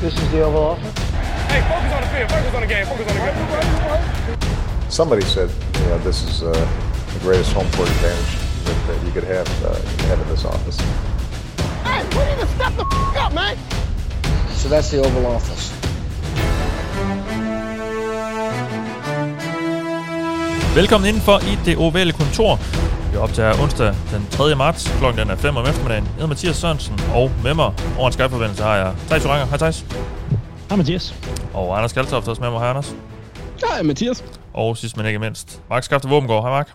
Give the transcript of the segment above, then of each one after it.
This is the Oval Office. Hey, focus on the field. Focus on the game. Focus on the game. Somebody said, you know, this is uh, the greatest home court advantage that, that you could have, uh, have in this office. Hey, we need to step the f- up, man. So that's the Oval Office. Velkommen indenfor i det ovale kontor. Vi optager onsdag den 3. marts. Klokken den er 5 om eftermiddagen. Jeg hedder Mathias Sørensen, og med mig over en Skype-forbindelse har jeg Thijs Joranger. Hej Thijs. Hej Mathias. Og Anders Kaltoft også med mig. Hej Anders. Hej Mathias. Og sidst men ikke mindst, Mark Skafte Våbengård. Hej Mark.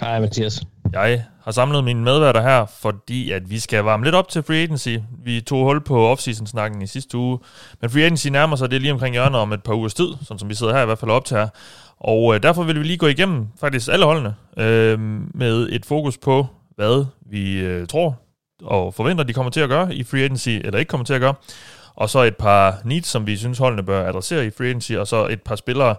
Hej Mathias. Jeg har samlet mine medværter her, fordi at vi skal varme lidt op til free agency. Vi tog hul på offseason-snakken i sidste uge, men free agency nærmer sig det lige omkring hjørnet om et par ugers tid, sådan som vi sidder her i hvert fald op til her. Og øh, derfor vil vi lige gå igennem faktisk alle holdene øh, med et fokus på, hvad vi øh, tror og forventer, de kommer til at gøre i free agency, eller ikke kommer til at gøre. Og så et par needs, som vi synes holdene bør adressere i free agency, og så et par spillere,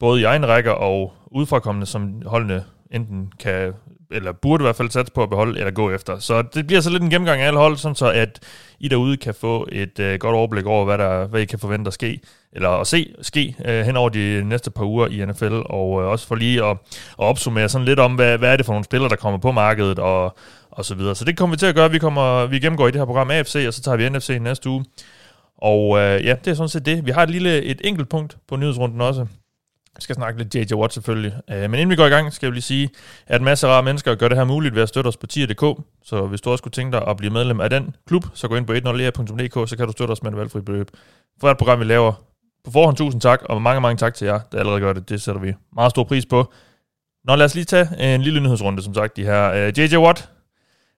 både i egen rækker og udfrakommende, som holdene enten kan eller burde i hvert fald satse på at beholde eller gå efter. Så det bliver så lidt en gennemgang af alle hold, sådan så at I derude kan få et øh, godt overblik over, hvad, der, hvad I kan forvente at ske, eller at se ske øh, hen over de næste par uger i NFL, og øh, også for lige at, at opsummere sådan lidt om, hvad, hvad er det for nogle spillere, der kommer på markedet, og, og så videre. Så det kommer vi til at gøre. Vi, kommer, vi gennemgår i det her program AFC, og så tager vi NFC næste uge. Og øh, ja, det er sådan set det. Vi har et lille et enkelt punkt på nyhedsrunden også. Vi skal snakke lidt JJ Watt selvfølgelig. Øh, men inden vi går i gang, skal jeg lige sige, at masser af rare mennesker gør det her muligt ved at støtte os på tier.dk. Så hvis du også kunne tænke dig at blive medlem af den klub, så gå ind på 10ea.dk, så kan du støtte os med et valgfri beløb. For et program, vi laver. På forhånd tusind tak, og mange, mange tak til jer, der allerede gør det. Det sætter vi meget stor pris på. Nå, lad os lige tage en lille nyhedsrunde, som sagt, de her. Øh, uh, JJ Watt,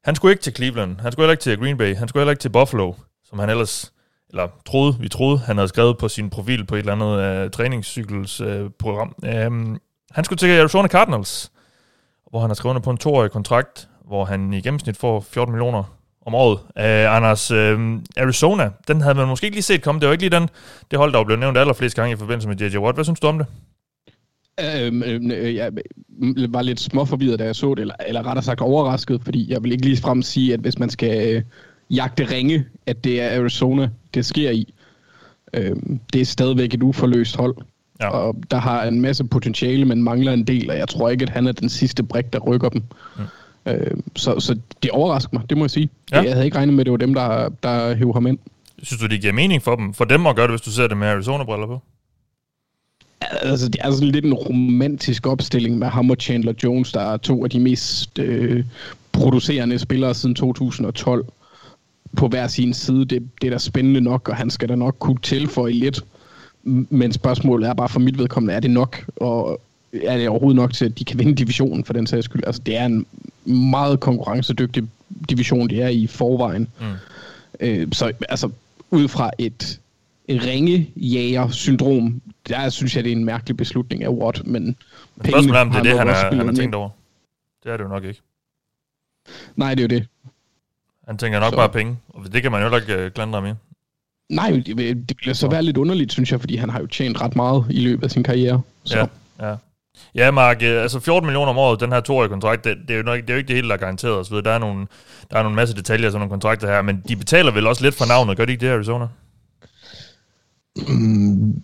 han skulle ikke til Cleveland, han skulle heller ikke til Green Bay, han skulle heller ikke til Buffalo, som han ellers eller troede, vi troede, han havde skrevet på sin profil på et eller andet øh, træningscykelsprogram. Øh, um, han skulle til Arizona Cardinals, hvor han har skrevet under på en toårig kontrakt, hvor han i gennemsnit får 14 millioner om året. Øh, Anders, øh, Arizona, den havde man måske ikke lige set komme. Det var ikke lige den, det hold, der blev nævnt allerflest gange i forbindelse med J.J. Watt. Hvad synes du om det? Øhm, øhm øh, jeg var lidt småforvirret, da jeg så det, eller, eller rettere sagt overrasket, fordi jeg vil ikke lige frem sige, at hvis man skal øh, jagte ringe, at det er Arizona, det sker i. Øhm, det er stadigvæk et uforløst hold, ja. og der har en masse potentiale, men mangler en del, og jeg tror ikke, at han er den sidste brik, der rykker dem. Mm. Øhm, så, så det overrasker mig, det må jeg sige. Ja. Jeg havde ikke regnet med, at det var dem, der, der hævde ham ind. Synes du, det giver mening for dem, for dem at gøre det, hvis du ser det med Arizona-briller på? Altså, det er sådan lidt en romantisk opstilling med ham og Chandler Jones, der er to af de mest øh, producerende spillere siden 2012 på hver sin side. Det, det er da spændende nok, og han skal da nok kunne tilføje lidt. Men spørgsmålet er bare for mit vedkommende, er det nok? Og er det overhovedet nok til, at de kan vinde divisionen for den sags skyld? Altså, det er en meget konkurrencedygtig division, det er i forvejen. Mm. Øh, så altså, ud fra et ringejæger-syndrom, der synes jeg, det er en mærkelig beslutning af Watt, men... spørgsmålet er, om det er det, han, er, han har tænkt over. Det er det jo nok ikke. Nej, det er jo det. Han tænker nok så. bare penge, og det kan man jo ikke uh, klandre med. Nej, det, det bliver så være lidt underligt, synes jeg, fordi han har jo tjent ret meget i løbet af sin karriere. Så. Ja, ja. Ja, Mark, altså 14 millioner om året, den her toårige kontrakt, det, det, er jo nok, det er jo ikke det hele, der er garanteret osv. Der er nogle, der er nogle masse detaljer sådan nogle kontrakter her, men de betaler vel også lidt for navnet, gør de ikke det, Arizona? Mm,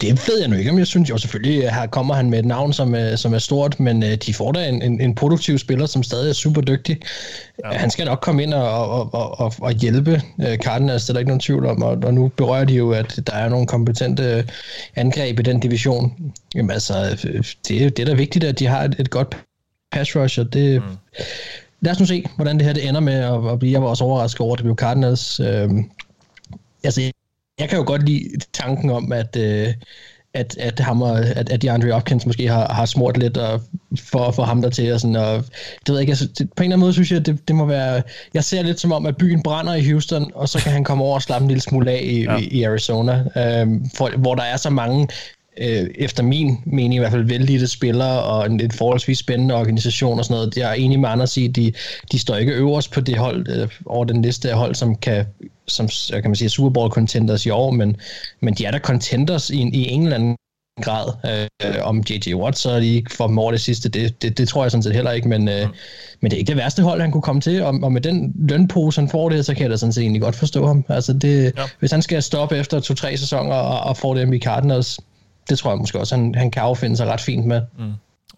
det ved jeg nu ikke, om jeg synes jo selvfølgelig, her kommer han med et navn, som er, som er stort, men øh, de får da en, en, en produktiv spiller, som stadig er super dygtig. Ja. Han skal nok komme ind og, og, og, og, hjælpe Cardinals, det er der ikke nogen tvivl om, og, og nu berører de jo, at der er nogle kompetente angreb i den division. Jamen altså, det, det er da vigtigt, at de har et, et godt pass rush, og det... Mm. Lad os nu se, hvordan det her det ender med at, blive. Jeg var også overrasket over, at det blev Cardinals. Øhm, altså, jeg kan jo godt lide tanken om, at, øh, at, at, ham og, at, at DeAndre Hopkins måske har, har smurt lidt og for at få ham der til. Og sådan, og det ved jeg ikke, altså, det, på en eller anden måde synes jeg, at det, det må være... Jeg ser lidt som om, at byen brænder i Houston, og så kan han komme over og slappe en lille smule af i, ja. i, i Arizona, øh, for, hvor der er så mange øh, efter min mening i hvert fald vældige spillere og en, en forholdsvis spændende organisation og sådan noget. Jeg er enig med Anders i, at de, de står ikke øverst på det hold, øh, over den liste af hold, som kan, som kan man sige, Super Bowl contenders i år, men, men de er der contenders i, i en eller anden grad. Øh, om J.J. Watt, så de ikke får dem over det sidste, det, det, det tror jeg sådan set heller ikke, men, øh, men det er ikke det værste hold, han kunne komme til, og, og med den lønpose, han får det, så kan jeg da sådan set egentlig godt forstå ham. Altså det, ja. Hvis han skal stoppe efter to-tre sæsoner og, og få det i Cardinals, det tror jeg måske også, han, han kan affinde sig ret fint med. Mm.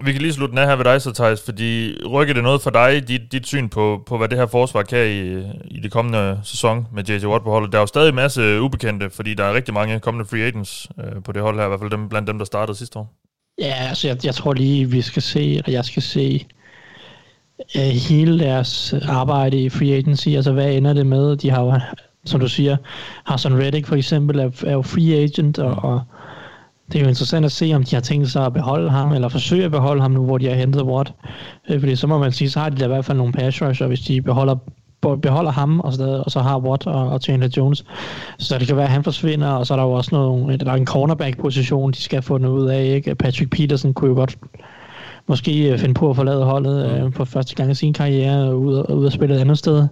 Vi kan lige slutte den af her ved dig så, Thijs, fordi rykker det noget for dig, dit, dit syn på, på, hvad det her forsvar kan i, i det kommende sæson med J.J. Watt på holdet? Der er jo stadig en masse ubekendte, fordi der er rigtig mange kommende free agents øh, på det hold her, i hvert fald dem, blandt dem, der startede sidste år. Ja, altså jeg, jeg tror lige, vi skal se, eller jeg skal se øh, hele deres arbejde i free agency, altså hvad ender det med? De har jo, som du siger, Hassan Reddick for eksempel er, er jo free agent, og, og det er jo interessant at se, om de har tænkt sig at beholde ham, eller forsøge at beholde ham nu, hvor de har hentet Watt. Øh, fordi så må man sige, så har de da i hvert fald nogle pass rusher, hvis de beholder beholder ham, og så, og så har Watt og, og Chandler Jones. Så det kan være, at han forsvinder, og så er der jo også noget, der er en cornerback-position, de skal få noget ud af. Ikke? Patrick Peterson kunne jo godt måske øh, finde på at forlade holdet øh, på første gang i sin karriere, ud, ud at spille et andet sted.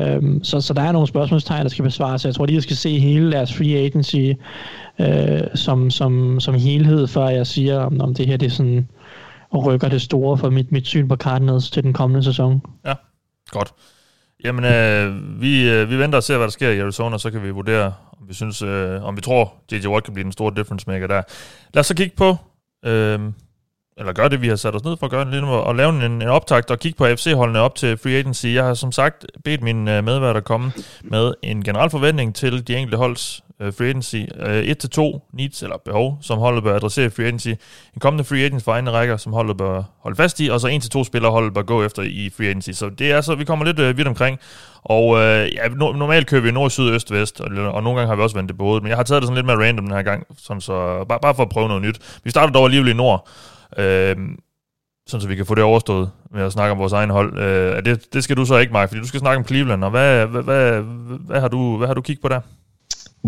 Øhm, så, så der er nogle spørgsmålstegn, der skal besvares. Jeg tror lige, jeg skal se hele deres free agency øh, som, som, som helhed, før jeg siger, om, om det her det er sådan, og rykker det store for mit, mit syn på Cardinals til den kommende sæson. Ja, godt. Jamen, øh, vi, øh, vi venter og ser, hvad der sker i Arizona, så kan vi vurdere, om vi synes, øh, om vi tror, J.J. Watt kan blive den store difference maker der. Lad os så kigge på, øh, eller gør det, vi har sat os ned for at gøre lidt, og lave en, en optakt og kigge på AFC-holdene op til Free Agency. Jeg har som sagt bedt min øh, medvært medværter komme med en generel forventning til de enkelte holds øh, Free Agency. Øh, uh, 1-2 needs eller behov, som holdet bør adressere i Free Agency. En kommende Free Agents for egne rækker, som holdet bør holde fast i, og så 1-2 spillere holdet bør gå efter i Free Agency. Så det er så, vi kommer lidt uh, vidt omkring. Og ja, no, normalt kører vi nord, syd, øst, vest, og, og nogle gange har vi også vendt det på hovedet, men jeg har taget det sådan lidt mere random den her gang, sådan så, bare, bare for at prøve noget nyt. Vi starter dog alligevel i nord, Øh, sådan så vi kan få det overstået med at snakke om vores egen hold. Øh, det, det skal du så ikke, Mark, fordi du skal snakke om Cleveland, og hvad, hvad, hvad, hvad, har, du, hvad har du kigget på der?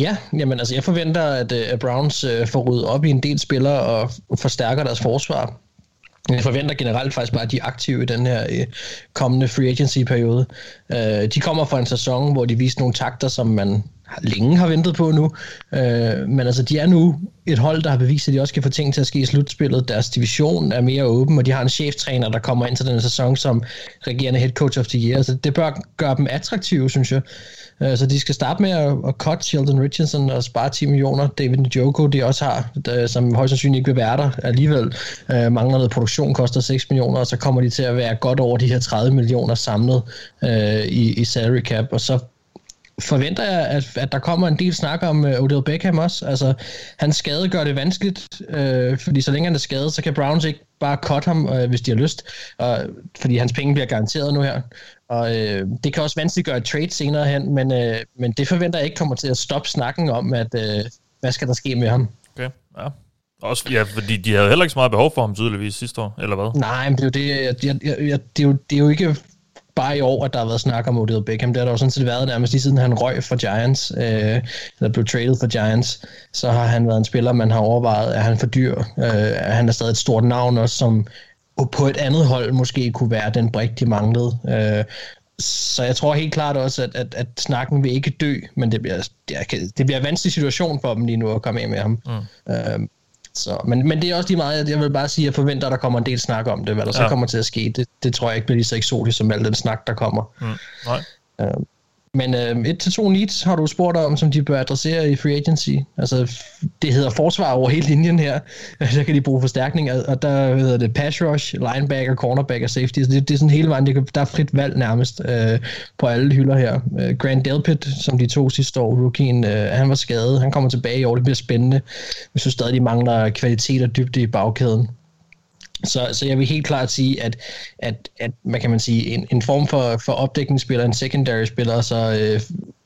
Ja, jamen altså jeg forventer, at, øh, at Browns øh, får ryddet op i en del spillere og forstærker deres forsvar. Jeg forventer generelt faktisk bare, at de er aktive i den her øh, kommende free agency-periode. Øh, de kommer fra en sæson, hvor de viste nogle takter, som man længe har ventet på nu. Øh, men altså, de er nu et hold, der har bevist, at de også kan få ting til at ske i slutspillet. Deres division er mere åben, og de har en cheftræner, der kommer ind til den sæson som regerende head coach of the year. Så det bør gøre dem attraktive, synes jeg. Øh, så de skal starte med at, at cut Sheldon Richardson og spare 10 millioner. David Njoko, de også har, der, som højst sandsynligt ikke vil være der alligevel. Øh, mangler noget produktion, koster 6 millioner, og så kommer de til at være godt over de her 30 millioner samlet øh, i, i salary cap. Og så forventer jeg, at, at der kommer en del snak om uh, Odell Beckham også. Altså, hans skade gør det vanskeligt, øh, fordi så længe han er skadet, så kan Browns ikke bare cut ham, øh, hvis de har lyst, og, fordi hans penge bliver garanteret nu her. Og øh, det kan også vanskeligt gøre et trade senere hen, men, øh, men det forventer jeg ikke kommer til at stoppe snakken om, at øh, hvad skal der ske med ham. Okay, ja. Også, ja, fordi de havde heller ikke så meget behov for ham tydeligvis sidste år, eller hvad? Nej, men det er jo, det, jeg, jeg, jeg, det er jo, det er jo ikke bare i år, at der har været snak om Odell Beckham. Det har der jo sådan set været nærmest lige siden han røg for Giants, øh, eller blev traded for Giants, så har han været en spiller, man har overvejet, at han for dyr. Øh, han er stadig et stort navn også, som på et andet hold måske kunne være den brik, de manglede. Øh, så jeg tror helt klart også, at, at, at snakken vil ikke dø, men det bliver, det, er, det bliver en vanskelig situation for dem lige nu at komme af med ham. Mm. Øh, så, men, men det er også lige meget, jeg vil bare sige, at jeg forventer, at der kommer en del snak om det. Hvad der ja. så kommer til at ske, det, det tror jeg ikke bliver lige så eksotisk som al den snak, der kommer. Mm. Nej. Uh, men øh, et til to needs har du spurgt om, som de bør adressere i free agency. Altså, det hedder forsvar over hele linjen her. Der kan de bruge forstærkning, og der hedder det pass rush, linebacker, cornerback og safety. Så det, det er sådan hele vejen, der er frit valg nærmest øh, på alle hylder her. Øh, Grant Delpit, som de to sidste år, rookien, øh, han var skadet. Han kommer tilbage i år, det bliver spændende. Vi synes stadig, de mangler kvalitet og dybde i bagkæden. Så, så jeg vil helt klart sige, at, at, at hvad kan man sige, en, en form for, for opdækningsspiller, en secondary spiller, så, øh,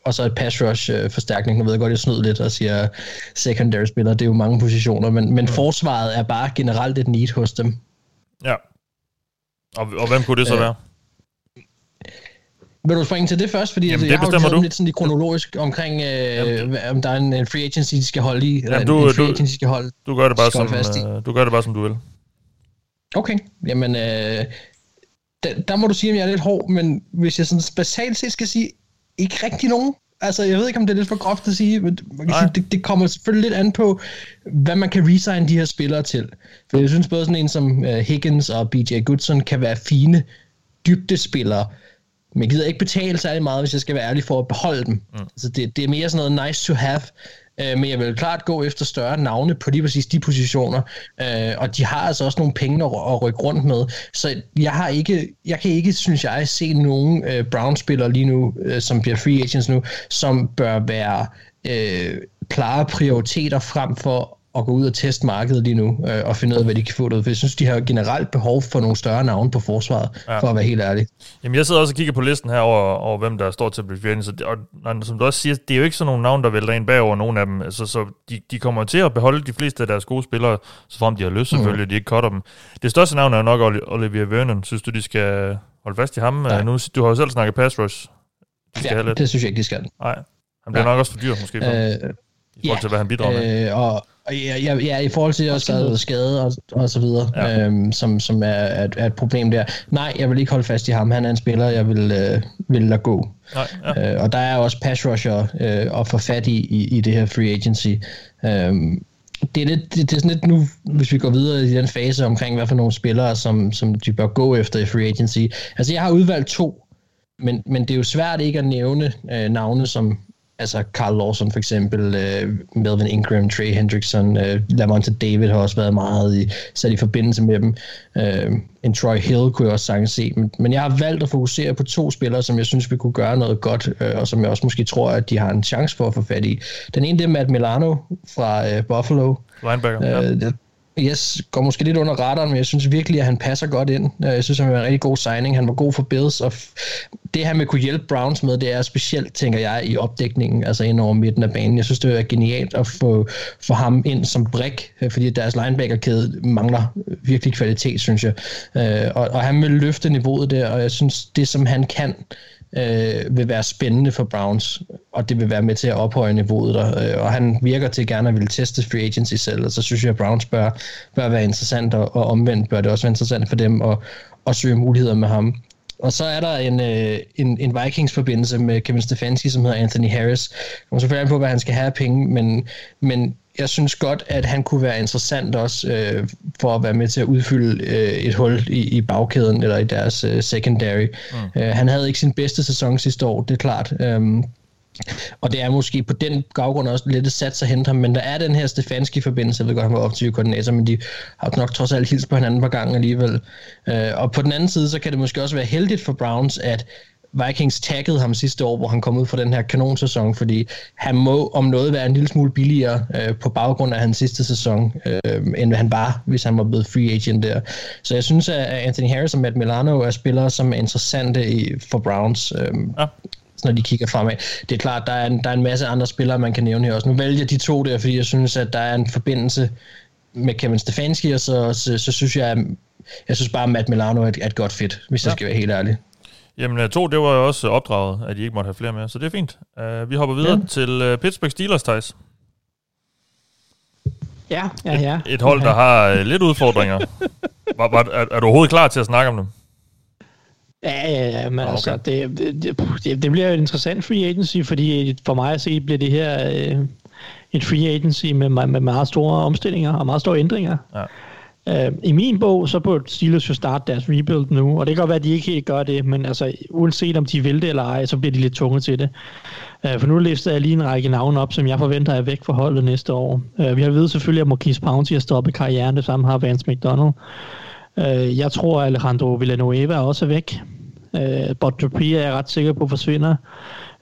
og så et pass rush øh, forstærkning. Nu ved jeg godt, jeg snød lidt og siger secondary spiller, det er jo mange positioner, men, men forsvaret er bare generelt et need hos dem. Ja. Og, og hvem kunne det så øh, være? Vil du springe til det først? Fordi Jamen, altså, det jeg har jo du. lidt sådan kronologisk omkring, øh, om der er en, en free agency, de skal holde i. Jamen, du, en free agency, de skal holde, du, gør det bare som, øh, du gør det bare, som du vil. Okay, jamen øh, der, der må du sige, at jeg er lidt hård, men hvis jeg sådan basalt set skal sige, ikke rigtig nogen. Altså, jeg ved ikke, om det er lidt for groft at sige, men man kan sige, det, det kommer selvfølgelig lidt an på, hvad man kan resigne de her spillere til. For jeg synes både sådan en som uh, Higgins og BJ Goodson kan være fine dybdespillere, men jeg gider ikke betale særlig meget, hvis jeg skal være ærlig for at beholde dem. Mm. Altså, det, det er mere sådan noget nice to have, øh, men jeg vil klart gå efter større navne på lige præcis de positioner, øh, og de har altså også nogle penge at, at rykke rundt med, så jeg har ikke, jeg kan ikke, synes jeg, se nogen øh, Brown-spillere lige nu, øh, som bliver free agents nu, som bør være øh, klare prioriteter frem for at gå ud og teste markedet lige nu, øh, og finde ud af, hvad de kan få det For jeg synes, de har generelt behov for nogle større navne på forsvaret, ja. for at være helt ærlig. Jamen, jeg sidder også og kigger på listen her over, over hvem der står til at blive fjerne, så det, og, og, som du også siger, det er jo ikke sådan nogle navne, der vælter ind bagover nogen af dem, altså, så de, de kommer til at beholde de fleste af deres gode spillere, så frem de har lyst selvfølgelig, mm. de ikke cutter dem. Det største navn er jo nok Olivier Vernon. Synes du, de skal holde fast i ham? Ja. Nu, du har jo selv snakket pass rush. De skal ja, det synes jeg ikke, de skal. Nej, han bliver ja. nok også for dyr, måske. Øh, i forhold ja, til, hvad han bidrager med. Øh, og, og ja, ja, ja, i forhold til også at skade og, og så videre, ja. øhm, som, som er, er, er et problem der. Nej, jeg vil ikke holde fast i ham. Han er en spiller, jeg vil, øh, vil lade gå. Nej, ja. øh, og der er også pass rusher øh, at få fat i, i, i det her free agency. Øhm, det er, lidt, det, det er sådan lidt nu, hvis vi går videre i den fase omkring, hvad for nogle spillere, som, som de bør gå efter i free agency. Altså, jeg har udvalgt to, men, men det er jo svært ikke at nævne øh, navne, som altså Carl Lawson for eksempel, uh, Melvin Ingram, Trey Hendrickson, uh, Lamonte David har også været meget i, sat i forbindelse med dem. Uh, en Troy Hill kunne jeg også sagtens se, men, men jeg har valgt at fokusere på to spillere, som jeg synes vi kunne gøre noget godt, uh, og som jeg også måske tror, at de har en chance for at få fat i. Den ene det er Matt Milano fra uh, Buffalo. Linebacker, uh, ja yes, går måske lidt under radaren, men jeg synes virkelig, at han passer godt ind. Øh, jeg synes, han var en rigtig god signing. Han var god for Bills, og det han med kunne hjælpe Browns med, det er specielt, tænker jeg, i opdækningen, altså ind over midten af banen. Jeg synes, det er genialt at få, få ham ind som brik, øh, fordi deres linebackerkæde mangler virkelig kvalitet, synes jeg. Øh, og, og han vil løfte niveauet der, og jeg synes, det som han kan, øh, vil være spændende for Browns, og det vil være med til at ophøje niveauet der. Øh, og han virker til gerne at ville teste free agency selv, og så synes jeg, at Browns bør, bør være interessant, og, og omvendt bør det også være interessant for dem at, at søge muligheder med ham. Og så er der en, øh, en, en Vikings-forbindelse med Kevin Stefanski, som hedder Anthony Harris. Jeg kommer selvfølgelig på, hvad han skal have af penge, men, men jeg synes godt, at han kunne være interessant også øh, for at være med til at udfylde øh, et hul i, i bagkæden eller i deres øh, secondary. Mm. Øh, han havde ikke sin bedste sæson sidste år, det er klart. Um, og det er måske på den baggrund også lidt et sats at hente ham, men der er den her Stefanski-forbindelse, jeg ved godt, han var offensiv koordinator, men de har nok trods alt hils på hinanden par gange alligevel. Øh, og på den anden side, så kan det måske også være heldigt for Browns, at Vikings taggede ham sidste år, hvor han kom ud fra den her kanonsæson, fordi han må om noget være en lille smule billigere øh, på baggrund af hans sidste sæson, øh, end han var, hvis han var blevet free agent der. Så jeg synes, at Anthony Harris og Matt Milano er spillere, som er interessante i, for Browns. Øh, ja når de kigger fremad. Det er klart, der er, en, der er en masse andre spillere, man kan nævne her også. Nu vælger jeg de to der, fordi jeg synes, at der er en forbindelse med Kevin Stefanski, og så, så, så synes jeg, jeg synes bare, at Matt Milano er et, er et godt fit, hvis ja. jeg skal være helt ærlig. Jamen øh, to, det var jo også opdraget, at de ikke måtte have flere med, så det er fint. Uh, vi hopper videre ja. til uh, Pittsburgh Steelers, Thijs. Ja, ja, ja. Et, et hold, der har uh, lidt udfordringer. var, var, er, er du overhovedet klar til at snakke om dem? Ja, ja, ja, men okay. altså, det, det, det, det bliver jo interessant free agency, fordi for mig at se, bliver det her øh, et free agency med, med, med meget store omstillinger og meget store ændringer. Ja. Øh, I min bog, så burde Steelers jo starte deres rebuild nu, og det kan godt være, at de ikke helt gør det, men altså, uanset om de vil det eller ej, så bliver de lidt tunge til det. Øh, for nu lister jeg lige en række navne op, som jeg forventer er væk fra holdet næste år. Øh, vi har ved selvfølgelig, at Marquise Pouncey har stoppet karrieren, det samme har Vance McDonald. Øh, jeg tror, at Alejandro Villanueva også er væk. Øh, Bud Dupree er jeg ret sikker på forsvinder.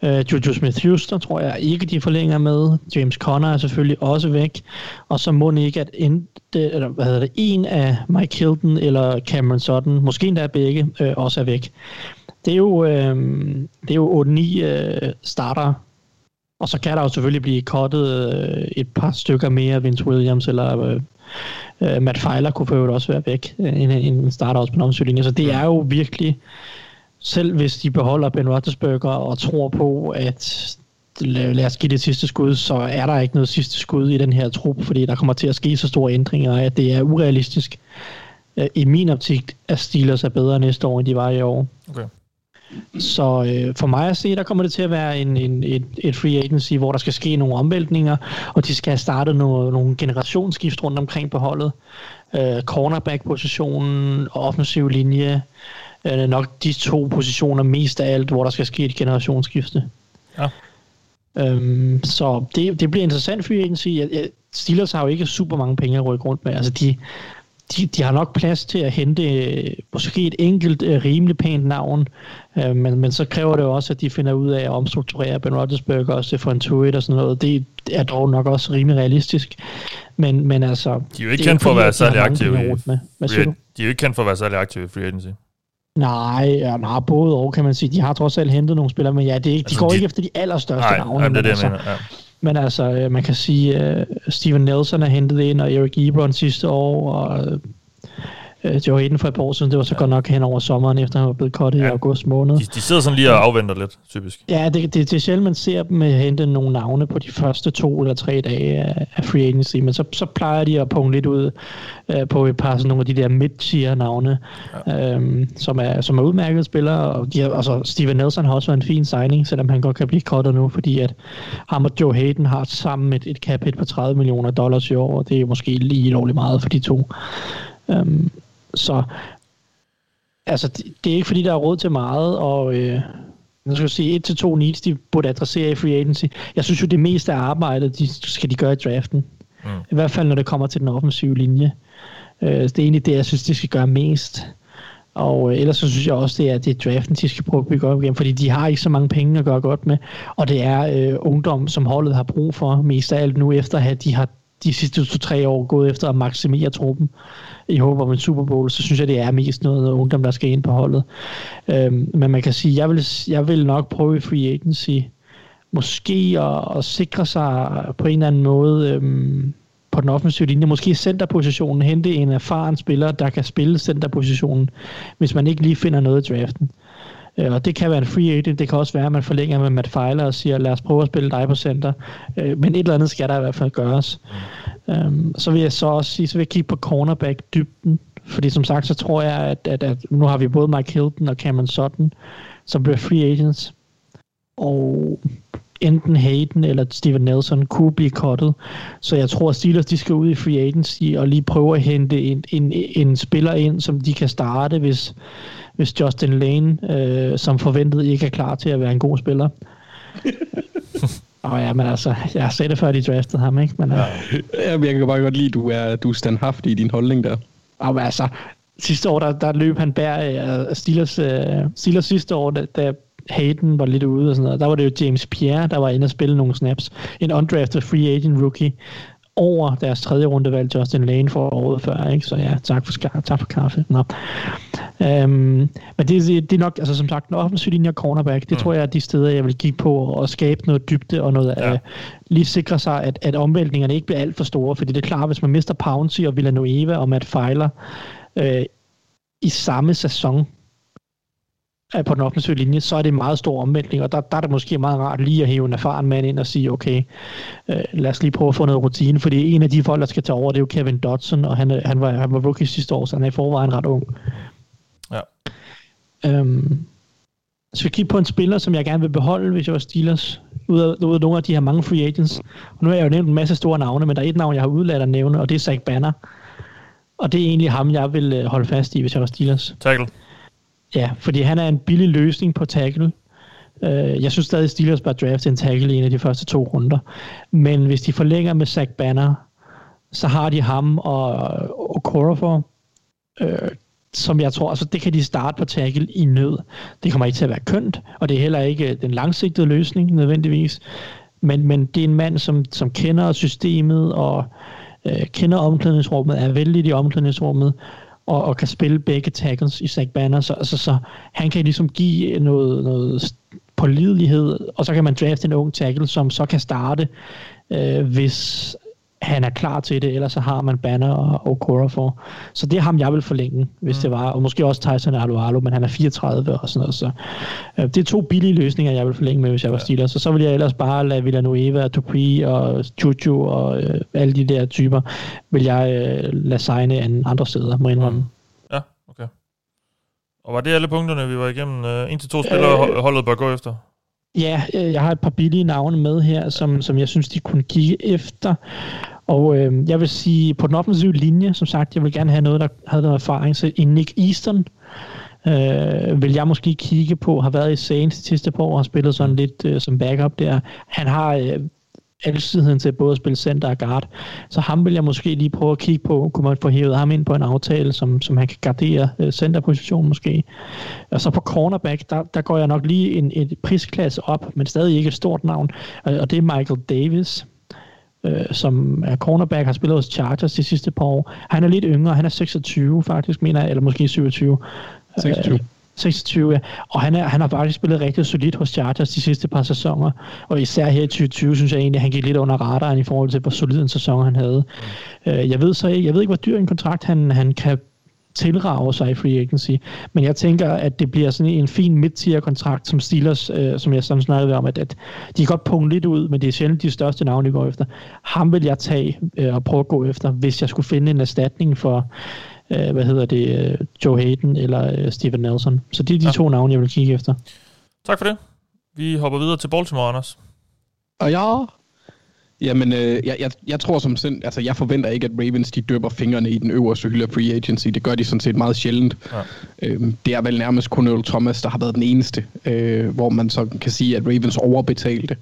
Uh, Juju Smith-Houston tror jeg ikke, de forlænger med. James Conner er selvfølgelig også væk. Og så må ikke, at en, det, eller, hvad hedder det, en af Mike Hilton eller Cameron Sutton, måske endda begge, uh, også er væk. Det er jo, uh, det er jo 8-9 uh, starter og så kan der jo selvfølgelig blive kottet uh, et par stykker mere, Vince Williams eller uh, uh, Matt Feiler kunne for også være væk, en, en starter også på en Så det er jo virkelig selv hvis de beholder Ben Roethlisberger og tror på, at lad os give det sidste skud, så er der ikke noget sidste skud i den her trup, fordi der kommer til at ske så store ændringer, at det er urealistisk. Øh, I min optik, at Steelers er bedre næste år, end de var i år. Okay. Så øh, for mig at se, der kommer det til at være en, en, et, et free agency, hvor der skal ske nogle omvæltninger, og de skal have startet nogle, nogle generationsskift rundt omkring på holdet. Øh, cornerback-positionen offensiv linje, øh, nok de to positioner mest af alt, hvor der skal ske et generationsskifte. Ja. Øhm, så det, det bliver interessant free agency. Jeg, jeg, Steelers har jo ikke super mange penge at rykke rundt med. Altså de, de, de har nok plads til at hente øh, måske et enkelt øh, rimelig pænt navn, øh, men, men så kræver det jo også, at de finder ud af at omstrukturere Ben Roethlisberger og Stefan Tuitt og sådan noget. Det er dog nok også rimelig realistisk. Men, men altså... De er jo ikke kendt for at være særlig aktive i... Hvad siger du? De er jo ikke kendt for at være særlig aktive i free agency. Nej, ja, nej, både og kan man sige. De har trods alt hentet nogle spillere, men ja, det er ikke, altså, de går de, ikke efter de allerstørste nej, navne. Nej, det er det, altså, jeg mener. Ja. Men altså, man kan sige, uh, Steven Nelson er hentet ind, og Eric Ebron sidste år, og Øh, Joe Hayden for et par år siden, det var så ja. godt nok hen over sommeren, efter han var blevet kottet ja. i august måned. De, de sidder sådan lige og afventer lidt, typisk. Ja, det, det, det er sjældent, man ser dem hente nogle navne på de første to eller tre dage af, af free agency, men så, så plejer de at punge lidt ud uh, på et par sådan nogle af de der mid-tier navne, ja. um, som, er, som er udmærkede spillere, og de har, altså, Steven Nelson har også været en fin signing, selvom han godt kan blive kottet nu, fordi at ham og Joe Hayden har sammen et, et cap hit på 30 millioner dollars i år, og det er måske lige lovligt meget for de to. Um, så altså, det, det er ikke fordi, der er råd til meget, og øh, jeg skal sige, et til to needs, de burde adressere i free agency. Jeg synes jo, det meste af arbejdet, de skal de gøre i draften. Mm. I hvert fald, når det kommer til den offensive linje. Øh, det er egentlig det, jeg synes, de skal gøre mest. Og øh, ellers så synes jeg også, det er, det er draften, de skal prøve at bygge op igen, fordi de har ikke så mange penge at gøre godt med. Og det er øh, ungdom, som holdet har brug for, mest af alt nu efter, at de har de sidste to-tre år gået efter at maksimere truppen i håb om en Super Bowl, så synes jeg, det er mest noget ungdom, der skal ind på holdet. Øhm, men man kan sige, jeg vil, jeg vil nok prøve i free agency, måske at, at sikre sig på en eller anden måde øhm, på den offensive linje, måske centerpositionen, hente en erfaren spiller, der kan spille centerpositionen, hvis man ikke lige finder noget i draften. Øh, Øh, og det kan være en free agent, det kan også være, at man forlænger med Matt Feiler og siger, lad os prøve at spille dig på center. Øh, men et eller andet skal der i hvert fald gøres. Um, så vil jeg så også sige, så vil jeg kigge på cornerback dybden, fordi som sagt, så tror jeg, at, at, at nu har vi både Mike Hilton og Cameron Sutton, som bliver free agents. Og enten Hayden eller Steven Nelson kunne blive kottet. Så jeg tror, at Steelers de skal ud i free agency og lige prøve at hente en, en, en spiller ind, som de kan starte, hvis, hvis Justin Lane, øh, som forventet, ikke er klar til at være en god spiller. Og ja, men altså, jeg har set det før, de draftede ham, ikke? Men, ja. ja, jeg kan bare godt lide, at du er, du er standhaftig i din holdning der. Og altså, sidste år, der, der løb han bær uh, Steelers, uh, Steelers sidste år, da, da Hayden var lidt ude og sådan noget. Der var det jo James Pierre, der var inde og spille nogle snaps. En undrafted free agent rookie over deres tredje runde valg Justin Lane for året før, ikke? Så ja, tak for, tak for kaffe. Nå. Um, men det, det, er nok, altså som sagt, en offensiv linje og cornerback, det mm. tror jeg er de steder, jeg vil kigge på og skabe noget dybde og noget, ja. uh, lige sikre sig, at, at omvæltningerne ikke bliver alt for store, fordi det er klart, hvis man mister Pouncy og Villanueva og Matt Feiler uh, i samme sæson, på den offensive linje, så er det en meget stor omvæltning, og der, der er det måske meget rart lige at hæve en erfaren mand ind og sige, okay, øh, lad os lige prøve at få noget rutine, fordi en af de folk, der skal tage over, det er jo Kevin Dodson, og han, han, var, han var rookie sidste år, så han er i forvejen ret ung. Ja. Øhm, så vi kigge på en spiller, som jeg gerne vil beholde, hvis jeg var Steelers, ud af, ud af nogle af de her mange free agents. Og nu har jeg jo nævnt en masse store navne, men der er et navn, jeg har udladt at nævne, og det er Zach Banner. Og det er egentlig ham, jeg vil øh, holde fast i, hvis jeg var Steelers. Tackle. Ja, fordi han er en billig løsning på tackle. Uh, jeg synes stadig, at Steelers bør drafte en tackle i en af de første to runder. Men hvis de forlænger med Zach Banner, så har de ham og og Corafor, øh, som jeg tror, altså det kan de starte på tackle i nød. Det kommer ikke til at være kønt, og det er heller ikke øh, den langsigtede løsning nødvendigvis. Men, men det er en mand, som, som kender systemet og øh, kender omklædningsrummet, er vældig i omklædningsrummet, og, og kan spille begge tackles i Zach Banner, så, altså, så han kan ligesom give noget, noget pålidelighed, og så kan man drafte en ung tackle, som så kan starte, øh, hvis han er klar til det, ellers så har man Banner og Okora for. Så det er ham, jeg vil forlænge, hvis mm. det var. Og måske også Tyson Alualo, men han er 34 og sådan noget. Så, øh, det er to billige løsninger, jeg vil forlænge med, hvis jeg var Steelers. Så så vil jeg ellers bare lade Villanueva, Dupree og Juju og øh, alle de der typer, vil jeg øh, lade signe andre steder, må jeg indrømme. Mm. Ja, okay. Og var det alle punkterne, vi var igennem? Uh, en til to spillere, øh, holdet bør gå efter? Ja, øh, jeg har et par billige navne med her, som, som jeg synes, de kunne kigge efter. Og øh, jeg vil sige, på den offensive linje, som sagt, jeg vil gerne have noget, der havde noget erfaring. Så en Nick Easton øh, vil jeg måske kigge på, har været i Saints de sidste par år, og har spillet sådan lidt øh, som backup der. Han har øh, alsidigheden til både at spille center og guard. Så ham vil jeg måske lige prøve at kigge på, kunne man få hævet ham ind på en aftale, som, som han kan gardere øh, centerposition måske. Og så på cornerback, der, der går jeg nok lige en, et prisklasse op, men stadig ikke et stort navn, og det er Michael Davis øh, som er cornerback, har spillet hos Chargers de sidste par år. Han er lidt yngre, han er 26 faktisk, mener jeg, eller måske 27. 26. Øh, 26, ja. Og han, er, han har faktisk spillet rigtig solidt hos Chargers de sidste par sæsoner. Og især her i 2020, synes jeg egentlig, at han gik lidt under radaren i forhold til, hvor solid en sæson han havde. Mm. jeg ved så ikke, jeg ved ikke, hvor dyr en kontrakt han, han kan tilrage sig i free agency. Men jeg tænker, at det bliver sådan en fin midt kontrakt som Steelers, øh, som jeg sådan snakkede om, at, at de kan godt punge lidt ud, men det er sjældent de største navne, de går efter. Ham vil jeg tage øh, og prøve at gå efter, hvis jeg skulle finde en erstatning for øh, hvad hedder det, øh, Joe Hayden eller øh, Steven Nelson. Så det er de ja. to navne, jeg vil kigge efter. Tak for det. Vi hopper videre til Baltimore, Anders. Og ja, Jamen, øh, jeg, jeg, jeg tror som sind, altså jeg forventer ikke, at Ravens de døber fingrene i den øverste hylde af free agency. Det gør de sådan set meget sjældent. Ja. Øhm, det er vel nærmest kun Earl Thomas, der har været den eneste, øh, hvor man så kan sige, at Ravens overbetalte.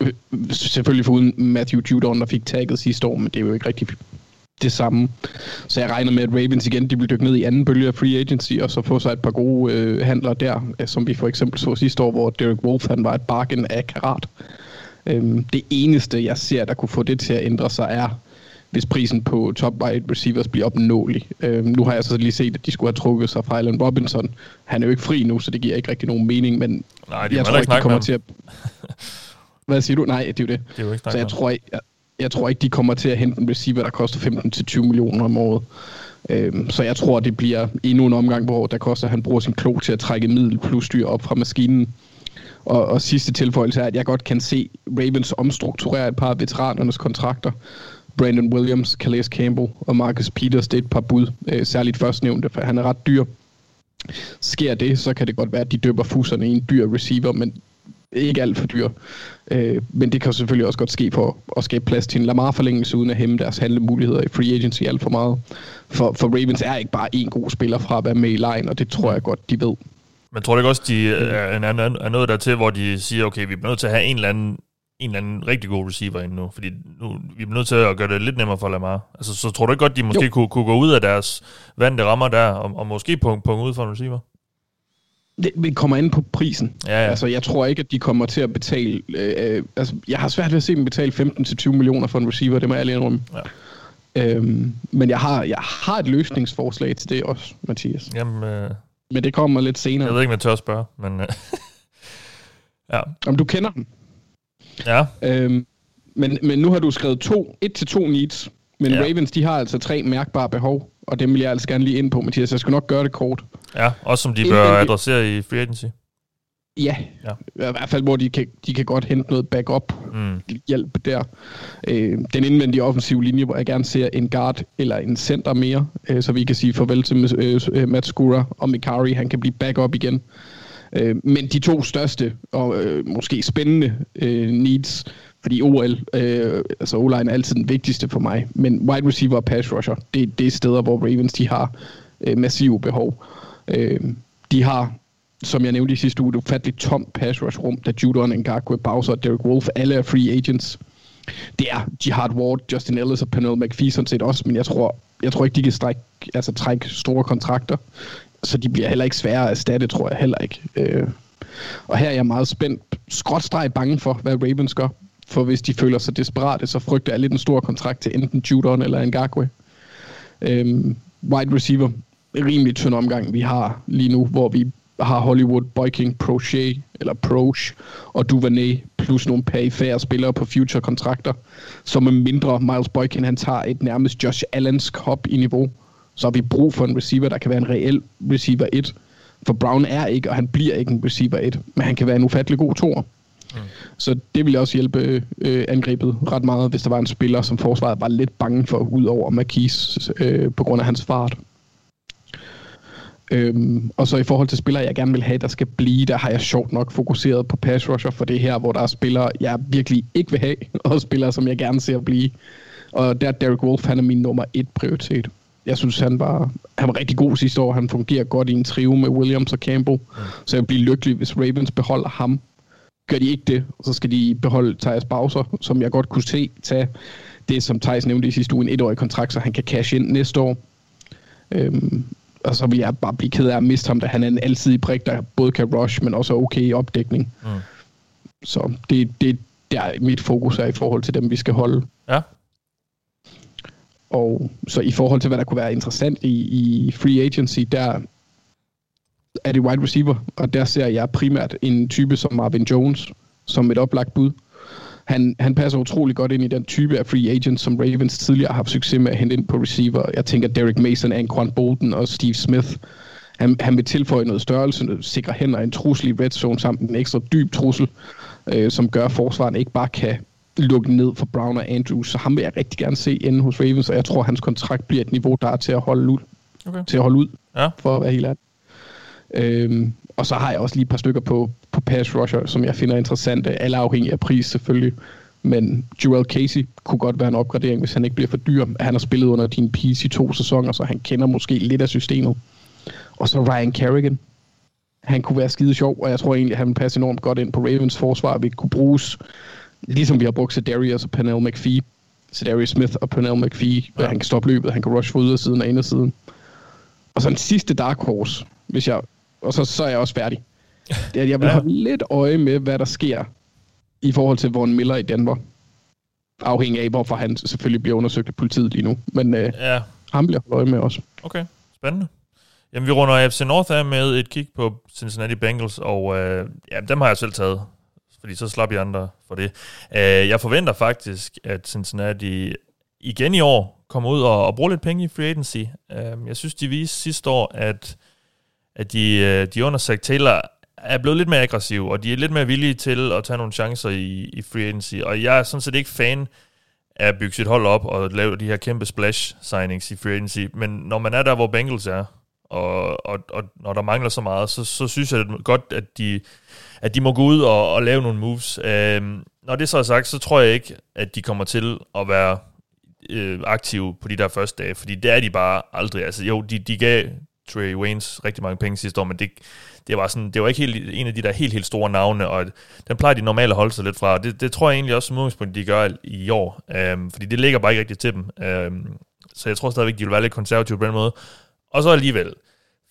Øh, selvfølgelig foruden Matthew Judon, der fik tagget sidste år, men det er jo ikke rigtig det samme. Så jeg regner med, at Ravens igen de vil dykke ned i anden bølge af free agency, og så få sig et par gode øh, handler der, øh, som vi for eksempel så sidste år, hvor Derek Wolf han var et bargain af karat. Øhm, det eneste, jeg ser, der kunne få det til at ændre sig, er, hvis prisen på top wide receivers bliver opnåelig. Øhm, nu har jeg så lige set, at de skulle have trukket sig fra Allen Robinson. Han er jo ikke fri nu, så det giver ikke rigtig nogen mening, men Nej, jeg tror ikke, de kommer til at... Hvad siger du? Nej, det er jo det. det er jo ikke så jeg tror, jeg, jeg tror ikke, de kommer til at hente en receiver, der koster 15-20 millioner om året. Øhm, så jeg tror, det bliver endnu en omgang, hvor der koster, at han bruger sin klog til at trække middel plus styr op fra maskinen. Og, og sidste tilføjelse er, at jeg godt kan se Ravens omstrukturere et par af veteranernes kontrakter. Brandon Williams, Calais Campbell og Marcus Peters, det er et par bud. Øh, særligt førstnævnte, for han er ret dyr. Sker det, så kan det godt være, at de døber fuserne i en dyr receiver, men ikke alt for dyr. Øh, men det kan selvfølgelig også godt ske for at skabe plads til en Lamar-forlængelse, uden at hæmme deres handlemuligheder i free agency alt for meget. For, for Ravens er ikke bare en god spiller fra at være med i line, og det tror jeg godt, de ved. Men tror du ikke også, de er, er, er noget der til, hvor de siger, okay, vi bliver nødt til at have en eller anden en eller anden rigtig god receiver ind nu, fordi nu, vi er nødt til at gøre det lidt nemmere for Lamar. Altså, så tror du ikke godt, de måske kunne, kunne gå ud af deres vante rammer der, og, og måske punkt, punkt ud for en receiver? Det, vi kommer ind på prisen. Ja, ja. Altså, jeg tror ikke, at de kommer til at betale... Øh, altså, jeg har svært ved at se dem betale 15-20 millioner for en receiver, det må jeg lige indrømme. Ja. Øhm, men jeg har, jeg har et løsningsforslag til det også, Mathias. Jamen, øh, men det kommer lidt senere. Jeg ved ikke, om jeg tør at spørge, men... Øh, ja. Om du kender dem? Ja. Øhm, men, men nu har du skrevet to, et til to needs. Men ja. Ravens, de har altså tre mærkbare behov, og dem vil jeg altså gerne lige ind på, Mathias. Jeg skal nok gøre det kort. Ja, også som de bør adressere i free agency. Ja, ja. i hvert fald hvor de kan, de kan godt hente noget backup mm. hjælp der. Øh, den indvendige offensive linje, hvor jeg gerne ser en guard eller en center mere, øh, så vi kan sige farvel til øh, øh Matt Skura og Mikari, han kan blive backup igen. Øh, men de to største og øh, måske spændende øh, needs, fordi OL, øh, altså o er altid den vigtigste for mig, men wide receiver og pass rusher, det, det er steder, hvor Ravens de har øh, massive behov. Øh, de har som jeg nævnte i sidste uge, et ufatteligt tomt pass rush rum, da Judon, Ngakwe, Bowser og Derek Wolf, alle er free agents. Det er Jihad Ward, Justin Ellis og Pernell McPhee sådan set også, men jeg tror, jeg tror ikke, de kan strække, altså, trække store kontrakter, så de bliver heller ikke svære at erstatte, tror jeg heller ikke. Øh, og her er jeg meget spændt, skråtstreg bange for, hvad Ravens gør, for hvis de føler sig desperate, så frygter jeg lidt en stor kontrakt til enten Judon eller Ngakwe. Øhm, wide receiver, rimelig tynd omgang, vi har lige nu, hvor vi har Hollywood, Boyking, Prochet, eller Proche og Duvernay, plus nogle perifære spillere på future-kontrakter, som er mindre Miles Boykin, han tager et nærmest Josh Allens hop i niveau, så har vi brug for en receiver, der kan være en reel receiver 1, for Brown er ikke, og han bliver ikke en receiver 1, men han kan være en ufattelig god toer. Mm. Så det vil også hjælpe øh, angrebet ret meget, hvis der var en spiller, som forsvaret var lidt bange for, ud over Marquis øh, på grund af hans fart. Øhm, og så i forhold til spillere, jeg gerne vil have, der skal blive, der har jeg sjovt nok fokuseret på pass rusher, for det er her, hvor der er spillere, jeg virkelig ikke vil have, og spillere, som jeg gerne ser blive. Og der er Derek Wolf, han er min nummer et prioritet. Jeg synes, han var, han var rigtig god sidste år. Han fungerer godt i en trio med Williams og Campbell. Mm. Så jeg bliver lykkelig, hvis Ravens beholder ham. Gør de ikke det, så skal de beholde Thijs Bowser, som jeg godt kunne se tage det, som Thijs nævnte i sidste uge, en etårig kontrakt, så han kan cash ind næste år. Øhm, og så vil jeg bare blive ked af at miste ham, da han er en alsidig prik, der både kan rush, men også er okay i opdækning. Mm. Så det, det der mit fokus er i forhold til dem, vi skal holde. Ja. Og så i forhold til, hvad der kunne være interessant i, i free agency, der er det wide receiver, og der ser jeg primært en type som Marvin Jones som et oplagt bud. Han, han passer utrolig godt ind i den type af free agents, som Ravens tidligere har haft succes med at hente ind på receiver. Jeg tænker Derek Mason, Anquan Bolton og Steve Smith. Han, han vil tilføje noget størrelse, noget sikre hænder, en trussel i red zone samt en ekstra dyb trussel, øh, som gør, at forsvaren ikke bare kan lukke ned for Brown og Andrews. Så ham vil jeg rigtig gerne se inde hos Ravens, og jeg tror, at hans kontrakt bliver et niveau, der er til at holde ud. Okay. Til at holde ud, ja. for at være helt ærlig. Øhm, og så har jeg også lige et par stykker på, på pass rusher, som jeg finder interessante, alle afhængig af pris selvfølgelig. Men Joel Casey kunne godt være en opgradering, hvis han ikke bliver for dyr. Han har spillet under din piece i to sæsoner, så han kender måske lidt af systemet. Og så Ryan Kerrigan. Han kunne være skide sjov, og jeg tror egentlig, han vil passe enormt godt ind på Ravens forsvar. Vi kunne bruges, ligesom vi har brugt Darius og Pernell McPhee. Darius Smith og Pernell McPhee. Ja. Han kan stoppe løbet, han kan rush fra ydersiden og indersiden. Og så en sidste dark horse, hvis jeg, og så, så er jeg også færdig. Det er, at jeg vil ja. holde lidt øje med, hvad der sker i forhold til Von Miller i Denver. Afhængig af, hvorfor han selvfølgelig bliver undersøgt af politiet lige nu. Men øh, ja. ham bliver jeg øje med også. Okay, spændende. Jamen, vi runder FC North af med et kig på Cincinnati Bengals, og øh, ja, dem har jeg selv taget, fordi så slap jeg andre for det. Øh, jeg forventer faktisk, at Cincinnati igen i år kommer ud og, og bruger lidt penge i free agency. Øh, jeg synes, de viste sidste år, at, at de, øh, de under Zach Taylor er blevet lidt mere aggressive, og de er lidt mere villige til at tage nogle chancer i, i free agency. Og jeg er sådan set ikke fan af at bygge sit hold op og lave de her kæmpe splash signings i free agency. Men når man er der, hvor Bengals er, og, og, og når der mangler så meget, så, så synes jeg godt, at de, at de må gå ud og, og lave nogle moves. Øhm, når det så er sagt, så tror jeg ikke, at de kommer til at være øh, aktive på de der første dage, fordi det er de bare aldrig. Altså jo, de, de gav Trey Waynes rigtig mange penge sidste år, men det, det var, sådan, det var ikke helt, en af de der helt, helt store navne, og den plejer de normalt at holde sig lidt fra. Det, det tror jeg egentlig også som udgangspunkt, de gør i år, øhm, fordi det ligger bare ikke rigtigt til dem. Øhm, så jeg tror stadigvæk, de vil være lidt konservative på den måde. Og så alligevel,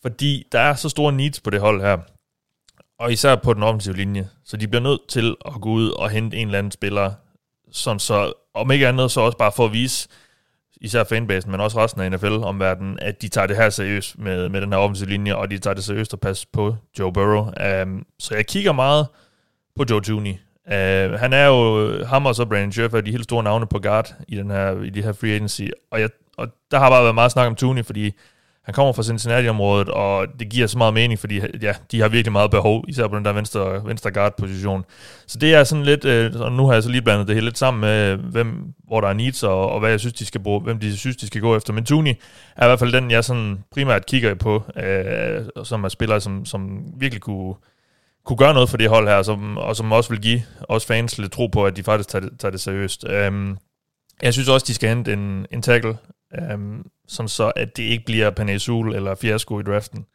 fordi der er så store needs på det hold her, og især på den offensive linje, så de bliver nødt til at gå ud og hente en eller anden spiller, sådan så, om ikke andet, så også bare for at vise, især fanbasen, men også resten af NFL-omverdenen, at de tager det her seriøst med, med den her offensive linje, og de tager det seriøst at passe på Joe Burrow. Um, så jeg kigger meget på Joe Tooney. Uh, han er jo, ham og så Brandon Scherf er de helt store navne på guard i, den her, i det her free agency, og, jeg, og der har bare været meget snak om Tooney, fordi han kommer fra Cincinnati-området, og det giver så meget mening, fordi ja, de har virkelig meget behov, især på den der venstre, venstre guard-position. Så det er sådan lidt, øh, og nu har jeg så lige blandet det hele lidt sammen med, hvem, hvor der er needs, og, og hvad jeg synes, de skal bruge, hvem de synes, de skal gå efter. Men Tuni er i hvert fald den, jeg sådan primært kigger på, øh, som er spiller, som, som virkelig kunne, kunne gøre noget for det hold her, som, og som også vil give os fans lidt tro på, at de faktisk tager det, tager det seriøst. Um, jeg synes også, de skal hente en, en tackle, Øhm, um, sådan så at det ikke bliver Panesul eller Fiasco i draften.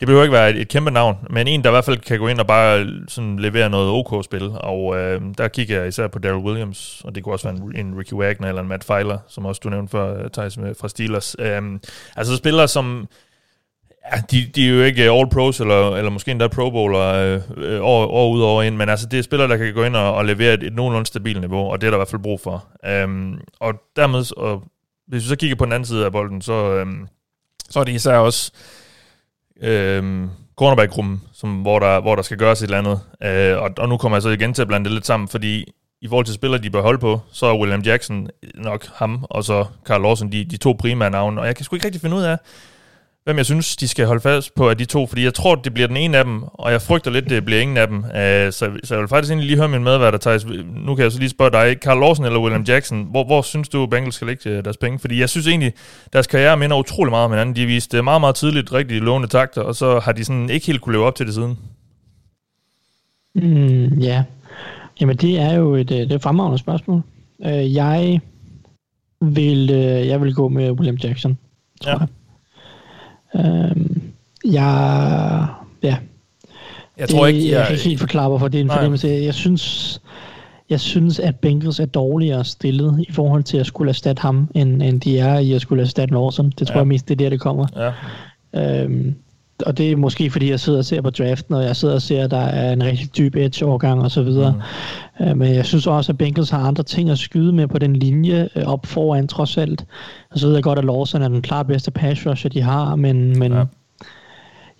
Det behøver ikke være et, et kæmpe navn, men en, der i hvert fald kan gå ind og bare øh, sådan levere noget OK-spil, og øh, der kigger jeg især på Daryl Williams, og det kunne også være en, en Ricky Wagner eller en Matt Feiler, som også du nævnte før, øh, Thijs, fra Steelers. Um, altså spillere, som Ja, de, de er jo ikke All Pros, eller, eller måske endda Pro Bowler øh, år, år ud over ind, men altså det er spillere, der kan gå ind og, og levere et, et nogenlunde stabilt niveau, og det er der i hvert fald brug for. Um, og dermed, og hvis vi så kigger på den anden side af bolden, så, øhm, så er det især også øhm, cornerback som, hvor, der, hvor der skal gøres et eller andet. Øh, og, og nu kommer jeg så igen til at blande det lidt sammen, fordi i forhold til spillere, de bør holde på, så er William Jackson nok ham, og så Carl Lawson, de, de to primære navne. Og jeg kan sgu ikke rigtig finde ud af, hvem jeg synes, de skal holde fast på af de to, fordi jeg tror, det bliver den ene af dem, og jeg frygter lidt, det bliver ingen af dem. Uh, så, så jeg vil faktisk egentlig lige høre min medværter, Thijs. Nu kan jeg så lige spørge dig, Carl Lawson eller William Jackson, hvor, hvor synes du, Bengals skal lægge øh, deres penge? Fordi jeg synes egentlig, deres karriere minder utrolig meget om hinanden. De viste meget, meget tidligt rigtig lovende takter, og så har de sådan ikke helt kunne leve op til det siden. Mm, ja, jamen det er jo et, det er et fremragende spørgsmål. Jeg vil, jeg vil gå med William Jackson, tror ja. jeg. Øhm, jeg, ja. Jeg tror ikke, jeg, jeg, kan ikke helt forklare, hvorfor det er en fornemmelse. Jeg synes, jeg synes, at Bengals er dårligere stillet i forhold til at skulle erstatte ham, end, end de er i at skulle erstatte Lawson. Det tror ja. jeg mest, det er der, det kommer. Ja. Øhm, og det er måske fordi, jeg sidder og ser på draften, og jeg sidder og ser, at der er en rigtig dyb edge-overgang og så videre. Mm. Øh, men jeg synes også, at Bengals har andre ting at skyde med på den linje øh, op foran trods alt. Og så ved jeg godt, at Lawson er den klart bedste pass rusher, de har, men, men ja.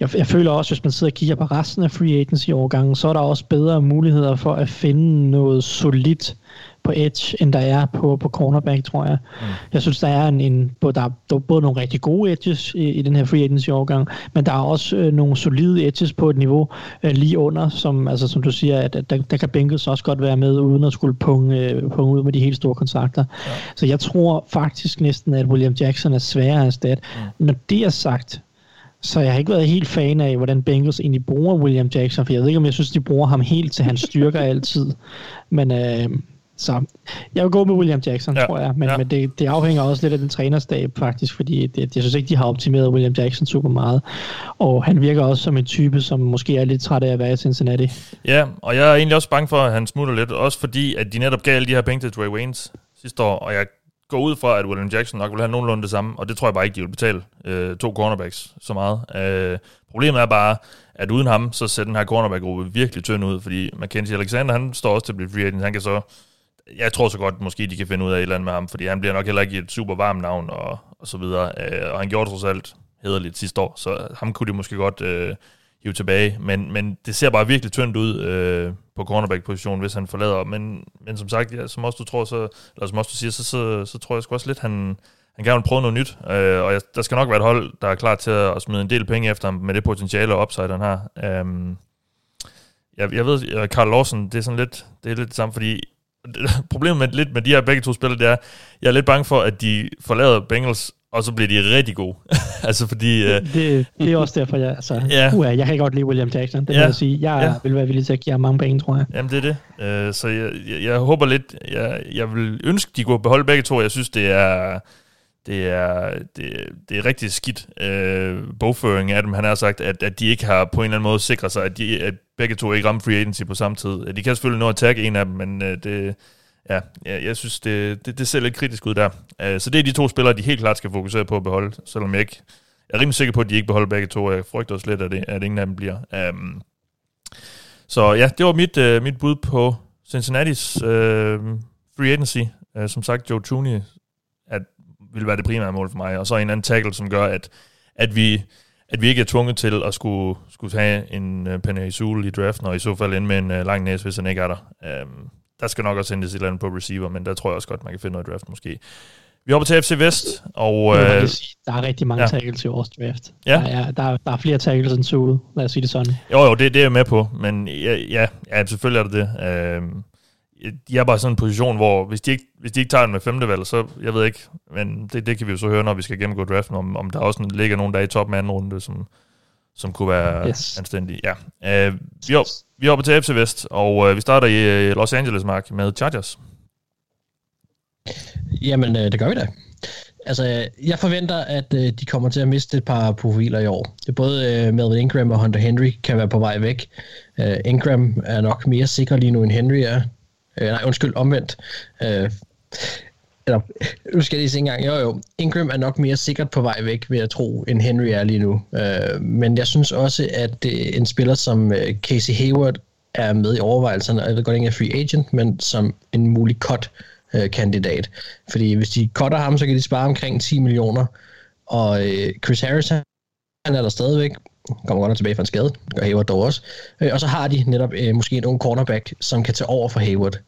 jeg, jeg føler også, hvis man sidder og kigger på resten af free agency-overgangen, så er der også bedre muligheder for at finde noget solidt på edge, end der er på, på cornerback, tror jeg. Mm. Jeg synes, der er, en, en, der, er, der er både nogle rigtig gode edges i, i den her free agency-overgang, men der er også øh, nogle solide edges på et niveau øh, lige under, som, altså, som du siger, at, at der, der kan Bengals også godt være med, uden at skulle punge, øh, punge ud med de helt store kontrakter. Ja. Så jeg tror faktisk næsten, at William Jackson er sværere at erstatte. Mm. Når det er sagt, så jeg har ikke været helt fan af, hvordan Bengals egentlig bruger William Jackson, for jeg ved ikke, om jeg synes, de bruger ham helt til hans styrker altid. Men, øh, så jeg vil gå med William Jackson, ja. tror jeg. Men, ja. men det, det afhænger også lidt af den trænerstab, faktisk, fordi det, jeg synes ikke, de har optimeret William Jackson super meget. Og han virker også som en type, som måske er lidt træt af at være i Cincinnati. Ja, og jeg er egentlig også bange for, at han smutter lidt. Også fordi, at de netop gav alle de her penge til Dre Waynes sidste år, og jeg går ud fra, at William Jackson nok vil have nogenlunde det samme, og det tror jeg bare ikke, de vil betale øh, to cornerbacks så meget. Øh, problemet er bare, at uden ham, så ser den her cornerback-gruppe virkelig tynd ud, fordi Mackenzie Alexander, han står også til at blive free agent, han kan så jeg tror så godt, måske de kan finde ud af et eller andet med ham, fordi han bliver nok heller ikke et super varmt navn og, og så videre. Øh, og han gjorde trods alt hederligt sidste år, så ham kunne de måske godt øh, hive tilbage. Men, men det ser bare virkelig tyndt ud øh, på cornerback-positionen, hvis han forlader. Men, men som sagt, ja, som også du tror, så, eller som også du siger, så, så, så tror jeg sgu også lidt, han, han gerne vil prøve noget nyt. Øh, og jeg, der skal nok være et hold, der er klar til at smide en del penge efter ham med det potentiale og upside, han har. Øh, jeg, jeg ved, Carl Lawson, det er sådan lidt, det er lidt det samme, fordi problemet med, lidt med de her begge to spillere, det er, jeg er lidt bange for, at de forlader Bengals, og så bliver de rigtig gode. altså fordi... Uh, det, det er også derfor, jeg... Altså, ja. uh, jeg kan godt lide William Jackson, det ja. vil jeg sige. Jeg ja. vil være villig til at give ham mange penge, tror jeg. Jamen, det er det. Uh, så jeg, jeg, jeg håber lidt... Jeg, jeg vil ønske, de kunne beholde begge to. Jeg synes, det er... Det er, det, det er rigtig skidt øh, bogføring af dem. Han har sagt, at, at de ikke har på en eller anden måde sikret sig, at, de, at begge to ikke rammer free agency på samme tid. De kan selvfølgelig nå at tagge en af dem, men øh, det, ja, jeg, jeg synes, det, det, det ser lidt kritisk ud der. Øh, så det er de to spillere, de helt klart skal fokusere på at beholde, selvom jeg ikke jeg er rimelig sikker på, at de ikke beholder begge to. Jeg frygter også lidt, at, det, at ingen af dem bliver. Um, så ja, det var mit, uh, mit bud på Cincinnati's uh, free agency. Uh, som sagt, Joe Tooney vil være det primære mål for mig. Og så en anden tackle, som gør, at, at vi at vi ikke er tvunget til at skulle, skulle have en uh, Penny Sewell i draften, og i så fald ende med en uh, lang næse, hvis han ikke er der. Um, der skal nok også hentes et eller andet på receiver, men der tror jeg også godt, man kan finde noget draft måske. Vi hopper til FC Vest, og... Øh, sige, der er rigtig mange ja. tackles i vores draft. Ja. Der, er, der, er, der er flere tackles end Sewell, lad os sige det sådan. Jo, jo, det, det er jeg med på, men ja, ja, ja selvfølgelig er det det. Øh, de er bare sådan en position, hvor hvis de ikke, hvis de ikke tager den med femte valg, så jeg ved ikke, men det, det kan vi jo så høre, når vi skal gennemgå draften, om, om der også ligger nogen, der er i top med anden runde, som, som kunne være yes. anstændige. Ja. Uh, vi, vi er oppe til FC Vest, og uh, vi starter i uh, Los Angeles, Mark, med Chargers. Jamen, uh, det gør vi da. Altså, jeg forventer, at uh, de kommer til at miste et par profiler i år. Det både uh, Melvin Ingram og Hunter Henry kan være på vej væk. Uh, Ingram er nok mere sikker lige nu, end Henry er. Øh, nej, undskyld, omvendt. Øh, eller, nu skal jeg lige se engang. Jo, jo. Ingram er nok mere sikkert på vej væk, vil jeg tro, end Henry er lige nu. Øh, men jeg synes også, at øh, en spiller som øh, Casey Hayward er med i overvejelserne. Jeg ved godt ikke, er free agent, men som en mulig cut-kandidat. Øh, Fordi hvis de cutter ham, så kan de spare omkring 10 millioner. Og øh, Chris Harris, han er der stadigvæk kommer godt nok tilbage fra en skade, gør Hayward dog også. Øh, og så har de netop øh, måske en ung cornerback, som kan tage over for Hayward.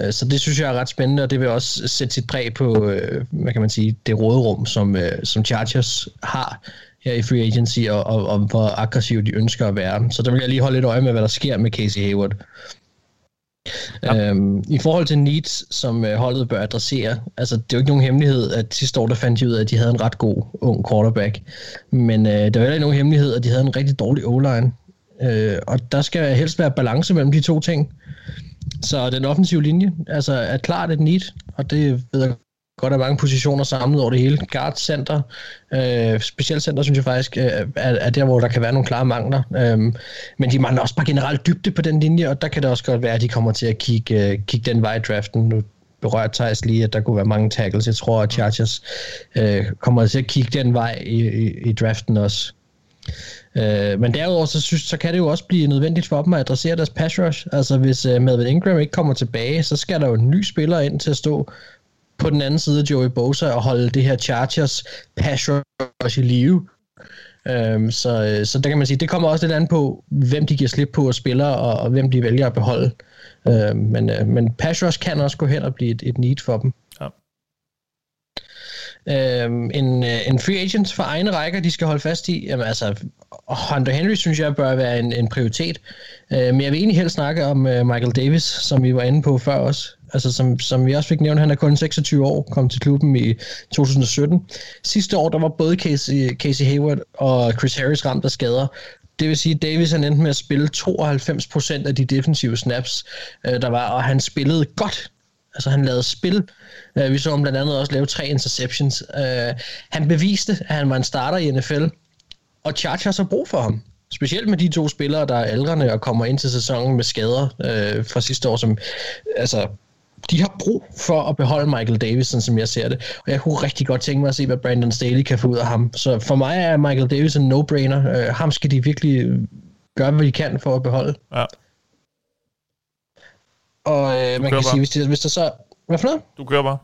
Øh, så det synes jeg er ret spændende, og det vil også sætte sit præg på, øh, hvad kan man sige, det råderum, som, øh, som Chargers har her i free agency, og, og, og hvor aggressivt de ønsker at være. Så der vil jeg lige holde lidt øje med, hvad der sker med Casey Hayward. Ja. Øhm, I forhold til needs, som øh, holdet bør adressere, altså det er jo ikke nogen hemmelighed, at sidste år der fandt de ud af, at de havde en ret god ung quarterback, men øh, det var heller ikke nogen hemmelighed, at de havde en rigtig dårlig O-line, øh, og der skal helst være balance mellem de to ting. Så den offensive linje altså, er klart et need, og det ved jeg godt, at mange positioner samlet over det hele. Guard center, øh, specielt center, synes jeg faktisk, øh, er, er der, hvor der kan være nogle klare mangler. Øh, men de mangler også bare generelt dybde på den linje, og der kan det også godt være, at de kommer til at kigge, øh, kigge den vej i draften. Nu berørt Thijs lige, at der kunne være mange tackles. Jeg tror, at Chargers øh, kommer til at kigge den vej i, i, i draften også. Øh, men derudover, så, synes, så kan det jo også blive nødvendigt for dem at adressere deres pass rush. Altså, hvis øh, Melvin Ingram ikke kommer tilbage, så skal der jo en ny spiller ind til at stå på den anden side af Joey Bosa og holde det her Chargers pass rush i live. Øhm, så, øh, så der kan man sige, det kommer også lidt an på, hvem de giver slip på at spille, og, og hvem de vælger at beholde. Øhm, men, øh, men pass rush kan også gå hen og blive et, et need for dem. Ja. Øhm, en, øh, en free agent for egne rækker, de skal holde fast i, jamen altså, Hunter Henry synes jeg bør være en, en prioritet. Øh, men jeg vil egentlig helst snakke om øh, Michael Davis, som vi var inde på før også. Altså som, som vi også fik nævnt, han er kun 26 år, kom til klubben i 2017. Sidste år, der var både Casey, Casey Hayward og Chris Harris ramt af skader. Det vil sige, at Davis han endte med at spille 92% af de defensive snaps, øh, der var, og han spillede godt. Altså han lavede spil. Uh, vi så ham blandt andet også lave tre interceptions. Uh, han beviste, at han var en starter i NFL, og Chargers har så brug for ham. Specielt med de to spillere, der er aldrende og kommer ind til sæsonen med skader øh, fra sidste år, som altså, de har brug for at beholde Michael Davis, som jeg ser det. Og jeg kunne rigtig godt tænke mig at se, hvad Brandon Staley kan få ud af ham. Så for mig er Michael Davis en no-brainer. Uh, ham skal de virkelig gøre, hvad de kan for at beholde. Ja. Og øh, man kan bare. sige, hvis, de, hvis der så... Hvad for noget? Du kører bare.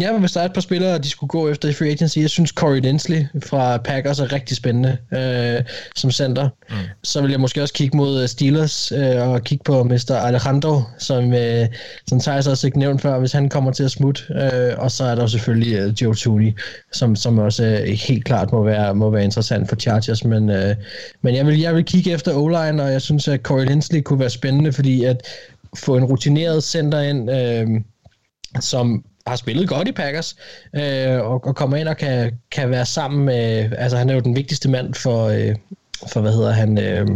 Ja, men hvis der er et par spillere, de skulle gå efter i free agency, jeg synes Corey Linsley fra Packers er rigtig spændende øh, som center. Mm. Så vil jeg måske også kigge mod øh, Steelers øh, og kigge på Mr. Alejandro, som, øh, som Thijs også ikke nævnt før, hvis han kommer til at smutte. Øh, og så er der selvfølgelig øh, Joe Tooney, som, som også øh, helt klart må være, må være interessant for Chargers. Men, øh, men jeg, vil, jeg vil kigge efter O-line, og jeg synes, at Corey Linsley kunne være spændende, fordi at få en rutineret center ind, øh, som har spillet godt i Packers, øh, og, og kommer ind og kan, kan være sammen med, altså han er jo den vigtigste mand for, øh, for hvad hedder han, øh,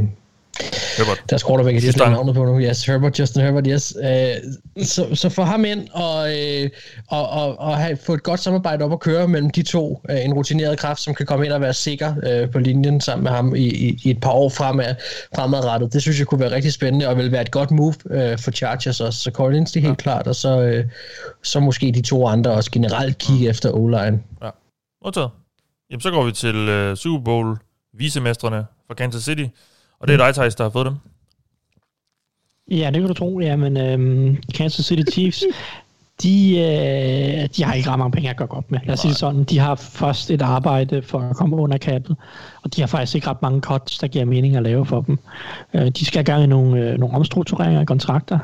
Herbert. Deres quarterback, jeg siger navnet på nu. Yes, Herbert, Justin Herbert, yes. Uh, så, så få ham ind og, uh, og, og, og have, få et godt samarbejde op at køre mellem de to. Uh, en rutineret kraft, som kan komme ind og være sikker uh, på linjen sammen med ham i, i, i et par år fremad, fremadrettet. Det synes jeg kunne være rigtig spændende, og vil være et godt move uh, for Chargers også. Så Collins, det er helt ja. klart, og så, uh, så måske de to andre også generelt kigge ja. efter O-line. Ja, modtaget. Jamen, så går vi til uh, Super Bowl visemestrene fra Kansas City. Og det er dig, Thijs, der har fået dem? Ja, det kan du tro. Ja, men øhm, Kansas City Chiefs, de, øh, de har ikke ret mange penge at gøre godt med. Lad os sige det sådan. De har først et arbejde for at komme under kappet, og de har faktisk ikke ret mange cuts, der giver mening at lave for dem. Øh, de skal have gang i nogle, øh, nogle omstruktureringer af kontrakter.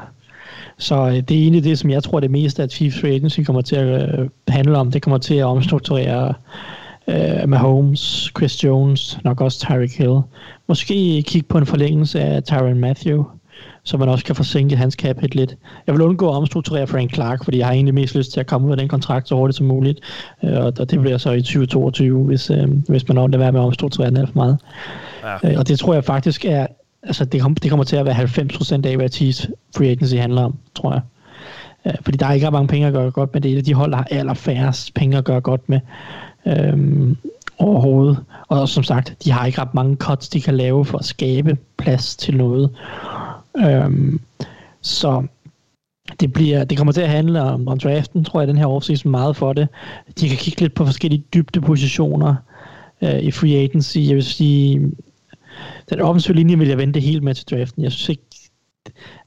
Så øh, det er egentlig det, som jeg tror, det meste af Chiefs Free Agency kommer til at øh, handle om. Det kommer til at omstrukturere øh, Mahomes, Chris Jones, nok også Tyreek Hill. Måske kigge på en forlængelse af Tyron Matthew, så man også kan forsinke hans cap hit lidt. Jeg vil undgå at omstrukturere Frank Clark, fordi jeg har egentlig mest lyst til at komme ud af den kontrakt så hurtigt som muligt. Øh, og det bliver så i 2022, hvis, øh, hvis man lader være med at omstrukturere den alt for meget. Ja. Øh, og det tror jeg faktisk er, altså det, kom, det kommer til at være 90% af, hvad Chiefs free agency handler om, tror jeg. Fordi der er ikke ret mange penge at gøre godt med. Det er et af de hold, der har allerfærrest penge at gøre godt med øhm, overhovedet. Og som sagt, de har ikke ret mange cuts, de kan lave for at skabe plads til noget. Øhm, så det, bliver, det kommer til at handle om, om draften, tror jeg, den her offseason meget for det. De kan kigge lidt på forskellige dybde positioner øh, i free agency. Jeg vil sige, den offensive linje vil jeg vente helt med til draften. Jeg synes ikke,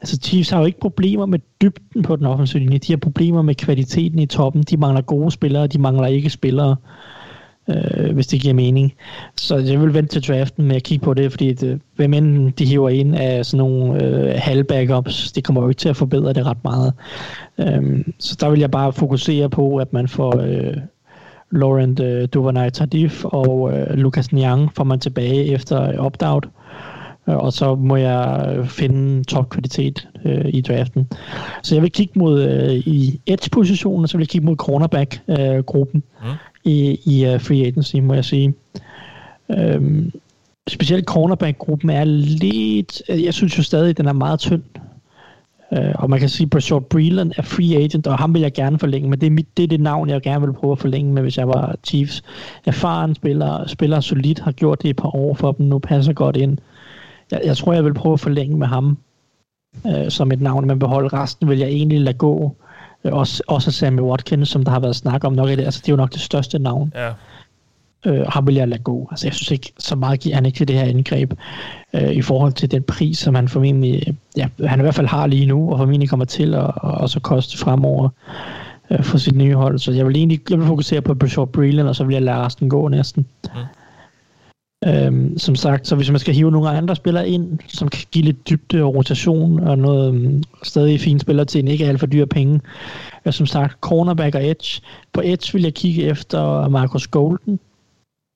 altså Chiefs har jo ikke problemer med dybden på den offensive linje. De har problemer med kvaliteten i toppen. De mangler gode spillere, de mangler ikke spillere. øh, hvis det giver mening. Så jeg vil vente til draften med at kigge på det, fordi det, hvem end de hiver ind af sådan nogle øh, halv-backups, det kommer jo ikke til at forbedre det ret meget. Øh, så der vil jeg bare fokusere på, at man får øh, Laurent øh, Duvernay Tardif og øh, Lucas Niang får man tilbage efter opt-out. Øh, og så må jeg finde topkvalitet øh, i draften. Så jeg vil kigge mod øh, i edge-positionen, og så vil jeg kigge mod cornerback-gruppen øh, mm. i, i uh, free agency, må jeg sige. Øhm, specielt cornerback-gruppen er lidt... Jeg synes jo stadig, at den er meget tynd. Uh, og man kan sige, at Brashard Breland er free agent, og ham vil jeg gerne forlænge, men det er, mit, det er det navn, jeg gerne vil prøve at forlænge med, hvis jeg var Chiefs. Erfaren spiller, spiller solidt, har gjort det et par år for dem, nu passer godt ind. Jeg, jeg tror, jeg vil prøve at forlænge med ham uh, som et navn, men beholde resten vil jeg egentlig lade gå. Uh, også, også Sammy Watkins, som der har været snak om nok. Det, altså, det er jo nok det største navn. Ja. Øh, ham vil jeg lade gå. Altså, jeg synes ikke, så meget giver han ikke til det her indgreb øh, i forhold til den pris, som han formentlig, ja, han i hvert fald har lige nu, og formentlig kommer til at og, og så koste fremover øh, for sit nye hold. Så jeg vil egentlig jeg vil fokusere på Brashard Breland, og så vil jeg lade resten gå næsten. Mm. Øhm, som sagt, så hvis man skal hive nogle andre spillere ind, som kan give lidt dybde og rotation, og noget um, stadig fine spillere til en ikke alt for dyr penge, øh, som sagt, cornerback og edge. På edge vil jeg kigge efter Marcus Golden,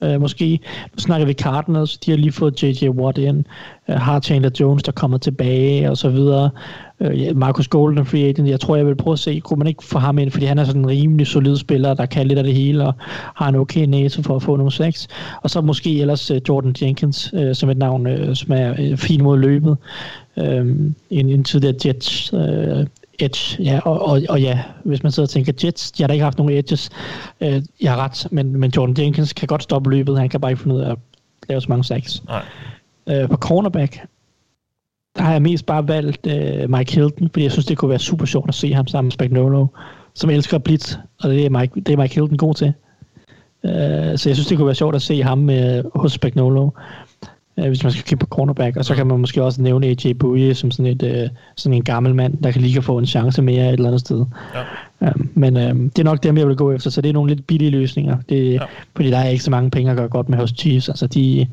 øh, måske. Nu snakker vi Cardinals, de har lige fået J.J. Watt ind, øh, har Chandler Jones, der kommer tilbage, og så videre. Øh, Marcus Golden, free agent, jeg tror, jeg vil prøve at se, kunne man ikke få ham ind, fordi han er sådan en rimelig solid spiller, der kan lidt af det hele, og har en okay næse for at få nogle sex. Og så måske ellers øh, Jordan Jenkins, øh, som et navn, øh, som er øh, fin mod løbet. Øh, en, en tidligere Jets øh, edge, ja, og, og, og ja, hvis man sidder og tænker, Jets, de har da ikke haft nogen edges, øh, jeg har ret, men, men Jordan Jenkins kan godt stoppe løbet, han kan bare ikke finde ud af at lave så mange sacks. Nej. Øh, på cornerback, der har jeg mest bare valgt øh, Mike Hilton, fordi jeg synes, det kunne være super sjovt at se ham sammen med Spagnolo, som elsker blitz, og det er Mike, det er Mike Hilton god til. Øh, så jeg synes, det kunne være sjovt at se ham øh, hos Spagnolo øh, hvis man skal kigge på cornerback. Og så kan man måske også nævne AJ Bouye som sådan, et, øh, sådan en gammel mand, der kan lige få en chance mere et eller andet sted. Ja. Um, men øh, det er nok dem, jeg vil gå efter, så det er nogle lidt billige løsninger. Det, ja. Fordi der er ikke så mange penge at gøre godt med hos Chiefs. Altså, de,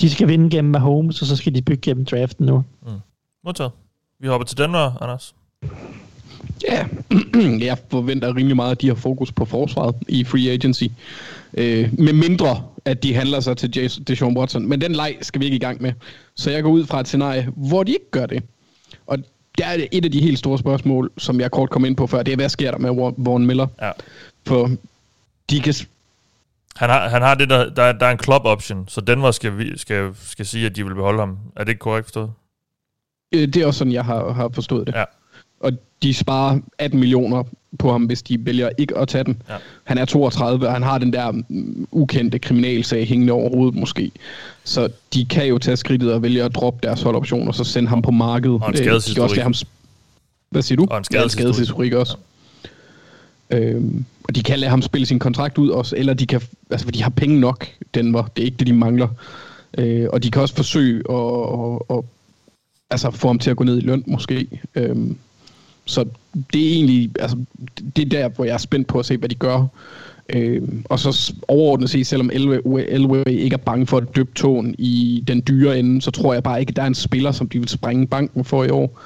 de skal vinde gennem Mahomes, og så skal de bygge gennem draften nu. Mm. Modtaget. Vi hopper til Denver, Anders. Ja, jeg forventer rimelig meget, at de har fokus på forsvaret i free agency. Øh, med mindre, at de handler sig til Jason, Deshaun Watson. Men den leg skal vi ikke i gang med. Så jeg går ud fra et scenarie, hvor de ikke gør det. Og det er et af de helt store spørgsmål, som jeg kort kom ind på før. Det er, hvad sker der med Warren Miller? Ja. For de kan... Han har, han har det, der, der, der er en club option, så Denver skal, skal, skal sige, at de vil beholde ham. Er det ikke korrekt forstået? Øh, det er også sådan, jeg har, har forstået det. Ja. Og de sparer 18 millioner på ham, hvis de vælger ikke at tage den. Ja. Han er 32, og han har den der mm, ukendte kriminalsag hængende over hovedet måske. Så de kan jo tage skridtet og vælge at droppe deres holdoption, og så sende ham på markedet. Og en skadeshistorik. Ham... Hvad siger du? Og en skadeshistorik. Ja, en skadeshistorik også. Ja. Øhm, og de kan lade ham spille sin kontrakt ud også, eller de kan, altså de har penge nok, Denver. Det er ikke det, de mangler. Øh, og de kan også forsøge at, at, at altså få ham til at gå ned i løn, måske. Øhm, så det er egentlig, altså, det er der, hvor jeg er spændt på at se, hvad de gør. Øh, og så overordnet set, selvom Elway, ikke er bange for at døbe tåen i den dyre ende, så tror jeg bare ikke, at der er en spiller, som de vil springe banken for i år.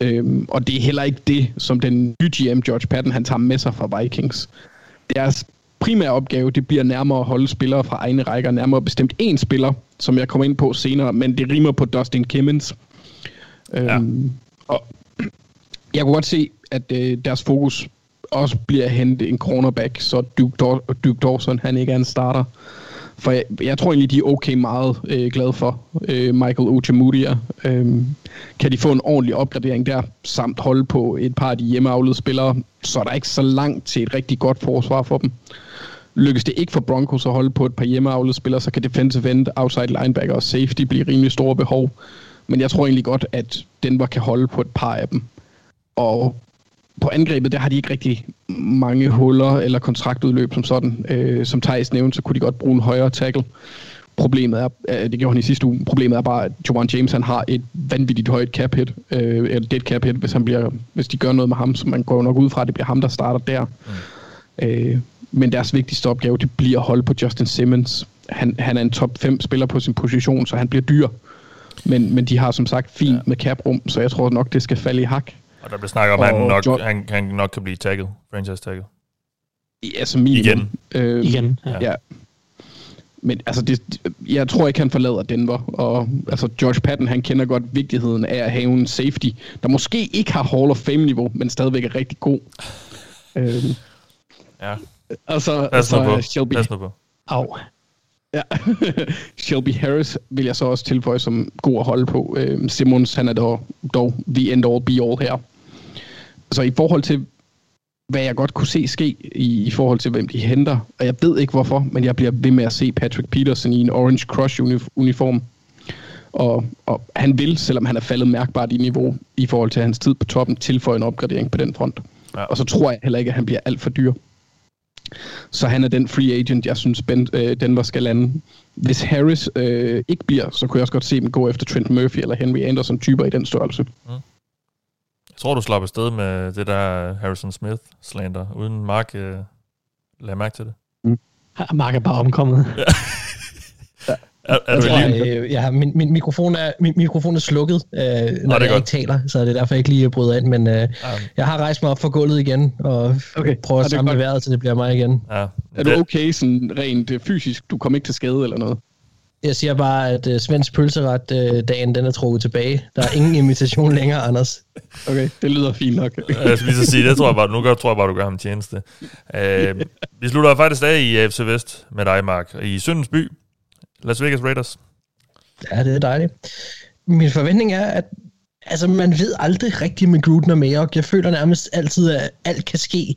Øh, og det er heller ikke det, som den nye GM, George Patton, han tager med sig fra Vikings. Deres primære opgave, det bliver nærmere at holde spillere fra egne rækker, nærmere bestemt én spiller, som jeg kommer ind på senere, men det rimer på Dustin Kimmins. Ja. Øhm, og jeg kunne godt se, at øh, deres fokus også bliver at hente en cornerback, så Duke, Dor- Duke Dawson han ikke er en starter. For jeg, jeg tror egentlig, de er okay meget øh, glade for øh, Michael Ojemudia. Øh, kan de få en ordentlig opgradering der, samt holde på et par af de hjemmeavlede spillere, så er der ikke så langt til et rigtig godt forsvar for dem. Lykkes det ikke for Broncos at holde på et par hjemmeavlede spillere, så kan defensive end, outside linebacker og safety blive rimelig store behov. Men jeg tror egentlig godt, at Denver kan holde på et par af dem. Og på angrebet, der har de ikke rigtig mange huller eller kontraktudløb som sådan. Øh, som Thijs nævnte, så kunne de godt bruge en højere tackle. Problemet er, det gjorde han i sidste uge, problemet er bare, at Jawan James han har et vanvittigt højt cap hit, øh, eller dead cap hit, hvis, han bliver, hvis de gør noget med ham, så man går nok ud fra, at det bliver ham, der starter der. Mm. Øh, men deres vigtigste opgave, det bliver at holde på Justin Simmons. Han, han er en top 5 spiller på sin position, så han bliver dyr. Men, men de har som sagt fint ja. med cap-rum, så jeg tror nok, det skal falde i hak. Og der bliver snakket om, at han nok, John... han, han nok kan blive tagget, franchise tagget. Ja, som minimum. Igen. Øh, Igen, ja. ja. Men altså, det, jeg tror ikke, han forlader Denver. Og altså, George Patton, han kender godt vigtigheden af at have en safety, der måske ikke har Hall of Fame-niveau, men stadigvæk er rigtig god. Øh, Ja, altså, pas altså nu på. Shelby, Pas på. Au. ja. Shelby Harris vil jeg så også tilføje som god at holde på. Øh, Simmons, han er dog, dog the end all be all her. Så i forhold til, hvad jeg godt kunne se ske i, i forhold til, hvem de henter, og jeg ved ikke hvorfor, men jeg bliver ved med at se Patrick Peterson i en Orange Crush uni- uniform. Og, og han vil, selvom han er faldet mærkbart i niveau i forhold til hans tid på toppen, tilføje en opgradering på den front. Ja. Og så tror jeg heller ikke, at han bliver alt for dyr. Så han er den free agent, jeg synes, ben, øh, Denver skal lande. Hvis Harris øh, ikke bliver, så kunne jeg også godt se dem gå efter Trent Murphy eller Henry Anderson typer i den størrelse. Jeg tror, du slår afsted med det der Harrison Smith slander, uden Mark øh, lagde mærke til det. Mark er bare omkommet. Er, er Jeg tror, øh, ja, min, min, mikrofon er, min mikrofon er slukket, øh, når er jeg godt. ikke taler, så det er derfor, jeg ikke lige bryder ind. Men øh, Ja, jeg har rejst mig op fra gulvet igen, og Okay. prøver at det samle vejret, så det bliver mig igen. ja. Er du okay sådan rent øh, fysisk? Du kom ikke til skade eller noget? Jeg siger bare, at uh, Svends pølseret uh, dagen den er trukket tilbage. Der er ingen invitation længere, Anders. Okay, det lyder fint nok. Jeg skal lige så sige, det tror jeg bare, nu gør, tror jeg bare, du gør ham en tjeneste. Uh, vi slutter faktisk af i AFC Vest med dig, Mark. I Syndens by, Las Vegas Raiders. Ja, det er dejligt. Min forventning er, at altså, man ved aldrig rigtigt med Gruden og Mayock. Jeg føler nærmest altid, at alt kan ske.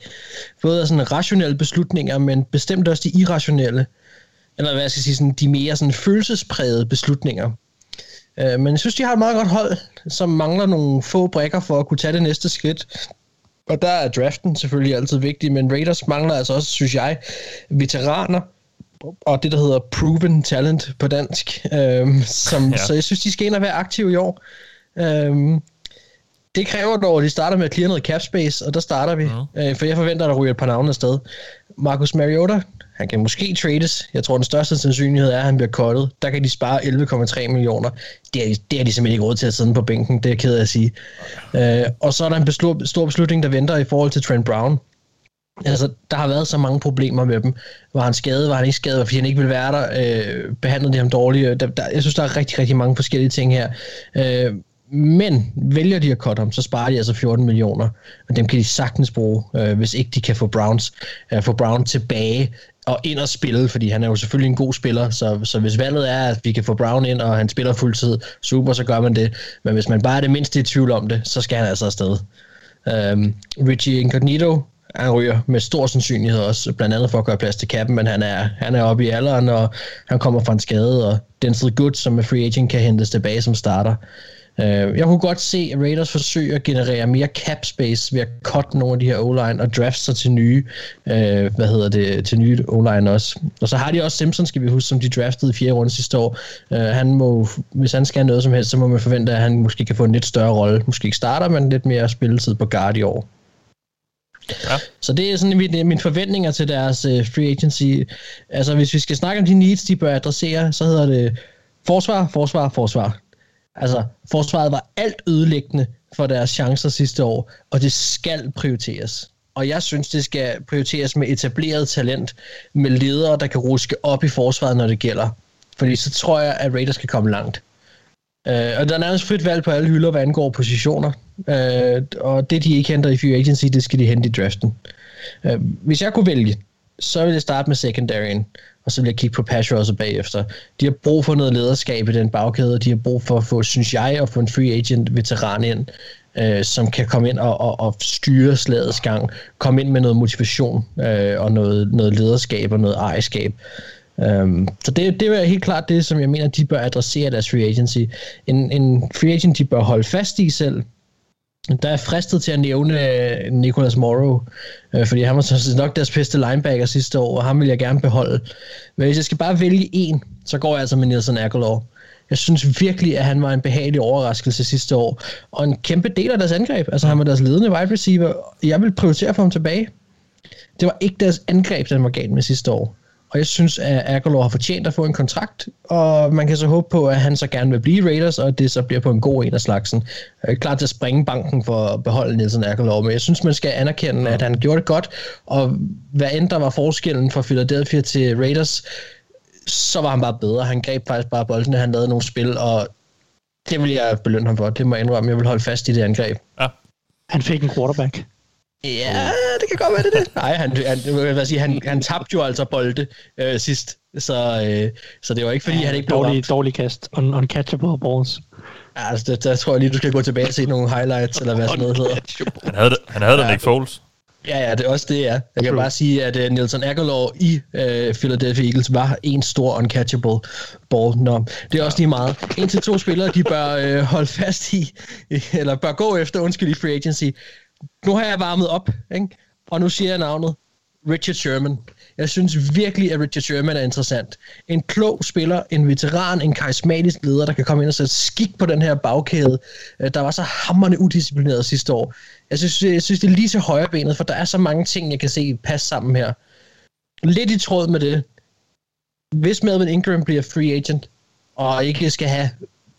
Både af sådan rationelle beslutninger, men bestemt også de irrationelle. Eller hvad jeg skal sige, sådan, de mere sådan følelsesprægede beslutninger. Øh, men jeg synes, de har et meget godt hold, som mangler nogle få brækker for at kunne tage det næste skridt. Og der er draften selvfølgelig altid vigtig, men Raiders mangler altså også, synes jeg, veteraner, og det, der hedder proven talent på dansk. Øhm, som, Ja. Så jeg synes, de skal ind og være aktive i år. Øhm, det kræver dog, at de starter med at clear noget cap space, og der starter vi. Mm. Øh, for jeg forventer, at der ryger et par navne afsted. Marcus Mariota, han kan måske trades. Jeg tror, den største sandsynlighed er, at han bliver cuttet. Der kan de spare 11,3 millioner. Det er, det er de simpelthen ikke råd til at sidde på bænken, det er jeg ked af at sige. Øh, og så er der en beslu- stor beslutning, der venter i forhold til Trent Brown. Altså, der har været så mange problemer med dem. Var han skadet, var han ikke skadet, fordi han ikke ville være der, øh, behandlede de ham dårligt. Der, der, jeg synes, der er rigtig, rigtig mange forskellige ting her. Øh, men vælger de at cutte ham, så sparer de altså 14 millioner, og dem kan de sagtens bruge, øh, hvis ikke de kan få Browns, øh, få Brown tilbage og ind og spille, fordi han er jo selvfølgelig en god spiller, så, så hvis valget er, at vi kan få Brown ind, og han spiller fuldtid, super, så gør man det. Men hvis man bare er det mindste i tvivl om det, så skal han altså afsted. Um, Richie Incognito, han ryger med stor sandsynlighed også, blandt andet for at gøre plads til kappen, men han er, han er oppe i alderen, og han kommer fra en skade, og Denzel Good, som er free agent, kan hentes tilbage som starter. Uh, jeg kunne godt se, at Raiders forsøger at generere mere cap space ved at cut nogle af de her O-line og draft sig til nye, uh, hvad hedder det, til nye O-line også. Og så har de også Simpson, skal vi huske, som de draftede i fjerde runde sidste år. Uh, han må, hvis han skal noget som helst, så må man forvente, at han måske kan få en lidt større rolle. Måske ikke starter, men lidt mere spilletid på guard i år. Ja. Så det er sådan mine, mine forventninger til deres uh, free agency. Altså hvis vi skal snakke om de needs, de bør adressere, så hedder det forsvar, forsvar, forsvar. Altså forsvaret var alt ødelæggende for deres chancer sidste år, og det skal prioriteres. Og jeg synes, det skal prioriteres med etableret talent, med ledere, der kan ruske op i forsvaret, når det gælder. Fordi så tror jeg, at Raiders kan komme langt. Uh, og der er nærmest frit valg på alle hylder, hvad angår positioner. Uh, og det, de ikke henter i free agency, det skal de hente i draften. Uh, hvis jeg kunne vælge, så ville jeg starte med secondaryen, og så vil jeg kigge på pass også bagefter. De har brug for noget lederskab i den bagkæde, og de har brug for at få, synes jeg, at få en free agent veteran ind, øh, som kan komme ind og, og, og styre slagets gang, komme ind med noget motivation øh, og noget, noget lederskab og noget ejerskab. Um, så det, det er helt klart det, som jeg mener, de bør adressere deres free agency. En, en free agent, de bør holde fast i selv, der er fristet til at nævne øh, Nicholas Morrow, øh, fordi han var så nok deres bedste linebacker sidste år, og ham vil jeg gerne beholde. Men hvis jeg skal bare vælge en, så går jeg altså med Nielsen Aguilar. Jeg synes virkelig, at han var en behagelig overraskelse sidste år, og en kæmpe del af deres angreb. Altså han var deres ledende wide receiver. Jeg vil prioritere for ham tilbage. Det var ikke deres angreb, den var galt med sidste år. Og jeg synes, at Aguilar har fortjent at få en kontrakt, og man kan så håbe på, at han så gerne vil blive Raiders, og det så bliver på en god en af slagsen. Jeg er klar til at springe banken for at beholde Nielsen Aguilar, men jeg synes, man skal anerkende, at han gjorde det godt, og hvad end der var forskellen fra Philadelphia til Raiders, så var han bare bedre. Han greb faktisk bare bolden, han lavede nogle spil, og det vil jeg belønne ham for. Det må jeg indrømme. Jeg vil holde fast i det angreb. Ja. Han fik en quarterback. Ja, det kan godt være, det det. Nej, han, han, jeg vil sige, han, han tabte jo altså bolde øh, sidst, så, øh, så det var ikke, fordi ja, han ikke blev dårlig, dårlig kast. Un, uncatchable balls. Ja, altså, der, der, tror jeg lige, du skal gå tilbage og se nogle highlights, eller hvad sådan noget hedder. Han havde, det, han havde ja. den ikke Foles. Ja, ja, det er også det, ja. Jeg kan bare sige, at uh, Nelson Aguilar i uh, Philadelphia Eagles var en stor uncatchable ball. Nå, det er også lige meget. En til to spillere, de bør uh, holde fast i, eller bør gå efter, undskyld, i free agency. Nu har jeg varmet op, ikke? og nu siger jeg navnet. Richard Sherman. Jeg synes virkelig, at Richard Sherman er interessant. En klog spiller, en veteran, en karismatisk leder, der kan komme ind og sætte skik på den her bagkæde, øh, der var så hammerne udisciplineret sidste år. Jeg synes, jeg synes, det er lige til højre benet, for der er så mange ting, jeg kan se passe sammen her. Lidt i tråd med det. Hvis Melvin Ingram bliver free agent, og ikke skal have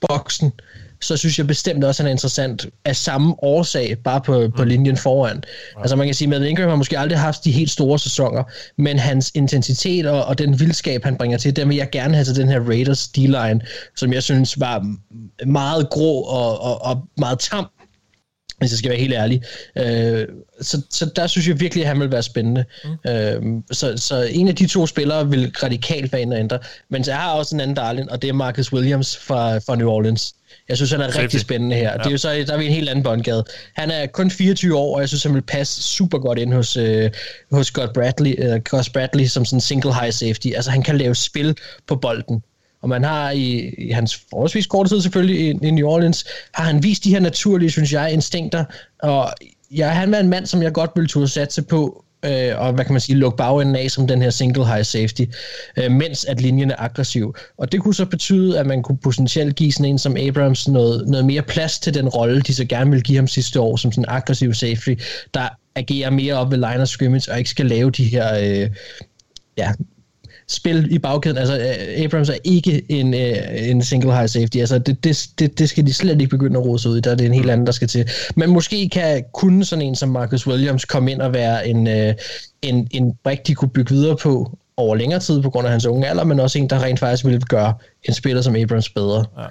boksen, så synes jeg bestemt også, at han er interessant af samme årsag, bare på, på mm. linjen foran. Ja. Altså man kan sige, at Ingram har måske aldrig haft de helt store sæsoner, men hans intensitet og, og den vildskab, han bringer til, den vil jeg gerne have til den her Raiders D-line, som jeg synes var meget grå og, og, og meget tam hvis jeg skal være helt ærlig. Øh, så, så der synes jeg virkelig, at han vil være spændende. Mm. Øh, så, så en af de to spillere vil radikalt være inde og ændre. Men så jeg har også en anden darling, og det er Marcus Williams fra, fra New Orleans. Jeg synes, han er Safety. rigtig spændende her. Ja. Det er jo så, der er vi en helt anden båndgade. Han er kun 24 år, og jeg synes, han vil passe super godt ind hos, øh, hos Scott Bradley, uh, Gus Bradley som sådan single high safety. Altså, han kan lave spil på bolden. Og man har i, i hans forholdsvis korte tid selvfølgelig i, i New Orleans, har han vist de her naturlige, synes jeg, instinkter. Og ja, han var en mand, som jeg godt ville turde satse på, øh, og hvad kan man sige, lukke bagenden af som den her single high safety, øh, mens at linjen er aggressiv. Og det kunne så betyde, at man kunne potentielt give sådan en som Abrams noget, noget mere plads til den rolle, de så gerne vil give ham sidste år, som sådan en aggressiv safety, der agerer mere op ved line of scrimmage, og ikke skal lave de her øh, ja, spil i bagkæden. Altså, uh, Abrams er ikke en, uh, en single high safety. Altså, det, det, det, det skal de slet ikke begynde at rode sig ud i. Der er det en helt anden, der skal til. Men måske kan kunne sådan en som Marcus Williams komme ind og være en, uh, en, en brik, de kunne bygge videre på over længere tid på grund af hans unge alder, men også en, der rent faktisk ville gøre en spiller som Abrams bedre. Ja.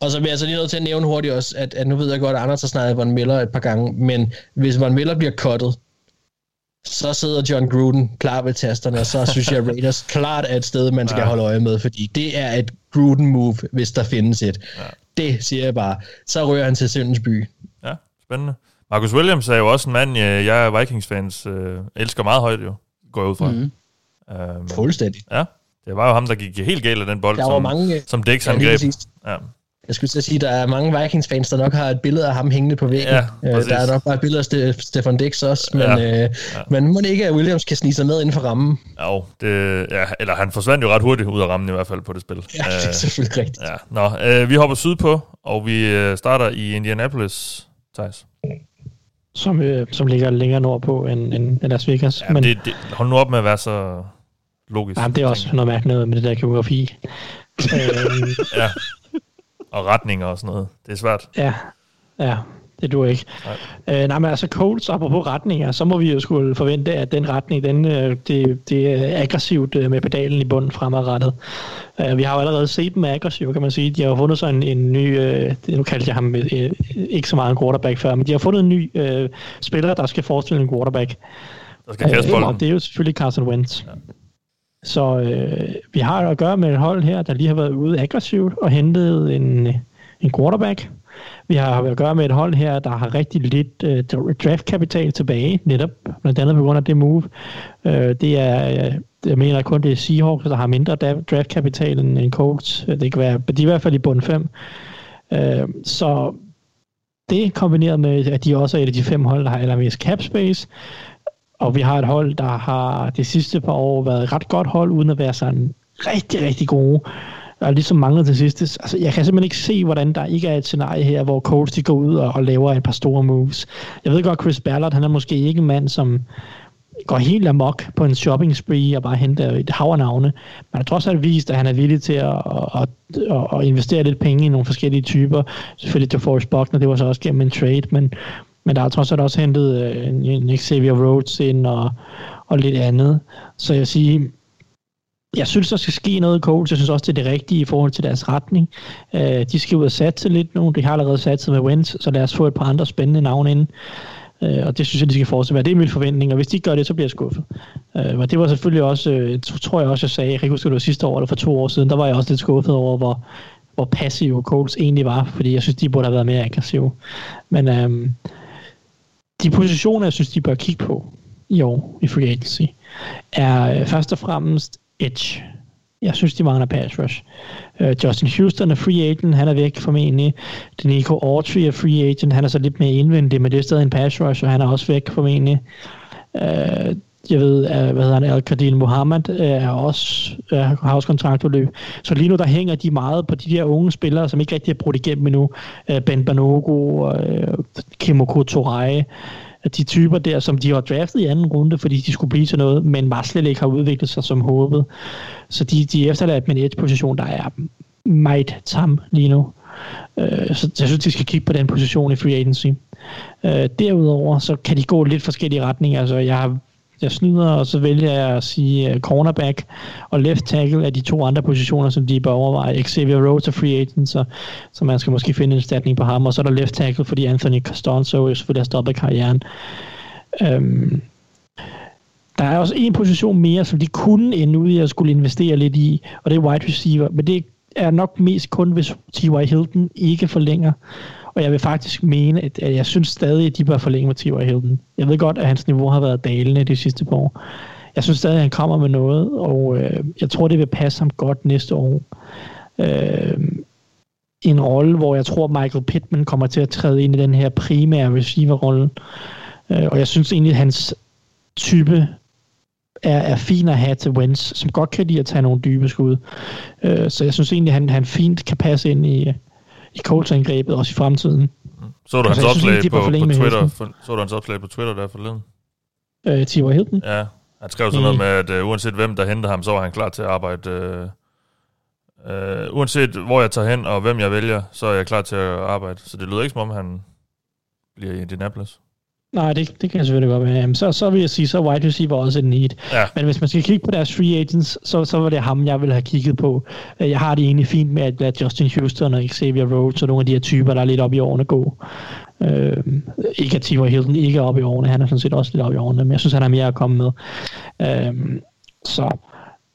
Og så vil jeg så lige nødt til at nævne hurtigt også, at, at nu ved jeg godt, at Anders har snakket Von Miller et par gange, men hvis Von Miller bliver cuttet, så sidder John Gruden klar ved tasterne, og så synes jeg, at Raiders klart er et sted, man skal ja. holde øje med, fordi det er et Gruden-move, hvis der findes et. Ja. Det siger jeg bare. Så rører han til Søndens by. Ja, spændende. Marcus Williams er jo også en mand, jeg er Vikings-fans, øh, elsker meget højt jo, går jeg ud fra. Mm-hmm. Um, Fuldstændig. Ja, det var jo ham, der gik helt galt af den bold, der som, mange, som Dix ja, greb. Ja. Jeg skulle sige, at der er mange Vikings-fans, der nok har et billede af ham hængende på væggen. Ja, øh, der er nok bare et billede af Stefan Dix også, men, ja, øh, ja. men må det ikke, at Williams kan snige sig med inden for rammen? Jo, det, ja, eller han forsvandt jo ret hurtigt ud af rammen i hvert fald på det spil. Ja, det er øh, selvfølgelig rigtigt. Ja. Nå, øh, vi hopper sydpå, og vi øh, starter i Indianapolis, Thijs. Som, øh, som ligger længere nordpå end, end Las Vegas. Ja, men det, det, hold nu op med at være så logisk. Ja, det er også noget mærkeligt med det der geografi. øhm, ja og retninger og sådan noget. Det er svært. Ja, ja det du ikke. Nej. Øh, nej, men altså Colts, apropos retninger, så må vi jo skulle forvente, at den retning, den, øh, det, det er aggressivt øh, med pedalen i bunden fremadrettet. Øh, vi har jo allerede set dem aggressive, kan man sige. De har jo fundet sig en, en ny, øh, nu kaldte jeg ham øh, ikke så meget en quarterback før, men de har fundet en ny øh, spiller, der skal forestille en quarterback. Der skal øh, det er jo selvfølgelig Carson Wentz. Ja. Så øh, vi har at gøre med et hold her, der lige har været ude aggressivt og hentet en, en quarterback. Vi har at gøre med et hold her, der har rigtig lidt øh, draftkapital tilbage, netop blandt andet på grund af det move. Øh, det er, øh, jeg mener kun det er Seahawks, der har mindre draftkapital end, en Colts. Øh, det kan være, de er i hvert fald i bund 5. Øh, så det kombineret med, at de også er et af de fem hold, der har allermest cap space, og vi har et hold, der har de sidste par år været et ret godt hold, uden at være sådan rigtig, rigtig gode. Og ligesom manglet til sidste. Altså, jeg kan simpelthen ikke se, hvordan der ikke er et scenarie her, hvor Colts de går ud og, og laver et par store moves. Jeg ved godt, Chris Ballard, han er måske ikke en mand, som går helt amok på en shopping spree og bare henter et hav af navne. Man har trods alt vist, at han er villig til at, at, at, at investere lidt penge i nogle forskellige typer. Selvfølgelig til Forrest Buckner, det var så også gennem en trade, men, men der er trods alt også hentet øh, en Xavier Rhodes ind og, og lidt andet. Så jeg siger, jeg synes, der skal ske noget i Colts. Jeg synes også, det er det rigtige i forhold til deres retning. Øh, de skal ud og satse lidt nu. De har allerede satset med Wentz, så lad os få et par andre spændende navne ind. Øh, og det synes jeg, de skal fortsætte med. Det er min forventning, og hvis de ikke gør det, så bliver jeg skuffet. Øh, og det var selvfølgelig også, øh, tror jeg også, jeg sagde, jeg kan ikke huske, det var sidste år eller for to år siden, der var jeg også lidt skuffet over, hvor, hvor passive Colts egentlig var, fordi jeg synes, de burde have været mere aggressive. Men øh, de positioner, jeg synes, de bør kigge på i år i free agency, er øh, først og fremmest edge. Jeg synes, de mangler pass rush. Uh, Justin Houston er free agent, han er væk formentlig. Denico Autry er free agent, han er så lidt mere indvendig, men det er stadig en pass rush, og han er også væk formentlig. Uh, jeg ved, at, hvad hedder han, Al-Qadil Mohammed øh, er også, er, har også kontraktudløb. Så lige nu, der hænger de meget på de der unge spillere, som ikke rigtig er brudt igennem endnu. Øh, ben Banogo og Kimoko Torai de typer der, som de har draftet i anden runde, fordi de skulle blive til noget, men bare slet ikke har udviklet sig som håbet. Så de, de efterladt med en edge-position, der er meget tam lige nu. Så jeg synes, de skal kigge på den position i free agency. Derudover, så kan de gå lidt forskellige retninger. Altså, jeg har jeg snyder, og så vælger jeg at sige uh, cornerback og left tackle af de to andre positioner, som de bør overveje. Xavier Rhodes er free agent, så, så man skal måske finde en erstatning på ham, og så er der left tackle, fordi Anthony Costanzo jo selvfølgelig har stoppet karrieren. Um, der er også en position mere, som de kunne ende ud i at skulle investere lidt i, og det er wide receiver, men det er nok mest kun, hvis T.Y. Hilton ikke forlænger. Og jeg vil faktisk mene, at, jeg synes stadig, at de bør forlænge med T.Y. Hilden. Jeg ved godt, at hans niveau har været dalende de sidste par år. Jeg synes stadig, at han kommer med noget, og øh, jeg tror, det vil passe ham godt næste år. Øh, en rolle, hvor jeg tror, Michael Pittman kommer til at træde ind i den her primære receiver-rolle. Øh, og jeg synes egentlig, at hans type er, er fin at have til Wentz, som godt kan lide at tage nogle dybe skud. Øh, så jeg synes egentlig, at han, han fint kan passe ind i, i Colts-angrebet også i fremtiden. Så du hans altså, opslag på, på Twitter? For, så du hans opslag på Twitter der forleden? Øh, Tivor Hilton? Ja, han skrev sådan noget med, at uh, uanset hvem der henter ham, så var han klar til at arbejde... Uh, uh, uanset hvor jeg tager hen og hvem jeg vælger, så er jeg klar til at arbejde. Så det lyder ikke som om, han bliver i Indianapolis. Nej, det, det kan jeg selvfølgelig godt være. Så, så vil jeg sige, så er wide receiver også en need. Ja. Men hvis man skal kigge på deres free agents, så, så var det ham, jeg ville have kigget på. Øh, jeg har det egentlig fint med at lade Justin Houston og Xavier Rhodes og nogle af de her typer, der er lidt op i årene gå. Øh, ikke at Tivor Hilton ikke er op i årene, han er sådan set også lidt op i årene, men jeg synes, han har mere at komme med. Øh, så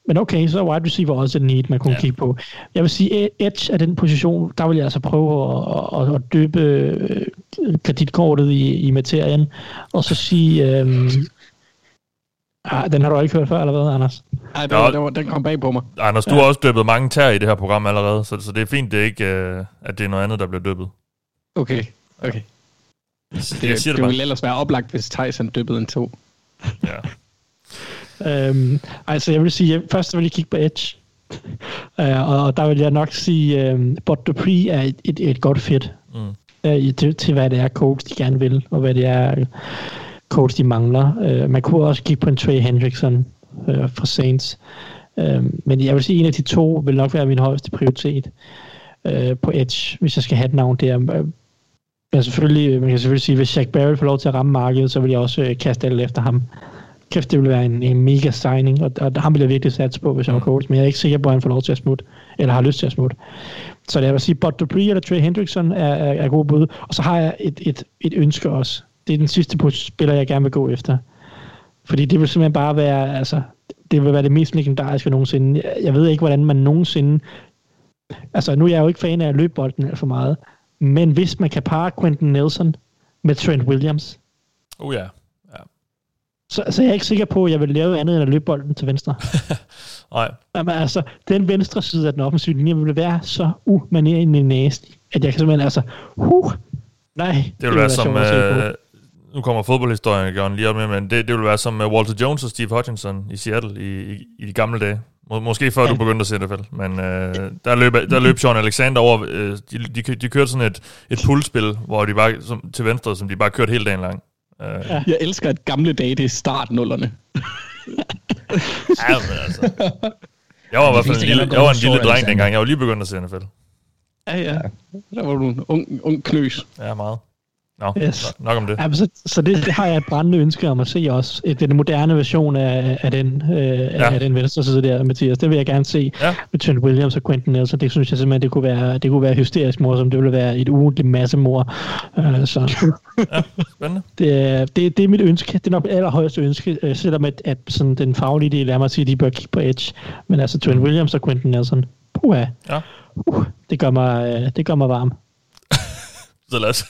men okay, så er wide receiver også et need, man kunne ja. kigge på. Jeg vil sige, edge af den position, der vil jeg altså prøve at, at, at døbe øh, kreditkortet i, i materien, og så sige... Øhm, Ah, den har du ikke hørt før, eller hvad, Anders? Nej, den, den, den kom bag på mig. Anders, du ja. har også døbet mange tær i det her program allerede, så, så det er fint, det er ikke, uh, at det er noget andet, der bliver døbet. Okay, okay. Det, det, det, det ville ellers være oplagt, hvis Tyson døbede en to. Ja. Øhm, altså, jeg vil sige, jeg, først vil jeg kigge på Edge. uh, og, og der vil jeg nok sige, um, Bot Dupree er et, et, et godt fit mm. uh, til, til, hvad det er, coach de gerne vil, og hvad det er, coach de mangler. Uh, man kunne også kigge på en Trey Hendrickson uh, fra Saints. Uh, men jeg vil sige, at en af de to vil nok være min højeste prioritet uh, på Edge, hvis jeg skal have et navn der. Men selvfølgelig, man kan selvfølgelig sige, at hvis Jack Barrett får lov til at ramme markedet, så vil jeg også uh, kaste alt efter ham kæft, det ville være en, en mega signing, og, og ham vil jeg virkelig satse på, hvis jeg var coach, men jeg er ikke sikker på, at han får lov til at smutte, eller har lyst til at smutte. Så jeg vil sige, Bud Dupree eller Trey Hendrickson er, er, er gode bud, og så har jeg et, et, et ønske også. Det er den sidste spiller, jeg gerne vil gå efter. Fordi det vil simpelthen bare være, altså, det vil være det mest legendariske nogensinde. Jeg ved ikke, hvordan man nogensinde... Altså, nu er jeg jo ikke fan af at løbe bolden alt for meget, men hvis man kan parre Quentin Nelson med Trent Williams, oh ja. Så, så jeg er ikke sikker på, at jeg vil lave andet end at løbe bolden til venstre. Nej. Jamen, altså, den venstre side af den offensive linje vil være så umanerende næstig, at jeg kan simpelthen, altså, huh, nej. Det vil, det vil være som, øh, nu kommer fodboldhistorien John, lige op med, men det, det vil være som uh, Walter Jones og Steve Hutchinson i Seattle i, i, i de gamle dage. Må, måske før ja. du begyndte at se det, men øh, der, løb, der løb Sean Alexander over, øh, de, de, de kørte sådan et, et pullspil, hvor de bare som, til venstre, som de bare kørte hele dagen lang. Ja. Jeg elsker, at gamle dage, det er startnullerne. ja, men altså. Jeg var i hvert fald en lille, jeg var en lille dreng dengang. Jeg var lige begyndt at se NFL. Ja, ja. Der var du en ung, ung knøs. Ja, meget. Nå, Yes. nok om det. Ja, så, så det, det har jeg et brændende ønske om at se også. Den moderne version af, af den, øh, ja. af den venstre side der, Mathias. Det vil jeg gerne se Ja. med Trent Williams og Quentin Nelson. Det synes jeg simpelthen, det kunne være, det kunne være hysterisk morsomt. Det ville være et ugentligt masse mor. Uh, så Spændende. det, det, det er mit ønske. Det er nok mit allerhøjeste ønske, øh, selvom at, at sådan, den faglige del er mig at sige, at de bør kigge på Edge. Men altså Trent Williams og Quentin Nelson, puha, Ja. uh, det, gør mig, øh, det gør mig varm. Så lad os,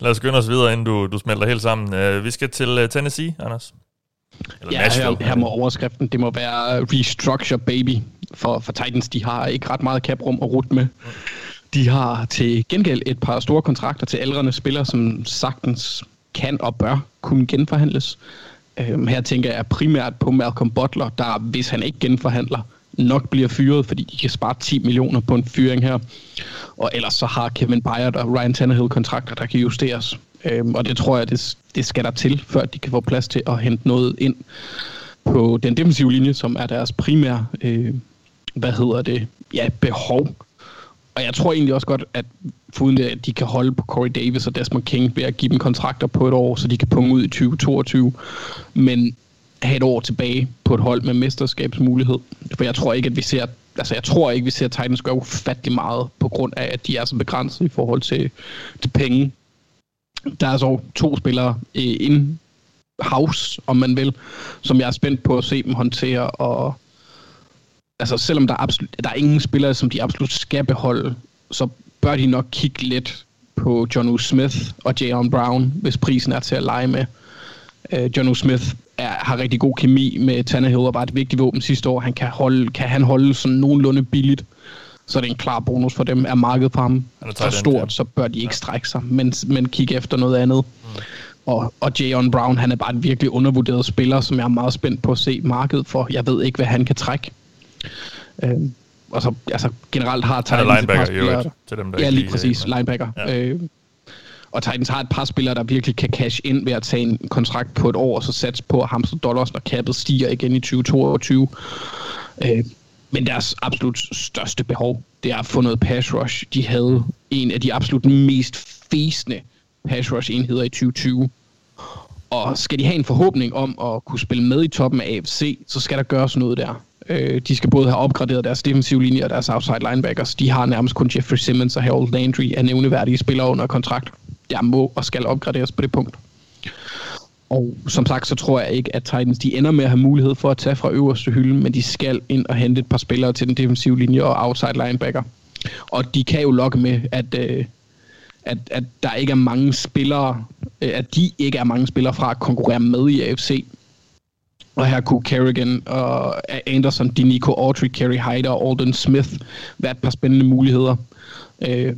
lad os skynde os videre, inden du, du smelter helt sammen. Uh, vi skal til uh, Tennessee, Anders. Eller Ja, her, her må overskriften, det må være restructure baby. For, for Titans, de har ikke ret meget caprum at rute med. De har til gengæld et par store kontrakter til ældrende spillere, som sagtens kan og bør kunne genforhandles. Øhm, her tænker jeg primært på Malcolm Butler, der hvis han ikke genforhandler, nok bliver fyret, fordi de kan spare 10 millioner på en fyring her. Og ellers så har Kevin Byard og Ryan Tannehill kontrakter, der kan justeres. Øhm, og det tror jeg, det, det skal der til, før de kan få plads til at hente noget ind på den defensive linje, som er deres primære, øh, hvad hedder det, ja, behov. Og jeg tror egentlig også godt, at foruden det, at de kan holde på Corey Davis og Desmond King ved at give dem kontrakter på et år, så de kan punge ud i 2022. Men have et år tilbage på et hold med mesterskabsmulighed. For jeg tror ikke, at vi ser, altså jeg tror ikke, vi ser Titans gøre ufattelig meget på grund af, at de er så begrænset i forhold til, til penge. Der er så to spillere øh, in house, om man vil, som jeg er spændt på at se dem håndtere, og altså selvom der er, absolut, der er ingen spillere, som de absolut skal beholde, så bør de nok kigge lidt på John U. Smith og Jaron Brown, hvis prisen er til at lege med. Uh, John U. Smith er, har rigtig god kemi med Tannehill og var et vigtigt våben sidste år. Han kan, holde, kan han holde sådan nogenlunde billigt, så er det en klar bonus for dem. Er markedet for ham Han er for stort, så bør de ikke strække sig, men, men kigge efter noget andet. Mm. Og, og Jayon Brown, han er bare en virkelig undervurderet spiller, som jeg er meget spændt på at se markedet for. Jeg ved ikke, hvad han kan trække. Øhm, og så altså, generelt har Han er Titans et par linebacker øvrigt, til dem, der Ja, lige præcis. øh, Linebacker. Ja. Øh, og Titans har et par spillere, der virkelig kan cash ind ved at tage en kontrakt på et år, og så satse på at hamstre dollars, når kappet stiger igen i 2022. Øh, men deres absolut største behov, det er at få noget pass rush. De havde en af de absolut mest fæsende pass rush enheder i 2020. Og skal de have en forhåbning om at kunne spille med i toppen af AFC, så skal der gøres noget der. Øh, de skal både have opgraderet deres defensive linje og deres outside linebackers. De har nærmest kun Jeffrey Simmons og Harold Landry af nævneværdige spillere under kontrakt jeg må og skal opgraderes på det punkt. Og som sagt, så tror jeg ikke, at Titans de ender med at have mulighed for at tage fra øverste hylde, men de skal ind og hente et par spillere til den defensive linje og outside linebacker. Og de kan jo lokke med, at, øh, at, at der ikke er mange spillere, øh, at de ikke er mange spillere fra at konkurrere med i AFC. Og her kunne Kerrigan og Anderson, Dinico Autry, Kerry Hyder og Alden Smith være et par spændende muligheder. Øh,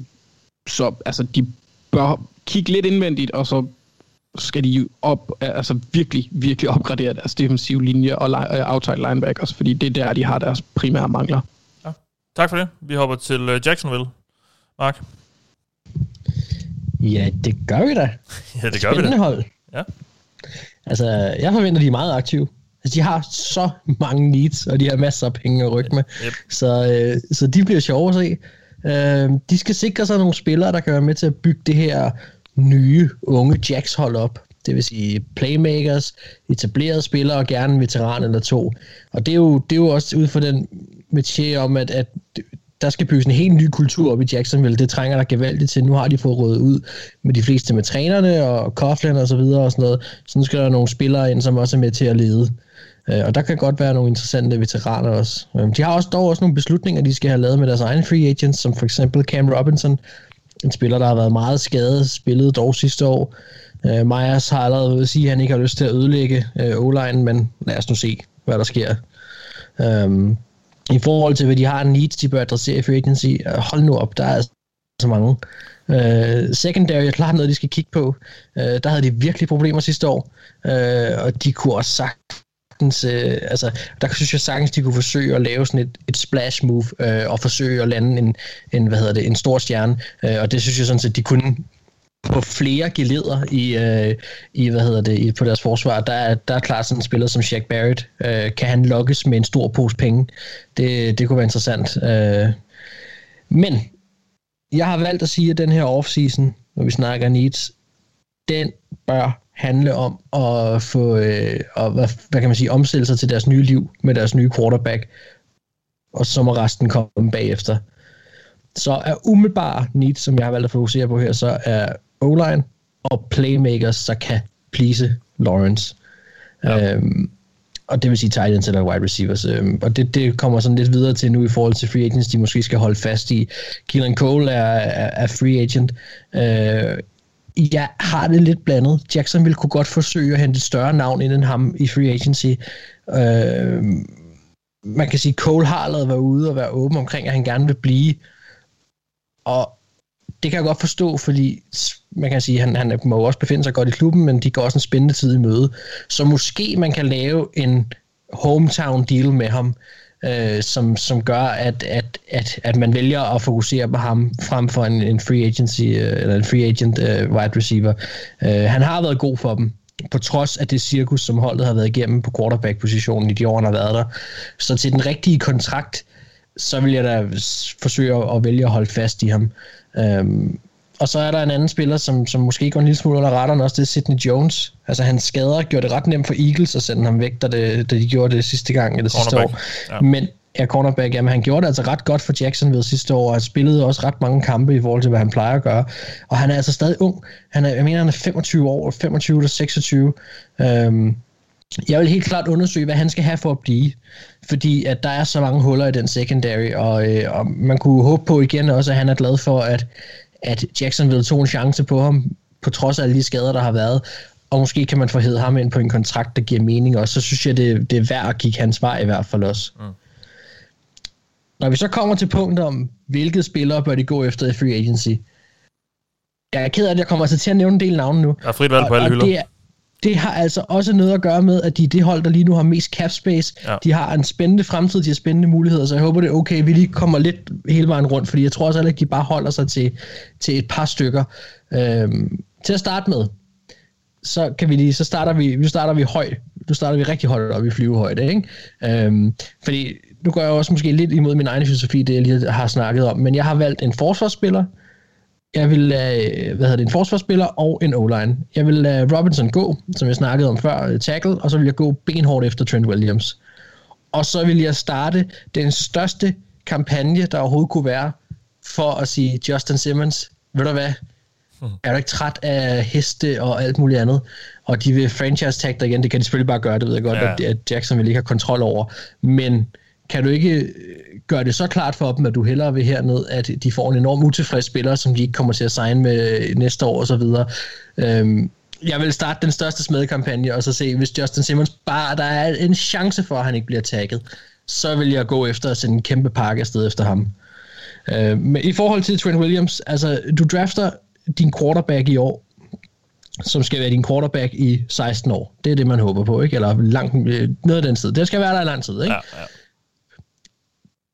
så altså, de bør kigge lidt indvendigt, og så skal de op, altså virkelig, virkelig opgradere deres defensive linje og li- øh, outside linebackers, fordi det er der, de har deres primære mangler. Tak for det. Vi hopper til øh, Jacksonville. Mark? Ja, det gør vi da. Ja, det gør vi Spændende da. hold. Ja. Altså, jeg forventer, de er meget aktive. Altså, de har så mange needs, og de har masser af penge at rykke med. Yep. Så, øh, så de bliver sjove at se. Øh, de skal sikre sig nogle spillere, der kan være med til at bygge det her nye, unge Jacks hold op. Det vil sige playmakers, etablerede spillere og gerne en veteran eller to. Og det er jo, det er jo også ud fra den metier om, at, at der skal bygges en helt ny kultur op i Jacksonville. Det trænger der gevaldigt til. Nu har de fået rådet ud med de fleste med trænerne og Coughlin og så videre og sådan noget. Så nu skal der nogle spillere ind, som også er med til at lede. Øh, Og der kan godt være nogle interessante veteraner også. Øh, De har også dog også nogle beslutninger, de skal have lavet med deres egen free agents, som for eksempel Cam Robinson, en spiller, der har været meget skadet, spillet dog sidste år. Øh, Myers har allerede ved at sige, at han ikke har lyst til at ødelægge øh, o men lad os nu se, hvad der sker. Um, I forhold til, hvad de har needs, de bør adressere i free agency, øh, hold nu op, der er altså så mange. Uh, secondary er klart noget, de skal kigge på. Uh, der havde de virkelig problemer sidste år, uh, og de kunne også sagt sagtens, øh, altså, der synes jeg sagtens, de kunne forsøge at lave sådan et, et splash move, øh, og forsøge at lande en, en, hvad hedder det, en stor stjerne, øh, og det synes jeg sådan set, de kunne på flere geleder i, øh, i hvad hedder det, i, på deres forsvar. Der er, der er klart sådan en spiller som Shaq Barrett. Øh, kan han lokkes med en stor pose penge? Det, det kunne være interessant. Øh, men jeg har valgt at sige, at den her offseason, når vi snakker needs, den bør handle om at få, øh, og hvad, hvad kan man sige, omstille sig til deres nye liv med deres nye quarterback, og så må resten komme bagefter. Så er umiddelbare needs, som jeg har valgt at fokusere på her, så er O-line og playmakers, så kan please Lawrence. Ja. Øhm, og det vil sige tight ends eller wide receivers. Øhm, og det, det kommer sådan lidt videre til nu i forhold til free agents, de måske skal holde fast i. Keelan Cole er, er, er free agent. Øh, jeg har det lidt blandet. Jackson ville kunne godt forsøge at hente et større navn end ham i free agency. Øh, man kan sige, Cole har allerede været ude og være åben omkring, at han gerne vil blive. Og det kan jeg godt forstå, fordi man kan sige, at han, han må jo også befinde sig godt i klubben, men de går også en spændende tid i møde. Så måske man kan lave en hometown deal med ham, øh, som, som gør, at, at, at, at man vælger at fokusere på ham frem for en, en free agency øh, eller en free agent øh, wide receiver. Øh, han har været god for dem, på trods af det cirkus, som holdet har været igennem på quarterback-positionen i de år, han har været der. Så til den rigtige kontrakt, så vil jeg da forsøge at, vælge at holde fast i ham. Øhm, og så er der en anden spiller, som, som måske går en lille smule under retterne også, det er Sidney Jones. Altså hans skader gjorde det ret nemt for Eagles at sende ham væk, da, det, da de gjorde det sidste gang, eller sidste år. Ja. Men ja, cornerback, jamen han gjorde det altså ret godt for Jacksonville sidste år, og han spillede også ret mange kampe i forhold til, hvad han plejer at gøre. Og han er altså stadig ung. Han er, jeg mener, han er 25 år, 25 eller 26. Øhm, jeg vil helt klart undersøge, hvad han skal have for at blive, fordi at der er så mange huller i den secondary, og, øh, og man kunne håbe på igen også, at han er glad for, at, at Jacksonville tog en chance på ham, på trods af alle de skader, der har været, og måske kan man få hævet ham ind på en kontrakt, der giver mening også, så synes jeg, det, det er værd at kigge hans vej i hvert fald også. Mm. Når vi så kommer til punktet om, hvilke spillere bør de gå efter i free agency, jeg er ked af, at jeg kommer altså til at nævne en del navne nu. Der er frit valg på alle hylder. Det er, det har altså også noget at gøre med, at de er det hold, der lige nu har mest cap space. Ja. De har en spændende fremtid, de har spændende muligheder, så jeg håber, det er okay, vi lige kommer lidt hele vejen rundt, fordi jeg tror også, at de bare holder sig til, til et par stykker. Øhm, til at starte med, så kan vi lige, så starter vi, nu starter vi højt, nu starter vi rigtig højt op i flyvehøjde, ikke? Øhm, fordi nu går jeg også måske lidt imod min egen filosofi, det jeg lige har snakket om, men jeg har valgt en forsvarsspiller, jeg vil lade, hvad hedder det, en forsvarsspiller og en O-line. Jeg vil lade Robinson gå, som jeg snakkede om før, øh, tackle, og så vil jeg gå benhårdt efter Trent Williams. Og så vil jeg starte den største kampagne, der overhovedet kunne være, for at sige, Justin Simmons, ved du hvad, hmm. er du ikke træt af heste og alt muligt andet? Og de vil franchise tag dig igen, det kan de selvfølgelig bare gøre, det ved jeg godt, ja. at Jackson vil ikke have kontrol over. Men kan du ikke gør det så klart for dem, at du hellere vil herned, at de får en enorm utilfreds spiller, som de ikke kommer til at signe med næste år osv. Øhm, jeg vil starte den største smedekampagne, og så se, hvis Justin Simmons bare, der er en chance for, at han ikke bliver tagget, så vil jeg gå efter at sende en kæmpe pakke afsted efter ham. Øh, men i forhold til Trent Williams, altså du drafter din quarterback i år, som skal være din quarterback i 16 år. Det er det, man håber på, ikke? Eller langt, øh, noget af den tid. Det skal være der i lang tid, ikke? Ja, ja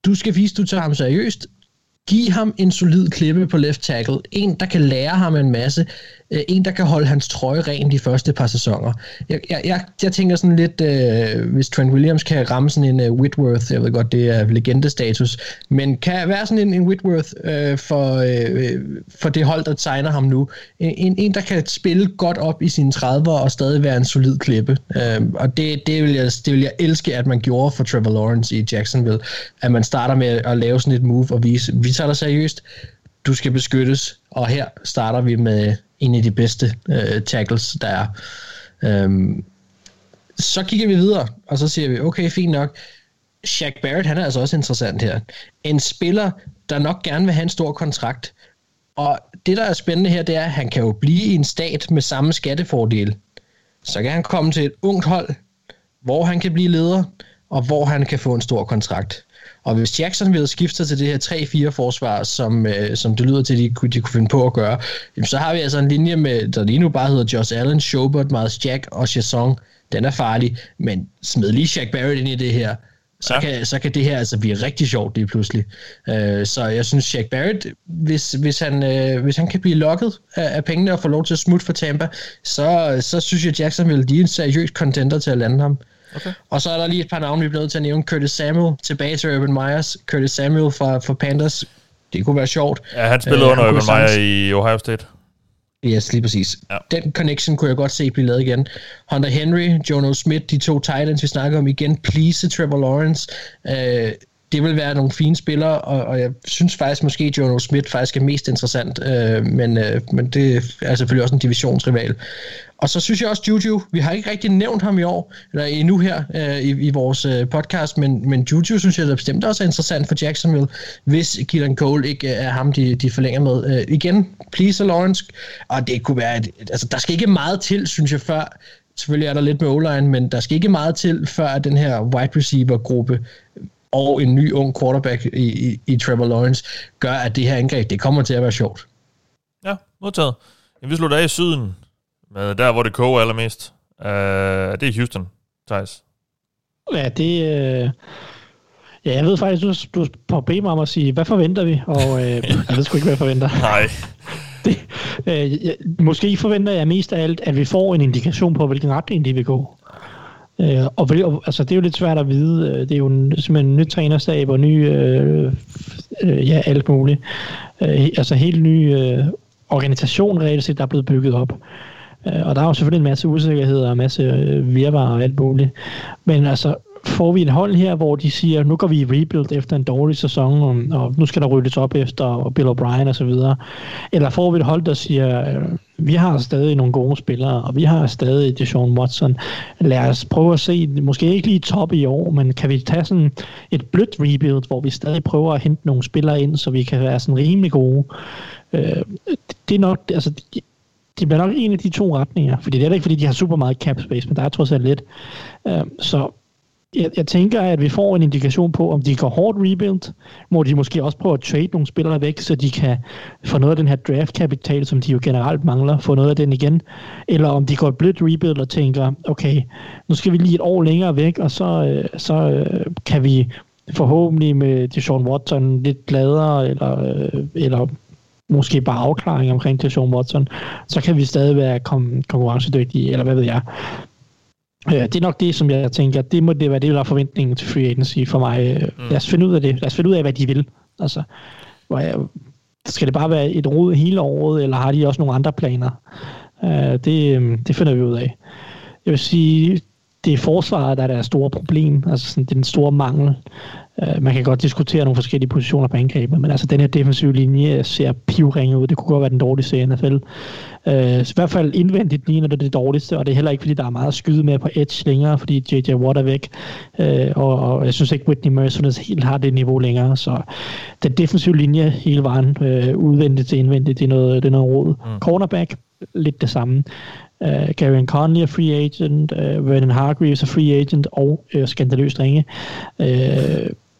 du skal vise, du tager ham seriøst. Giv ham en solid klippe på left tackle. En, der kan lære ham en masse. Øh, en, der kan holde hans trøje ren de første par sæsoner. Jeg, jeg, jeg, jeg tænker sådan lidt, øh, hvis Trent Williams kan ramme sådan en øh, Whitworth, jeg ved godt, det er legendestatus, men kan være sådan en, en Whitworth øh, for, øh, øh for det hold, der tegner ham nu. En, en, der kan spille godt op i sine 30'er og stadig være en solid klippe. Øh, og det, det, vil jeg, det vil jeg elske, at man gjorde for Trevor Lawrence i Jacksonville. At man starter med at lave sådan et move og vise, vi tager dig seriøst, du skal beskyttes, og her starter vi med en af de bedste øh, tackles, der er. Øhm, så kigger vi videre, og så siger vi, okay, fint nok, Shaq Barrett, han er altså også interessant her. En spiller, der nok gerne vil have en stor kontrakt. Og det, der er spændende her, det er, at han kan jo blive i en stat med samme skattefordel. Så kan han komme til et ungt hold, hvor han kan blive leder, og hvor han kan få en stor kontrakt. Og hvis Jackson ville skifte til det her 3-4 forsvar, som, øh, som det lyder til, de, de kunne finde på at gøre, jamen, så har vi altså en linje, med, der lige nu bare hedder Josh Allen, Schobert, Miles Jack og Chasson. Den er farlig, men smid lige Shaq Barrett ind i det her, så, ja. kan, så kan det her altså blive rigtig sjovt lige pludselig. Uh, så jeg synes, Shaq Barrett, hvis, hvis, han, uh, hvis han kan blive lukket af, af pengene og få lov til at smutte for Tampa, så, så synes jeg, Jacksonville de er en seriøs contender til at lande ham. Okay. Og så er der lige et par navne, vi bliver nødt til at nævne. Curtis Samuel tilbage til Urban Myers. Curtis Samuel fra, fra Panthers. Det kunne være sjovt. Ja, han spillede uh, under Urban Meyer i Ohio State. Yes, lige præcis. Ja. Den connection kunne jeg godt se blive lavet igen. Hunter Henry, Jono Smith, de to Titans, vi snakker om igen, please Trevor Lawrence. Uh, det vil være nogle fine spillere, og, og jeg synes faktisk måske, Jono Smith faktisk er mest interessant, øh, men, øh, men det er selvfølgelig også en divisionsrival. Og så synes jeg også Juju, vi har ikke rigtig nævnt ham i år, eller endnu her øh, i, i vores øh, podcast, men, men Juju synes jeg da bestemt også er interessant for Jacksonville, hvis Keelan Cole ikke øh, er ham, de, de forlænger med. Øh, igen, please Lawrence, og det kunne være, et, altså der skal ikke meget til, synes jeg, før selvfølgelig er der lidt med o men der skal ikke meget til, før den her wide receiver-gruppe og en ny ung quarterback i, i, i Trevor Lawrence gør, at det her angreb, det kommer til at være sjovt. Ja, modtaget. Jamen, vi slutter af i syden, med der, hvor det koger allermest. Uh, det er Houston, Thijs. Ja, det... Uh... Ja, jeg ved faktisk, du, du bedt mig om at sige, hvad forventer vi? Og øh, jeg ved sgu ikke, hvad jeg forventer. Nej. det, øh, jeg, måske forventer jeg mest af alt, at vi får en indikation på, hvilken retning de vil gå. Øh, og, og altså, det er jo lidt svært at vide. Øh, det er jo en, simpelthen en ny trænerstab og ny, øh, øh, ja, alt muligt. Øh, altså helt ny øh, organisation reelt set, der er blevet bygget op. Øh, og der er jo selvfølgelig en masse usikkerheder og en masse øh, virvar og alt muligt. Men altså, får vi et hold her, hvor de siger, nu går vi i rebuild efter en dårlig sæson, og, og nu skal der ryddes op efter Bill O'Brien og så videre. Eller får vi et hold, der siger, øh, vi har stadig nogle gode spillere, og vi har stadig Deshaun Watson. Lad os prøve at se, måske ikke lige top i år, men kan vi tage sådan et blødt rebuild, hvor vi stadig prøver at hente nogle spillere ind, så vi kan være sådan rimelig gode. Øh, det er nok, altså, det bliver nok en af de to retninger, fordi det er ikke, fordi de har super meget cap space, men der er trods alt lidt. Øh, så jeg, jeg tænker, at vi får en indikation på, om de går hårdt rebuild, hvor de måske også prøver at trade nogle spillere væk, så de kan få noget af den her draftkapital, som de jo generelt mangler, få noget af den igen, eller om de går et blødt rebuild og tænker, okay, nu skal vi lige et år længere væk, og så, øh, så øh, kan vi forhåbentlig med Deshaun Watson lidt gladere, eller, øh, eller måske bare afklaring omkring Deshaun Watson, så kan vi stadig være kom- konkurrencedygtige, eller hvad ved jeg. Ja, det er nok det, som jeg tænker, det må det være det, der er forventningen til free agency for mig. Mm. Lad os finde ud af det. Lad os finde ud af, hvad de vil. Altså, hvor jeg, skal det bare være et rod hele året, eller har de også nogle andre planer? Uh, det, øhm, det finder vi ud af. Jeg vil sige, det er forsvaret, der er det store problem. Altså sådan, det er den store mangel. Uh, man kan godt diskutere nogle forskellige positioner på angrebet, men altså den her defensive linje ser pivringe ud. Det kunne godt være den dårligste i NFL. Uh, I hvert fald indvendigt ligner det det dårligste, og det er heller ikke, fordi der er meget at skyde med på edge længere, fordi J.J. Watt er væk, uh, og, og jeg synes ikke, Whitney Mercedes helt har det niveau længere, så den defensive linje hele vejen, uh, udvendigt til indvendigt, det er noget, det er noget råd. Mm. Cornerback, lidt det samme. Uh, Gary Conley er free agent, uh, Vernon Hargreaves er free agent, og uh, skandaløst ringe. Uh,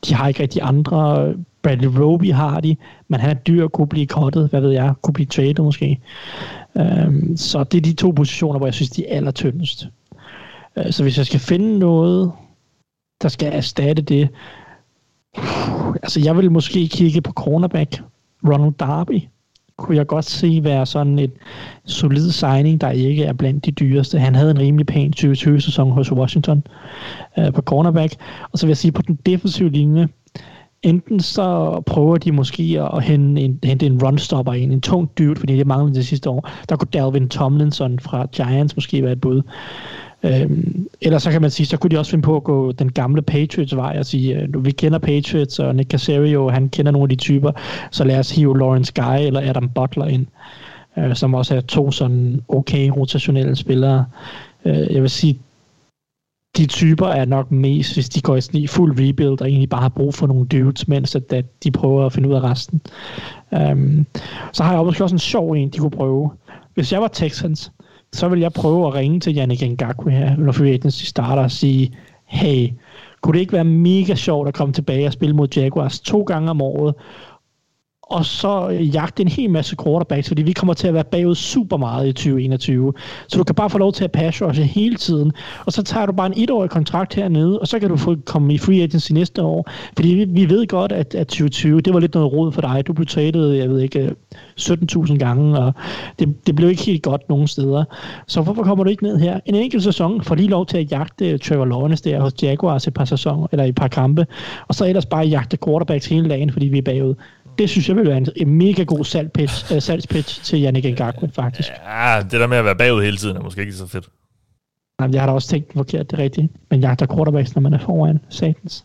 de har ikke rigtig andre. Bradley Roby har de, men han er dyr, kunne blive kottet, hvad ved jeg, kunne blive traded måske. Øhm, så det er de to positioner, hvor jeg synes, de er allertyndest. Øh, så hvis jeg skal finde noget, der skal erstatte det, uh, altså jeg vil måske kigge på cornerback, Ronald Darby, kunne jeg godt se være sådan et solid signing, der ikke er blandt de dyreste. Han havde en rimelig pæn 2020-sæson hos Washington øh, på cornerback. Og så vil jeg sige, på den defensive linje, enten så prøver de måske at hente en, hente en runstopper ind, en tung dude, fordi det manglede det sidste år. Der kunne Dalvin Tomlinson fra Giants måske være et bud. Øhm, eller så kan man sige, så kunne de også finde på at gå den gamle Patriots vej og sige, øh, vi kender Patriots, og Nick Casario, han kender nogle af de typer, så lad os hive Lawrence Guy eller Adam Butler ind, øh, som også er to sådan okay rotationelle spillere. Øh, jeg vil sige, de typer er nok mest, hvis de går i fuld rebuild og egentlig bare har brug for nogle dudes, mens at, at de prøver at finde ud af resten. Um, så har jeg måske også en sjov en, de kunne prøve. Hvis jeg var Texans, så vil jeg prøve at ringe til Yannick Ngakwe her, når free agency starter, og sige, hey, kunne det ikke være mega sjovt at komme tilbage og spille mod Jaguars to gange om året, og så jagte en hel masse quarterbacks, fordi vi kommer til at være bagud super meget i 2021. Så du kan bare få lov til at passe os hele tiden, og så tager du bare en etårig kontrakt hernede, og så kan du få komme i free agency næste år. Fordi vi, vi ved godt, at, at 2020, det var lidt noget rod for dig. Du blev traded, jeg ved ikke, 17.000 gange, og det, det blev ikke helt godt nogen steder. Så hvorfor kommer du ikke ned her? En enkelt sæson får lige lov til at jagte Trevor Lawrence der hos Jaguars et par sæsoner, eller et par kampe, og så ellers bare jagte quarterbacks hele dagen, fordi vi er bagud det synes jeg vil være en, en mega god salgspitch, uh, salgspitch til Yannick Ngakwe, faktisk. Ja, det der med at være bagud hele tiden er måske ikke så fedt. Nej, jeg har da også tænkt forkert, det er rigtigt. Men jagter quarterbacks, når man er foran satans.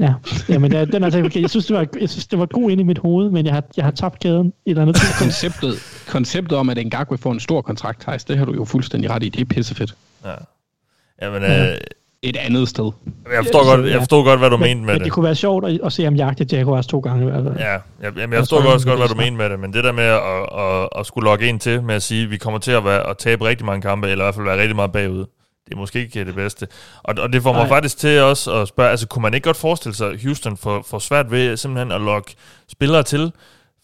Ja, jamen, det, den er altså, okay. jeg, synes, det var, jeg synes, det var god ind i mit hoved, men jeg har, jeg har tabt kæden et eller andet tidspunkt. konceptet, konceptet om, at Ngakwe får en stor kontrakt, Thijs, det har du jo fuldstændig ret i. Det er pissefedt. Ja. Jamen, ja. Øh, et andet sted. Jeg forstår, godt, jeg forstår godt, hvad du men, mente med men det. det kunne være sjovt at, at se ham jagte Jaguars to gange. Altså. Ja, jeg, jamen, jeg forstår godt, godt, hvad du mener med det, men det der med at, at, at, at skulle logge ind til, med at sige, at vi kommer til at, være, at tabe rigtig mange kampe, eller i hvert fald være rigtig meget bagud, det er måske ikke det bedste. Og, og det får mig Nej. faktisk til også at spørge, altså kunne man ikke godt forestille sig, at Houston får, får svært ved simpelthen at logge spillere til,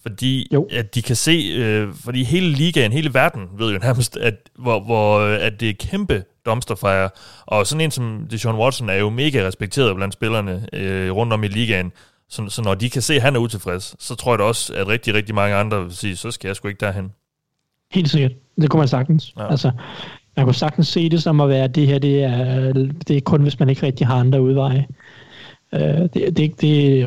fordi jo. at de kan se, øh, fordi hele ligaen, hele verden ved jo nærmest, at, hvor, hvor, at det er kæmpe dumpster fire. Og sådan en som Deshaun Watson er jo mega respekteret blandt spillerne øh, rundt om i ligaen. Så, så når de kan se, at han er utilfreds, så tror jeg da også, at rigtig, rigtig mange andre vil sige, så skal jeg sgu ikke derhen. Helt sikkert. Det kunne man sagtens. Ja. Altså, man kunne sagtens se det som at være, at det her det er, det er kun, hvis man ikke rigtig har andre udveje. Øh, det, det, det,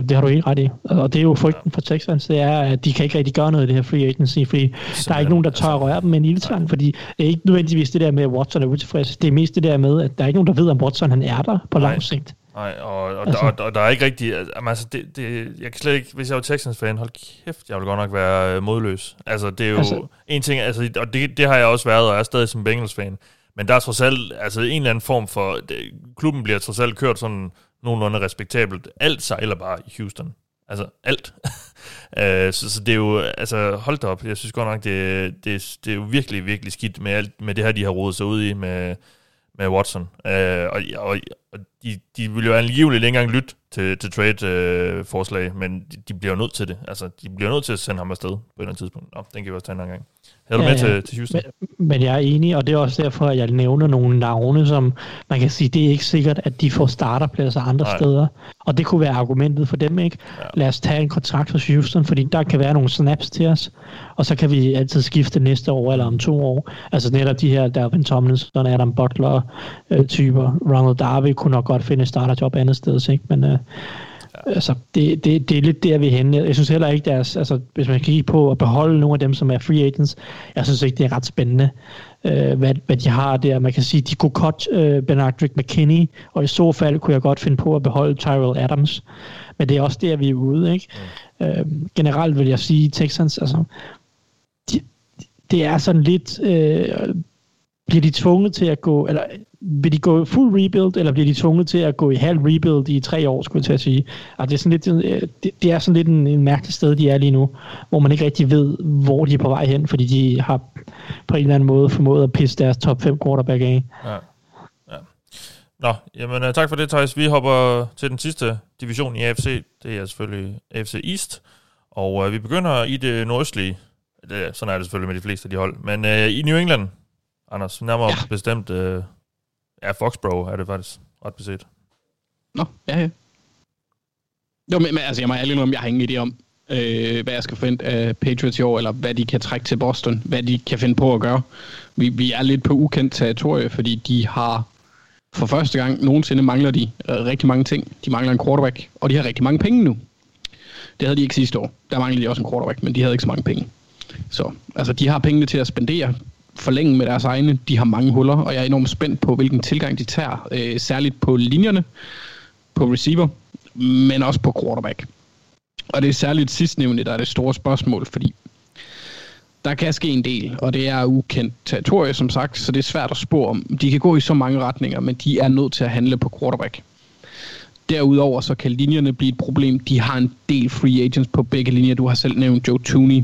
det har du helt ret i. Og det er jo frygten for Texans, det er, at de kan ikke rigtig gøre noget i det her free agency, fordi der er ikke nogen, der tør at røre dem med en ildtang, fordi det er ikke nødvendigvis det der med, at Watson er utilfreds. Det er mest det der med, at der er ikke nogen, der ved, om Watson han er der på lang sigt. Nej, og, og, altså. der, og der er ikke rigtig... Altså, det, det, jeg kan slet ikke... Hvis jeg var Texans-fan, hold kæft, jeg vil godt nok være øh, modløs. Altså, det er jo altså, en ting... Altså, og det, det har jeg også været, og jeg er stadig som Bengals-fan. Men der er trods alt... Altså, en eller anden form for... Det, klubben bliver trods alt kørt sådan nogenlunde respektabelt. Alt sejler bare i Houston. Altså alt. Øh, så, så det er jo, altså hold da op, jeg synes godt nok, det, det, det er jo virkelig, virkelig skidt med alt, med det her, de har rodet sig ud i med, med Watson. Øh, og og, og de, de vil jo angiveligt ikke engang lytte til, til trade-forslag, uh, men de, de bliver jo nødt til det. Altså, de bliver nødt til at sende ham afsted på et eller andet tidspunkt. Nå, den kan vi også tage en anden gang. Du ja, med ja. til, til Houston? Men, men jeg er enig, og det er også derfor, at jeg nævner nogle navne, som man kan sige, det er ikke sikkert, at de får starterpladser andre Nej. steder. Og det kunne være argumentet for dem, ikke? Ja. Lad os tage en kontrakt hos Houston, fordi der kan være nogle snaps til os, og så kan vi altid skifte næste år eller om to år. Altså netop de her, der Ben Tomlinson, Adam Butler-typer. Øh, Ronald Darby kunne nok godt finde et starterjob andet sted, ikke? Men øh, Altså, det, det, det er lidt der, vi er henne. Jeg synes heller ikke, deres, altså, hvis man kigger på at beholde nogle af dem, som er free agents, jeg synes ikke, det er ret spændende, øh, hvad, hvad de har der. Man kan sige, de kunne cut øh, Benardrick McKinney, og i så fald kunne jeg godt finde på at beholde Tyrell Adams. Men det er også der, vi er ude. Ikke? Mm. Øh, generelt vil jeg sige, Texans, altså, de, det er sådan lidt... Øh, bliver de tvunget til at gå, eller vil de gå fuld rebuild, eller bliver de tvunget til at gå i halv rebuild i tre år, skulle jeg til at sige. Og det, er sådan lidt, øh, det, det er sådan lidt en, en mærkelig sted, de er lige nu, hvor man ikke rigtig ved, hvor de er på vej hen, fordi de har på en eller anden måde formået at pisse deres top 5 quarterback af. Ja. ja. Nå, jamen uh, tak for det, Thijs. Vi hopper til den sidste division i AFC. Det er selvfølgelig AFC East. Og uh, vi begynder i det nordøstlige. Det, sådan er det selvfølgelig med de fleste af de hold. Men uh, i New England, Anders, nærmere ja. bestemt... Uh, Ja, Foxborough er det faktisk ret beset. Nå, ja, ja. Jo, men, men altså, jeg må ærlig om, jeg har ingen idé om, øh, hvad jeg skal forvente af Patriots i år, eller hvad de kan trække til Boston, hvad de kan finde på at gøre. Vi, vi er lidt på ukendt territorie, fordi de har for første gang nogensinde mangler de øh, rigtig mange ting. De mangler en quarterback, og de har rigtig mange penge nu. Det havde de ikke sidste år. Der manglede de også en quarterback, men de havde ikke så mange penge. Så altså, de har pengene til at spendere forlænge med deres egne. De har mange huller, og jeg er enormt spændt på, hvilken tilgang de tager. Øh, særligt på linjerne, på receiver, men også på quarterback. Og det er særligt sidstnævnte, der er det store spørgsmål, fordi der kan ske en del, og det er ukendt territorie, som sagt, så det er svært at spå om. De kan gå i så mange retninger, men de er nødt til at handle på quarterback. Derudover så kan linjerne blive et problem. De har en del free agents på begge linjer. Du har selv nævnt Joe Tooney,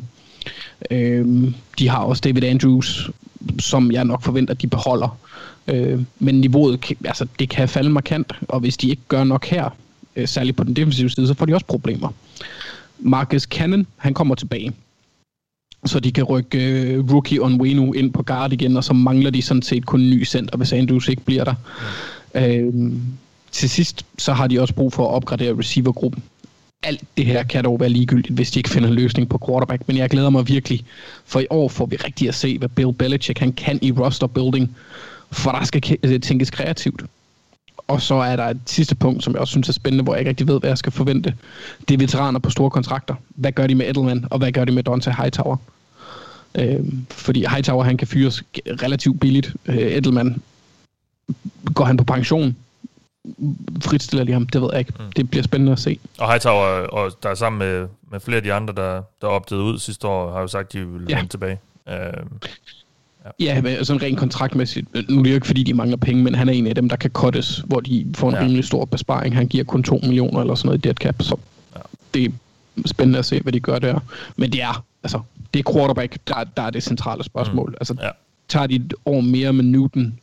Øhm, de har også David Andrews, som jeg nok forventer, de beholder. Øh, men niveauet, altså, det kan falde markant, og hvis de ikke gør nok her, øh, særligt på den defensive side, så får de også problemer. Marcus Cannon, han kommer tilbage. Så de kan rykke uh, rookie Onwenu ind på guard igen, og så mangler de sådan set kun en ny center, hvis Andrews ikke bliver der. Øhm, til sidst, så har de også brug for at opgradere receivergruppen. Alt det her kan dog være ligegyldigt, hvis de ikke finder en løsning på quarterback, men jeg glæder mig virkelig, for i år får vi rigtig at se, hvad Bill Belichick han kan i roster building, for der skal øh, tænkes kreativt. Og så er der et sidste punkt, som jeg også synes er spændende, hvor jeg ikke rigtig ved, hvad jeg skal forvente. Det er veteraner på store kontrakter. Hvad gør de med Edelman, og hvad gør de med Dante Hightower? Øh, fordi Hightower, han kan fyres relativt billigt. Øh, Edelman, går han på pension, fritstiller de ham, det ved jeg ikke. Mm. Det bliver spændende at se. Og Hightower, og der er sammen med, med flere af de andre, der, der opdagede ud sidste år, har jo sagt, at de vil ja. vende tilbage. Uh, Ja, ja sådan rent kontraktmæssigt. Nu er det jo ikke, fordi de mangler penge, men han er en af dem, der kan cuttes, hvor de får en ja. rimelig stor besparing. Han giver kun 2 millioner eller sådan noget i dead cap, så ja. det er spændende at se, hvad de gør der. Men det er, altså, det er quarterback, der, der er det centrale spørgsmål. Mm. Altså, ja. tager de et år mere med Newton,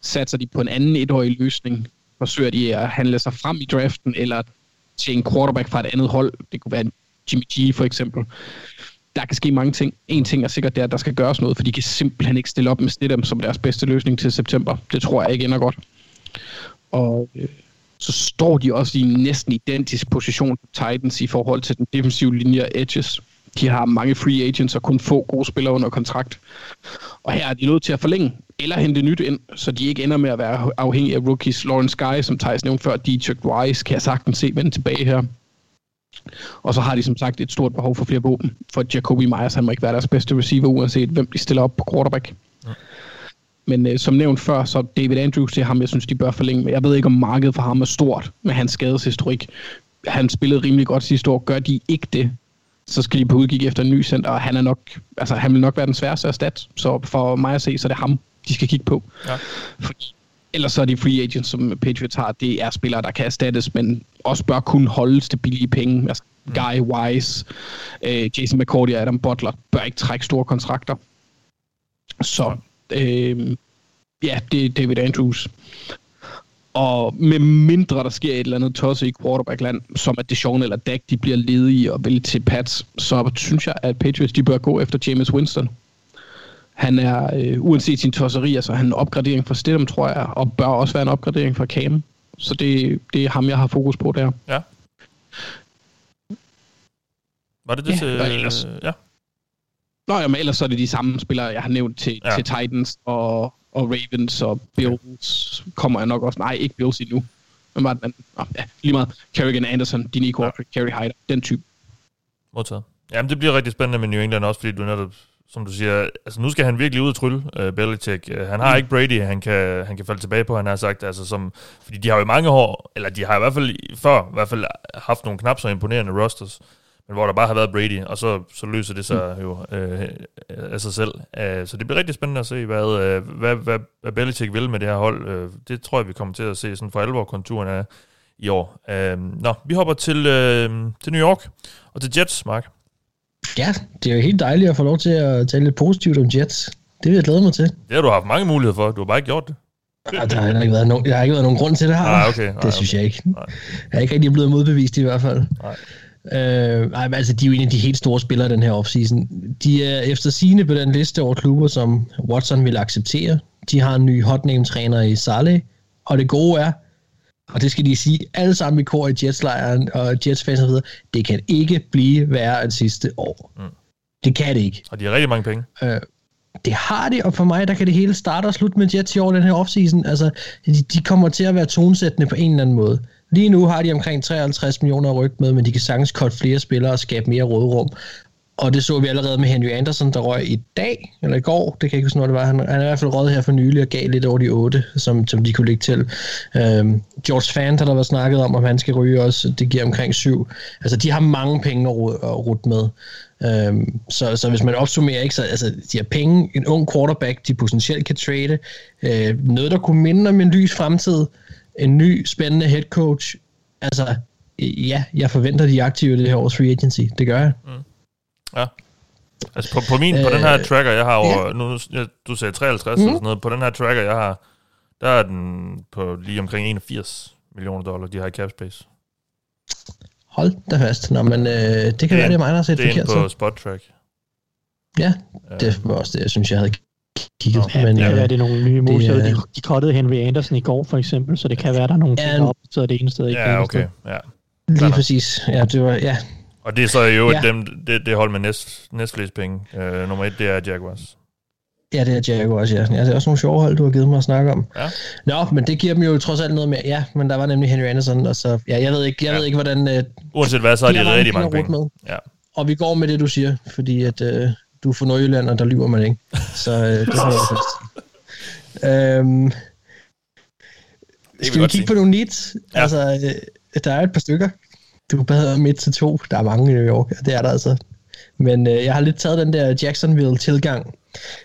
satser de på en anden etårig løsning, forsøger de at handle sig frem i draften, eller til en quarterback fra et andet hold, det kunne være en Jimmy G for eksempel, der kan ske mange ting. En ting er sikkert, det er, at der skal gøres noget, for de kan simpelthen ikke stille op med Stidham som deres bedste løsning til september. Det tror jeg ikke ender godt. Og øh, så står de også i en næsten identisk position på Titans i forhold til den defensive linje af Edges. De har mange free agents og kun få gode spillere under kontrakt. Og her er de nødt til at forlænge eller hente nyt ind, så de ikke ender med at være afhængige af rookies. Lawrence Guy, som Thijs nævnte før, Dietrich Wise, kan jeg sagtens se vende tilbage her. Og så har de som sagt et stort behov for flere våben, for Jacoby Myers han må ikke være deres bedste receiver, uanset hvem de stiller op på quarterback. Ja. Men øh, som nævnt før, så David Andrews, det er ham, jeg synes, de bør forlænge med. Jeg ved ikke, om markedet for ham er stort med hans skadeshistorik. Han spillede rimelig godt sidste år. Gør de ikke det, så skal de på udkig efter en ny center, og han, er nok, altså, han vil nok være den sværeste at stat. Så for mig at se, så er det ham, de skal kigge på. Ja. Fordi Ellers så er de free agents, som Patriots har, det er spillere, der kan erstattes, men også bør kunne holde til billige penge. Altså mm. Guy Wise, øh, Jason McCourty og Adam Butler bør ikke trække store kontrakter. Så øh, ja, det er David Andrews. Og med mindre der sker et eller andet tosse i quarterbackland, som at Deshaun eller Dak, de bliver ledige og vil til Pats, så synes jeg, at Patriots de bør gå efter James Winston. Han er, øh, uanset sin tosseri, altså han er en opgradering fra Stidham, tror jeg, og bør også være en opgradering fra Cam. Så det, det er ham, jeg har fokus på der. Ja. Var det det ja, til... Ellers, ja. Nå, jamen, ellers så er det de samme spillere, jeg har nævnt til, ja. til Titans og, og Ravens og Bills. Kommer jeg nok også... Nej, ikke Bills endnu. Men var den Nå, ja, lige meget. Kerrigan Anderson, Dinico, ja. Kerry Hyder, den type. Modtaget. Jamen, det bliver rigtig spændende med New England også, fordi du netop som du siger, altså nu skal han virkelig ud og trylle, uh, Belichick. Uh, han har mm. ikke Brady, han kan, han kan falde tilbage på, han har sagt, altså som, fordi de har jo mange år, eller de har i hvert fald før i hvert fald haft nogle knap så imponerende rosters, men hvor der bare har været Brady, og så, så løser det sig mm. jo uh, af sig selv. Uh, så det bliver rigtig spændende at se, hvad, uh, hvad, hvad, hvad Belichick vil med det her hold. Uh, det tror jeg, vi kommer til at se sådan for alvor konturen af i år. Uh, nå, vi hopper til, uh, til New York og til Jets, Mark. Ja, det er jo helt dejligt at få lov til at tale lidt positivt om Jets. Det vil jeg glæde mig til. Det har du haft mange muligheder for. Du har bare ikke gjort det. Ja, der har ikke været nogen, der har ikke været nogen grund til det her. Nej, okay. Nej, det synes okay. jeg ikke. Nej. Jeg er ikke rigtig blevet modbevist i hvert fald. Nej. Øh, nej, altså, de er jo en af de helt store spillere den her offseason. De er efter sine på den liste over klubber, som Watson vil acceptere. De har en ny hotname-træner i Saleh, og det gode er, og det skal de sige alle sammen i kor i Jetslejren og Jets-fans osv., det kan ikke blive værre end sidste år. Mm. Det kan det ikke. Og de har rigtig mange penge. Øh, det har det, og for mig, der kan det hele starte og slutte med Jets i år, den her offseason. Altså, de, de kommer til at være tonsættende på en eller anden måde. Lige nu har de omkring 53 millioner rygt med, men de kan sagtens korte flere spillere og skabe mere rådrum. Og det så vi allerede med Henry Anderson, der røg i dag, eller i går, det kan jeg ikke huske, når det var. Han, han er i hvert fald røget her for nylig og gav lidt over de otte, som, som de kunne ligge til. Øhm, George Fant har der været snakket om, om han skal ryge også. Det giver omkring syv. Altså, de har mange penge at, rute med. Øhm, så, så hvis man opsummerer, ikke, så altså, de har penge, en ung quarterback, de potentielt kan trade, øh, noget, der kunne minde om en lys fremtid, en ny, spændende head coach. Altså, ja, jeg forventer, de er aktive i det her års free agency. Det gør jeg. Mm. Ja. Altså på, på min, på den her øh, tracker, jeg har over, ja. nu, du sagde 53 mm. eller sådan noget, på den her tracker, jeg har, der er den på lige omkring 81 millioner dollar, de har i cap space. Hold da fast. Nå, men øh, det kan Det være, det er mig, der har set Det er forkert. på. Spot Track. Ja, det var også det, jeg synes, jeg havde kigget. Ja, men, det kan øh, være, det er nogle nye Det, er- de, de cuttede Henry Anderson i går, for eksempel, så det kan være, der er nogle ting, Ja, der er det ene sted. Ikke Ja, okay. Ja. Lige præcis. Ja, det var, ja. Og det er så jo Ja. ja. dem, det, det hold med næst, næstflest penge. Uh, nummer et, det er Jaguars. Ja, det er Jaguars, ja. ja. Det er også nogle sjove hold, du har givet mig at snakke om. Ja. Nå, men det giver dem jo trods alt noget mere. Ja, men der var nemlig Henry Anderson, og så... Ja, jeg ved ikke, jeg Ja. ved ikke hvordan... Øh, Uanset hvad, så er de har rigtig mange penge. Med. Ja. Og vi går med det, du siger, fordi at øh, du er fra Nordjylland, og der lyver man ikke. Så øh, det holder jeg fast. Øhm, skal vi kigge sige. på nogle needs? Ja. Altså, øh, der er et par stykker. Du bad midt til to. Der er mange i New York, og det er der altså. Men øh, jeg har lidt taget den der Jacksonville-tilgang,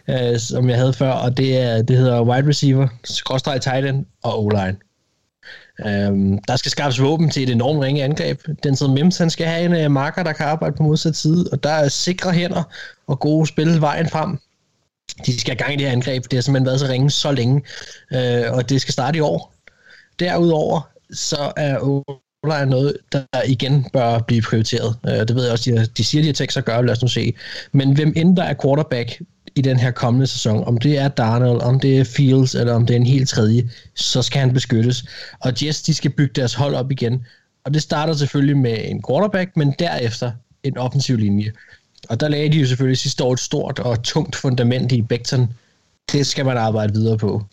øh, som jeg havde før, og det, er, det hedder wide receiver, skråstreg tight end og O-line. Øhm, der skal skaffes våben til et enormt ringe angreb. Den som Mims, han skal have en øh, marker, der kan arbejde på modsat side, og der er sikre hænder og gode spil vejen frem. De skal have gang i det her angreb. Det har simpelthen været så ringe så længe, øh, og det skal starte i år. Derudover så er O-line noget, der igen bør blive prioriteret. Øh, det ved jeg også, de, de siger, de har tænkt sig at gøre, lad os nu se. Men hvem end der er quarterback i den her kommende sæson, om det er Darnold, om det er Fields, eller om det er en helt tredje, så skal han beskyttes. Og Jets, de skal bygge deres hold op igen. Og det starter selvfølgelig med en quarterback, men derefter en offensiv linje. Og der lagde de jo selvfølgelig sidste år et stort og tungt fundament i Becton. Det skal man arbejde videre på.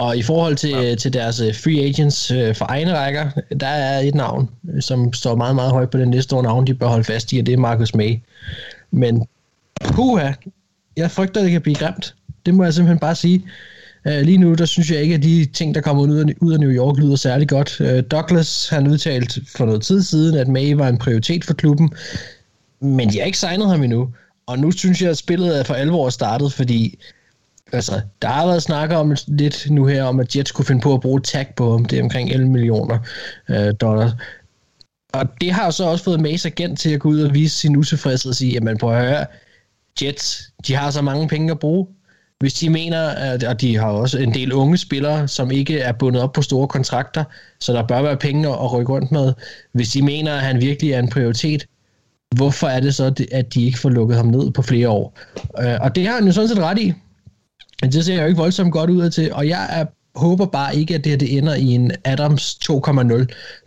Og i forhold til, ja. til deres øh, free agents øh, for egne rækker, der er et navn, øh, som står meget, meget højt på den liste over navn, de bør holde fast i, og det er Marcus May. Men puha, jeg frygter, det kan blive grimt. Det må jeg simpelthen bare sige. Lige nu, der synes jeg ikke, at de ting, der kommer ud af, ud af New York, lyder særlig godt. Douglas, han udtalt for noget tid siden, at May var en prioritet for klubben, men de har ikke signet ham endnu. Og nu synes jeg, at spillet er for alvor startet, fordi altså, der har været snakker om lidt nu her, om at Jets kunne finde på at bruge tag på ham. Det er omkring 11 millioner øh, dollars. Og det har så også fået Mays agent til at gå ud og vise sin utilfredshed og sige, jamen prøv at høre, Jets, de har så mange penge at bruge. Hvis de mener, at, og de har også en del unge spillere, som ikke er bundet op på store kontrakter, så der bør være penge at rykke rundt med. Hvis de mener, at han virkelig er en prioritet, hvorfor er det så, at de ikke får lukket ham ned på flere år? Øh, og det har han jo sådan set ret i. Men det ser jo ikke voldsomt godt ud af til, og jeg er, håber bare ikke, at det her det ender i en Adams 2.0,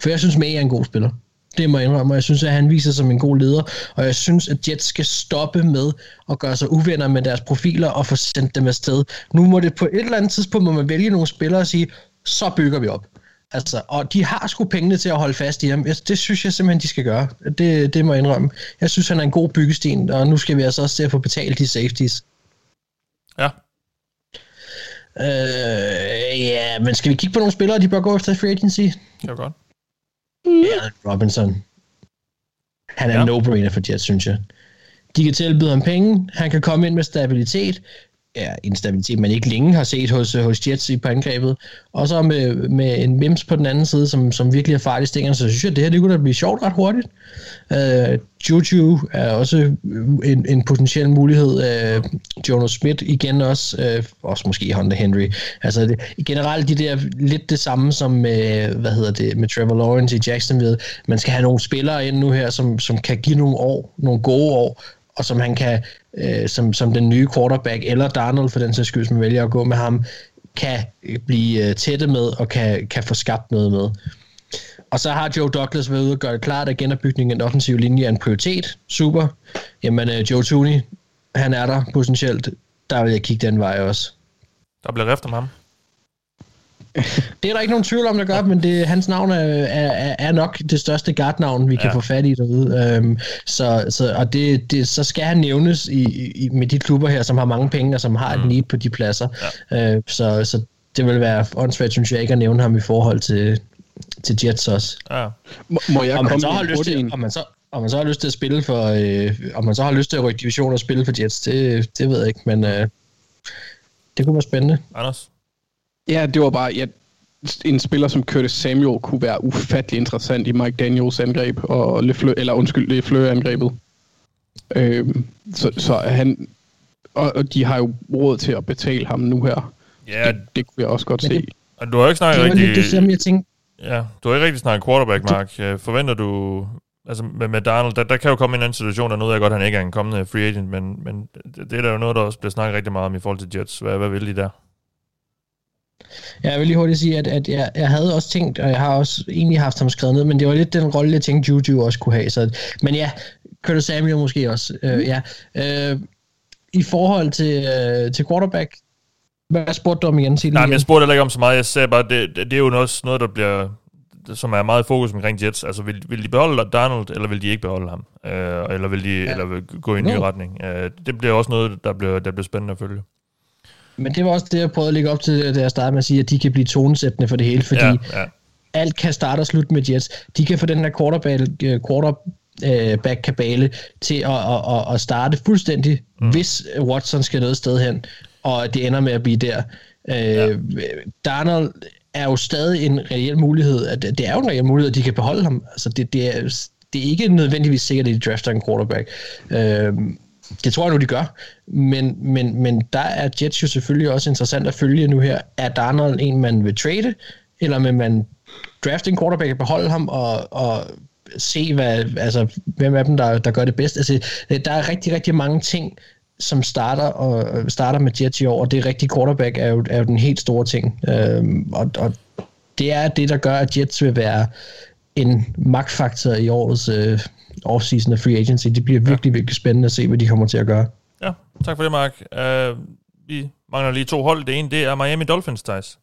for jeg synes, May er en god spiller. Det må jeg indrømme, og jeg synes, at han viser sig som en god leder, og jeg synes, at Jets skal stoppe med at gøre sig uvenner med deres profiler og få sendt dem afsted. Nu må det på et eller andet tidspunkt, må man vælge nogle spillere og sige, så bygger vi op. Altså, og de har sgu pengene til at holde fast i ham. Det synes jeg simpelthen, de skal gøre. Det, det må jeg indrømme. Jeg synes, han er en god byggesten, og nu skal vi altså også til at få betalt de safeties. Ja. Øh, ja, men skal vi kigge på nogle spillere, de bør gå efter i free agency? Det var godt. Ja, Robinson. Han er Ja. ja. no-brainer for Jets, synes jeg. De kan tilbyde ham penge, han kan komme ind med stabilitet, ja, en stabilitet, man ikke længe har set hos, hos Jets i på angrebet, og så med, med en Mims på den anden side, som, som virkelig er farlig stinger, så synes jeg, at det her det kunne da blive sjovt ret hurtigt. Uh, Juju er også en, en potentiel mulighed. Uh, Jonas Smith igen også, uh, også måske Hunter Henry. Altså det, generelt de der lidt det samme som med, hvad hedder det, med Trevor Lawrence i Jacksonville. Man skal have nogle spillere ind nu her, som, som kan give nogle år, nogle gode år, og som han kan, øh, som, som den nye quarterback, eller Darnold for den sags skyld, som vælger at gå med ham, kan øh, blive øh, tætte med, og kan, kan få skabt noget med. Og så har Joe Douglas været ude og gøre det klart, at genopbygningen af den offensive linje er en prioritet. Super. Jamen, øh, Joe Tooney, han er der potentielt. Der vil jeg kigge den vej også. Der bliver rift om ham. Det er der ikke nogen tvivl om, der gør, men det, hans navn er, er, er nok det største guardnavn, vi kan Ja. få fat i derude. Øhm, så, så, og det, det, så skal han nævnes i, i, med de klubber her, som har mange penge, og som har et need på de pladser. Ja. Øh, så, så det vil være åndssvagt, synes jeg, ikke at nævne ham i forhold til, til Jets også. Ja. Må, må jeg Om man, komme så med har lyst til, om, man så, om man så har lyst til at spille for, øh, om man så har lyst til at rykke division og spille for Jets, det, det ved jeg ikke, men øh, det kunne være spændende. Anders? Ja, det var bare, ja, en spiller som Curtis Samuel kunne være ufattelig interessant i Mike Daniels angreb, og Lefleur, eller undskyld, Lefleur angrebet. Øhm, så, så han, og, og de har jo råd til at betale ham nu her. Ja, Det, det kunne jeg også godt se. det- og du har ikke snakket Det lidt det rigtig... samme, jeg tænkte. Ja, du har ikke rigtig snakket quarterback, Mark. Øh, forventer du... Altså med, med Darnold, der, der kan jo komme en anden situation, der nu er godt, at han ikke er en kommende free agent, men, men det, det er der jo noget, der også bliver snakket rigtig meget om i forhold til Jets. Hvad, hvad vil de der? Jeg vil lige hurtigt sige, at, at jeg, jeg havde også tænkt, og jeg har også egentlig haft ham skrevet ned, men det var lidt den rolle, jeg tænkte, Juju også kunne have. Så, men ja, Curtis Samuel måske også. Uh, ja. Uh, I forhold til, uh, til quarterback, hvad spurgte du om igen? Sig Nej, men jeg spurgte heller ikke om så meget. Jeg sagde bare, det, det er jo også noget, der bliver som er meget fokus omkring Jets. Altså, vil, vil de beholde Donald, eller vil de ikke beholde ham? Uh, eller vil de ja. eller vil gå i en ny no. retning? Uh, det bliver også noget, der bliver, der bliver spændende at følge. Men det var også det, jeg prøvede at lægge op til, da jeg startede med at sige, at de kan blive tonesættende for det hele, fordi ja, ja. alt kan starte og slutte med Jets. De kan få den her quarterback, øh, quarterback-kabale til at, at, at, at starte fuldstændig, mm. hvis Watson skal noget sted hen, og det ender med at blive der. Øh, ja. Darnold er jo stadig en reel mulighed. At det er jo en reel mulighed, at de kan beholde ham. Altså det, det, er, det er ikke nødvendigvis sikkert, at de drafter en quarterback. Øh, det tror jeg nu, de gør. Men, men, men der er Jets jo selvfølgelig også interessant at følge nu her. Er Darnold en, man vil trade, eller vil man drafte en quarterback og beholde ham og, og se, hvad, altså, hvem af dem, der, der gør det bedst? Altså, øh, der er rigtig, rigtig mange ting, som starter og øh, starter med Jets i år, og det er rigtig quarterback er jo, er jo den helt store ting. Øhm, og, og det er det, der gør, at Jets vil være en magtfaktor i årets øh, offseason af free agency. Det bliver virkelig, ja. virkelig spændende at se, hvad de kommer til at gøre. Ja, tak for det, Mark. Uh, vi mangler lige to hold. Det ene, det er Miami Dolphins, Thijs.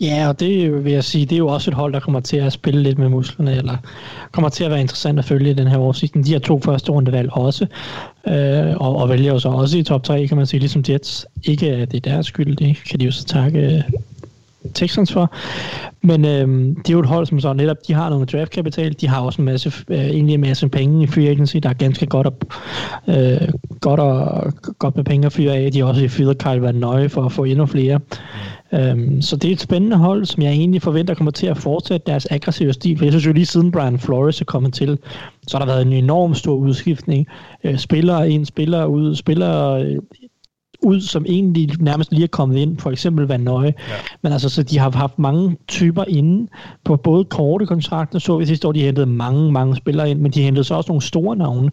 Ja, og det vil jeg sige, det er jo også et hold, der kommer til at spille lidt med musklerne, eller kommer til at være interessant at følge den her årsidsen. De har to første rundevalg også, øh, og, og vælger jo så også i top 3, kan man sige, ligesom Jets. Ikke at det er deres skyld, det kan de jo så takke Texans for. Men øh, det er jo et hold, som så netop, de har noget draftkapital, de har også en masse, øh, egentlig en masse penge i free agency, der er ganske godt, at, øh, godt, og, godt med penge at fyre af. De har også fyret Kyle Van Nøje for at få endnu flere. Mm. Øhm, så det er et spændende hold, som jeg egentlig forventer kommer til at fortsætte deres aggressive stil. For jeg synes jo lige siden Brian Flores er kommet til, så har der været en enorm stor udskiftning. Øh, spillere ind, spillere ud, spillere øh, ud, som egentlig nærmest lige er kommet ind, for eksempel Van Nøje. Ja. Men altså, så de har haft mange typer inde på både korte kontrakter, så vi sidste år, de hentede mange, mange spillere ind, men de hentede så også nogle store navne.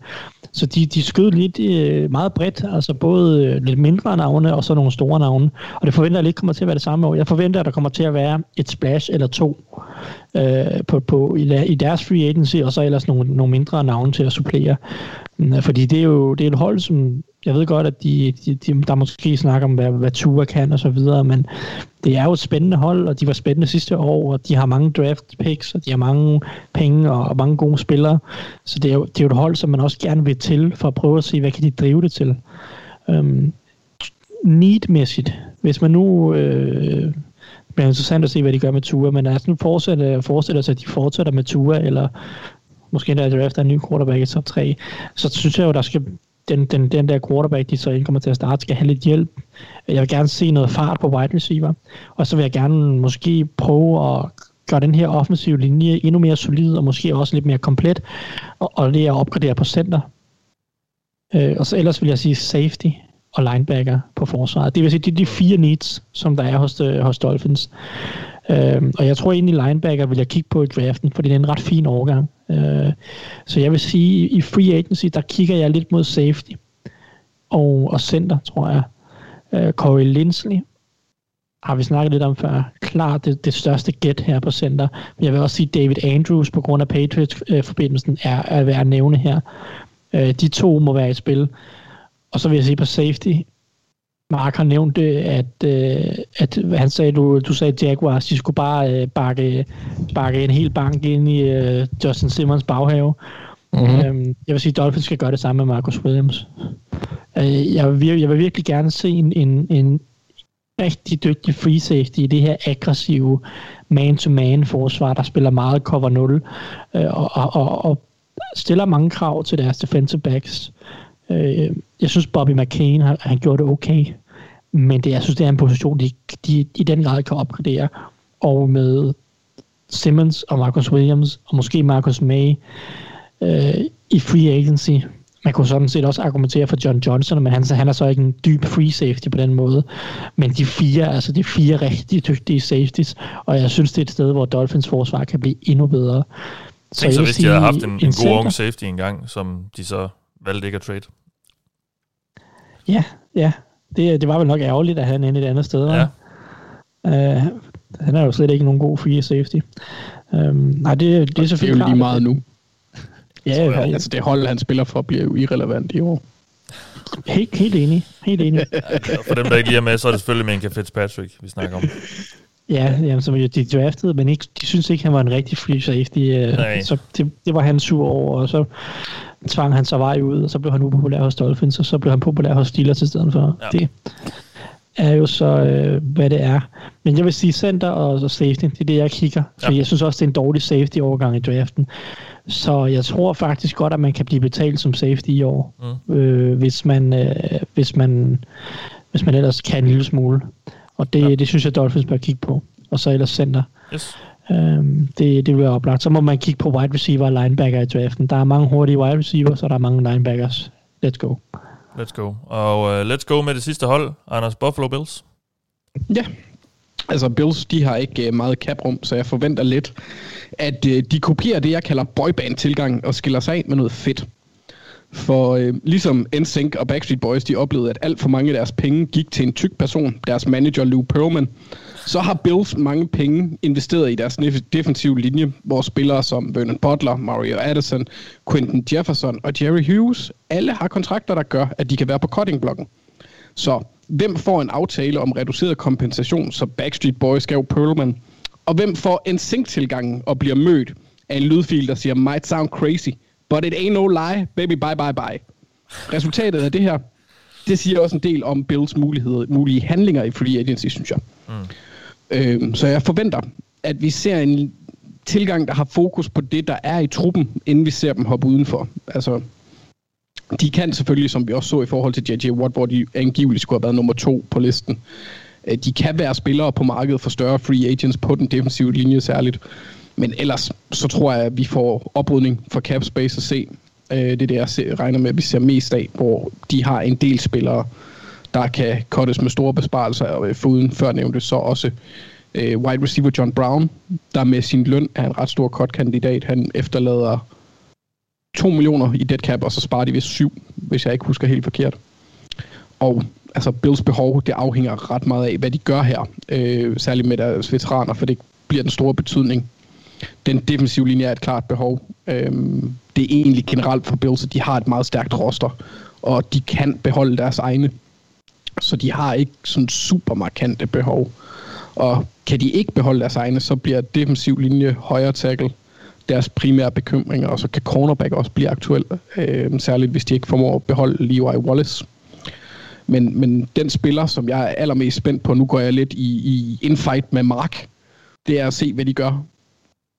Så de, de skød lidt øh, meget bredt, altså både øh, lidt mindre navne og så nogle store navne. Og det forventer jeg lidt kommer til at være det samme år. Jeg forventer, at der kommer til at være et splash eller to øh, på, på, i, i deres free agency, og så ellers nogle, nogle mindre navne til at supplere. Mm, fordi det er jo det er et hold, som jeg ved godt, at de, de, de, der måske snakker om, hvad, hvad Tua kan og så videre, men det er jo et spændende hold, og de var spændende sidste år, og de har mange draft picks, og de har mange penge og, og mange gode spillere. Så det er, jo, det er jo et hold, som man også gerne vil til, for at prøve at se, hvad kan de drive det til. Øhm, need-mæssigt, hvis man nu... Øh, det bliver interessant at se, hvad de gør med Tua, men lad os nu fortsætter, sig, at de fortsætter med Tua, eller måske endda drafter en ny quarterback i top 3, så synes jeg jo, der skal den, den, den der quarterback, de så ikke kommer til at starte, skal have lidt hjælp. Jeg vil gerne se noget fart på wide receiver, og så vil jeg gerne måske prøve at gøre den her offensive linje endnu mere solid, og måske også lidt mere komplet, og, og det er at opgradere på center. Øh, og så ellers vil jeg sige safety og linebacker på forsvaret. Det vil sige, det er de fire needs, som der er hos, øh, hos Dolphins. Øh, og jeg tror egentlig, linebacker vil jeg kigge på i draften, fordi det er en ret fin overgang. Øh, så jeg vil sige, i free agency, der kigger jeg lidt mod safety og, og center, tror jeg. Øh, Corey Lindsley har vi snakket lidt om før. Klart det, det største gæt her på center. Men jeg vil også sige, David Andrews på grund af Patriots-forbindelsen er, er værd at nævne her. Øh, de to må være i spil. Og så vil jeg sige på safety, Mark har nævnt at, øh, at han sagde, du, du sagde Jaguars, de skulle bare øh, bakke, bakke en hel bank ind i øh, Justin Simmons baghave. Mm-hmm. Jeg vil sige, at Dolphins skal gøre det samme med Marcus Williams. Jeg, vil, jeg vil virkelig gerne se en, en, en rigtig dygtig free safety i det her aggressive man-to-man forsvar, der spiller meget cover 0 øh, og, og, og, og stiller mange krav til deres defensive backs. Øh, jeg synes, Bobby McCain har, han gjort det okay, men det, jeg synes, det er en position, de, de i den grad kan opgradere. Og med Simmons og Marcus Williams, og måske Marcus May øh, i free agency, man kunne sådan set også argumentere for John Johnson, men han, han er så ikke en dyb free safety på den måde. Men de fire, altså de fire rigtig dygtige safeties, og jeg synes, det er et sted, hvor Dolphins forsvar kan blive endnu bedre. Så, Tænk så, hvis de havde haft en, en, en god ung safety engang, som de så valgte ikke at trade. Ja, ja. Det, det var vel nok ærgerligt, at han endte et andet sted. Ja. Uh, han er jo slet ikke nogen god free safety. Um, nej, det, det er selvfølgelig Det er jo lige meget nu. Ja, ja, altså det hold, han spiller for, bliver jo irrelevant i år. Helt, helt enig. Helt enig. for dem, der ikke lige er med, så er det selvfølgelig Minka Fitzpatrick, vi snakker om. Ja, jamen, som de draftede, men ikke, de synes ikke, han var en rigtig free safety. Øh, Nej. Så det, det var han sur over, og så tvang han sig vej ud, og så blev han upopulær hos Dolphins, og så blev han populær hos Steelers i stedet for. Ja. Det er jo så, øh, hvad det er. Men jeg vil sige center og safety, det er det, jeg kigger. Så ja. jeg synes også, det er en dårlig safety-overgang i draften. Så jeg tror faktisk godt, at man kan blive betalt som safety i år, mm. øh, hvis, man, øh, hvis, man, hvis man ellers kan en lille smule. Og det, ja. det synes jeg, Dolphins bør kigge på. Og så ellers center. Yes. Øhm, det, det vil være oplagt. Så må man kigge på wide receiver og linebacker i draften. Der er mange hurtige wide receivers, og der er mange linebackers. Let's go. Let's go. Og uh, let's go med det sidste hold, Anders Buffalo Bills. Ja, altså Bills, de har ikke uh, meget caprum, så jeg forventer lidt, at uh, de kopierer det, jeg kalder boyband-tilgang, og skiller sig af med noget fedt. For øh, ligesom NSYNC og Backstreet Boys, de oplevede, at alt for mange af deres penge gik til en tyk person, deres manager Lou Pearlman, så har Bills mange penge investeret i deres defensive linje, hvor spillere som Vernon Butler, Mario Addison, Quentin Jefferson og Jerry Hughes, alle har kontrakter, der gør, at de kan være på cuttingblokken. Så hvem får en aftale om reduceret kompensation, så Backstreet Boys gav Pearlman? Og hvem får en sync-tilgangen og bliver mødt af en lydfil, der siger, might sound crazy, but it ain't no lie, baby, bye, bye, bye. Resultatet af det her, det siger også en del om Bills muligheder, mulige handlinger i free agency, synes jeg. Mm. Øh, så jeg forventer, at vi ser en tilgang, der har fokus på det, der er i truppen, inden vi ser dem hoppe udenfor. Altså, de kan selvfølgelig, som vi også så i forhold til J.J. Watt, hvor de angiveligt skulle have været nummer to på listen, øh, de kan være spillere på markedet for større free agents på den defensive linje særligt. Men ellers, så tror jeg, at vi får oprydning for cap space at se. Øh, det er det, jeg regner med, at vi ser mest af, hvor de har en del spillere, der kan kottes med store besparelser, og øh, foruden før nævnte så også øh, wide receiver John Brown, der med sin løn er en ret stor cut-kandidat. Han efterlader 2 millioner i dead cap, og så sparer de vist 7, hvis jeg ikke husker helt forkert. Og altså Bills behov, det afhænger ret meget af, hvad de gør her, øh, særligt med deres veteraner, for det bliver den store betydning. Den defensive linje er et klart behov. Øh, det er egentlig generelt for Bills, at de har et meget stærkt roster, og de kan beholde deres egne så de har ikke sådan super markante behov. Og kan de ikke beholde deres egne, så bliver defensiv linje, højre tackle, deres primære bekymringer, og så kan cornerback også blive aktuel, øh, særligt hvis de ikke formår at beholde Levi Wallace. Men, men den spiller, som jeg er allermest spændt på, nu går jeg lidt i, i infight med Mark, det er at se, hvad de gør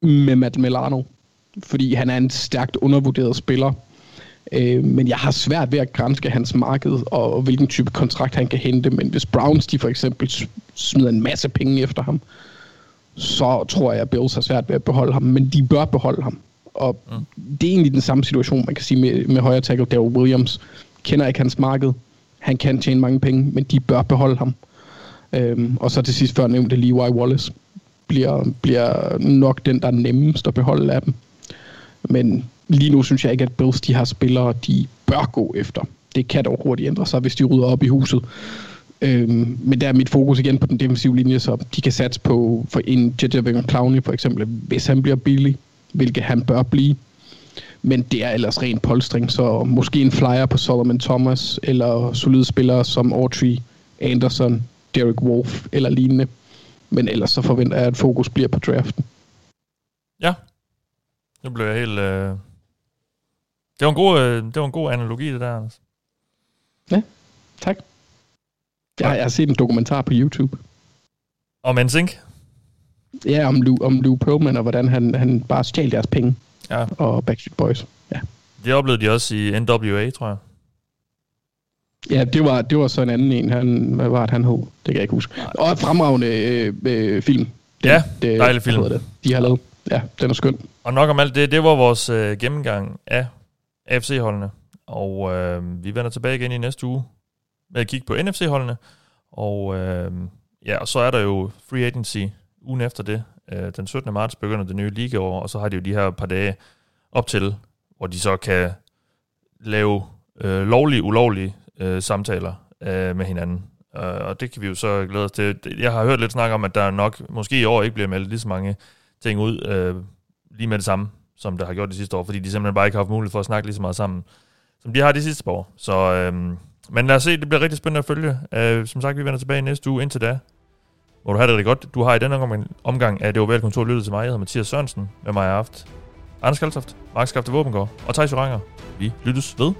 med Matt Milano. Fordi han er en stærkt undervurderet spiller, Øh, men jeg har svært ved at grænske hans marked og, og hvilken type kontrakt han kan hente. Men hvis Browns de for eksempel smider en masse penge efter ham, så tror jeg, at Bills har svært ved at beholde ham. Men de bør beholde ham. Og mm. det er egentlig den samme situation, man kan sige med, med højre tackle Daryl Williams. Kender ikke hans marked. Han kan tjene mange penge, men de bør beholde ham. Øhm, og så til sidst før nævnte Levi Wallace bliver, bliver nok den, der er nemmest at beholde af dem. Men lige nu synes jeg ikke, at Bills de har spillere, de bør gå efter. Det kan dog hurtigt ændre sig, hvis de rydder op i huset. Øhm, men der er mit fokus igen på den defensive linje, så de kan satse på for en J.J. Clowney for eksempel, hvis han bliver billig, hvilket han bør blive. Men det er ellers ren polstring, så måske en flyer på Solomon Thomas, eller solide spillere som Autry, Anderson, Derek Wolf eller lignende. Men ellers så forventer jeg, at fokus bliver på draften. Ja, nu bliver jeg helt... Øh det var en god, øh, det var en god analogi, det der, Anders. Ja, tak. Jeg, jeg har set en dokumentar på YouTube. Om NSYNC? Ja, om Lou, om Lou Pearlman, og hvordan han, han bare stjal deres penge. Ja. Og Backstreet Boys. Ja. Det oplevede de også i NWA, tror jeg. Ja, det var, det var så en anden en. Han, hvad var det, han hed? Det kan jeg ikke huske. Og et fremragende øh, øh, film. Den, ja, det, dejlig film. Det, de har lavet. Ja, den er skøn. Og nok om alt det, det var vores øh, gennemgang af AFC-holdene. og øh, vi vender tilbage igen i næste uge med at kigge på NFC-holdene. Og øh, ja, og så er der jo free agency ugen efter det. Øh, den 17. marts begynder det nye ligaår, og så har de jo de her par dage op til, hvor de så kan lave øh, lovlige, ulovlige øh, samtaler øh, med hinanden. Øh, og det kan vi jo så glæde os til. Jeg har hørt lidt snak om, at der nok måske i år ikke bliver meldt lige så mange ting ud øh, lige med det samme, som der har gjort de sidste år, fordi de simpelthen bare ikke har haft mulighed for at snakke lige så meget sammen, som de har de sidste par år. Så, øhm, men lad os se, det bliver rigtig spændende at følge. Øh, som sagt, vi vender tilbage næste uge. Indtil da, må du have det rigtig godt. Du har i denne omgang, omgang af det ovale kontor lyttet til mig. Jeg hedder Mathias Sørensen. Med mig har haft Anders Kaltoft, Mark Skafte Våbengård og Thijs Joranger. Vi lyttes ved.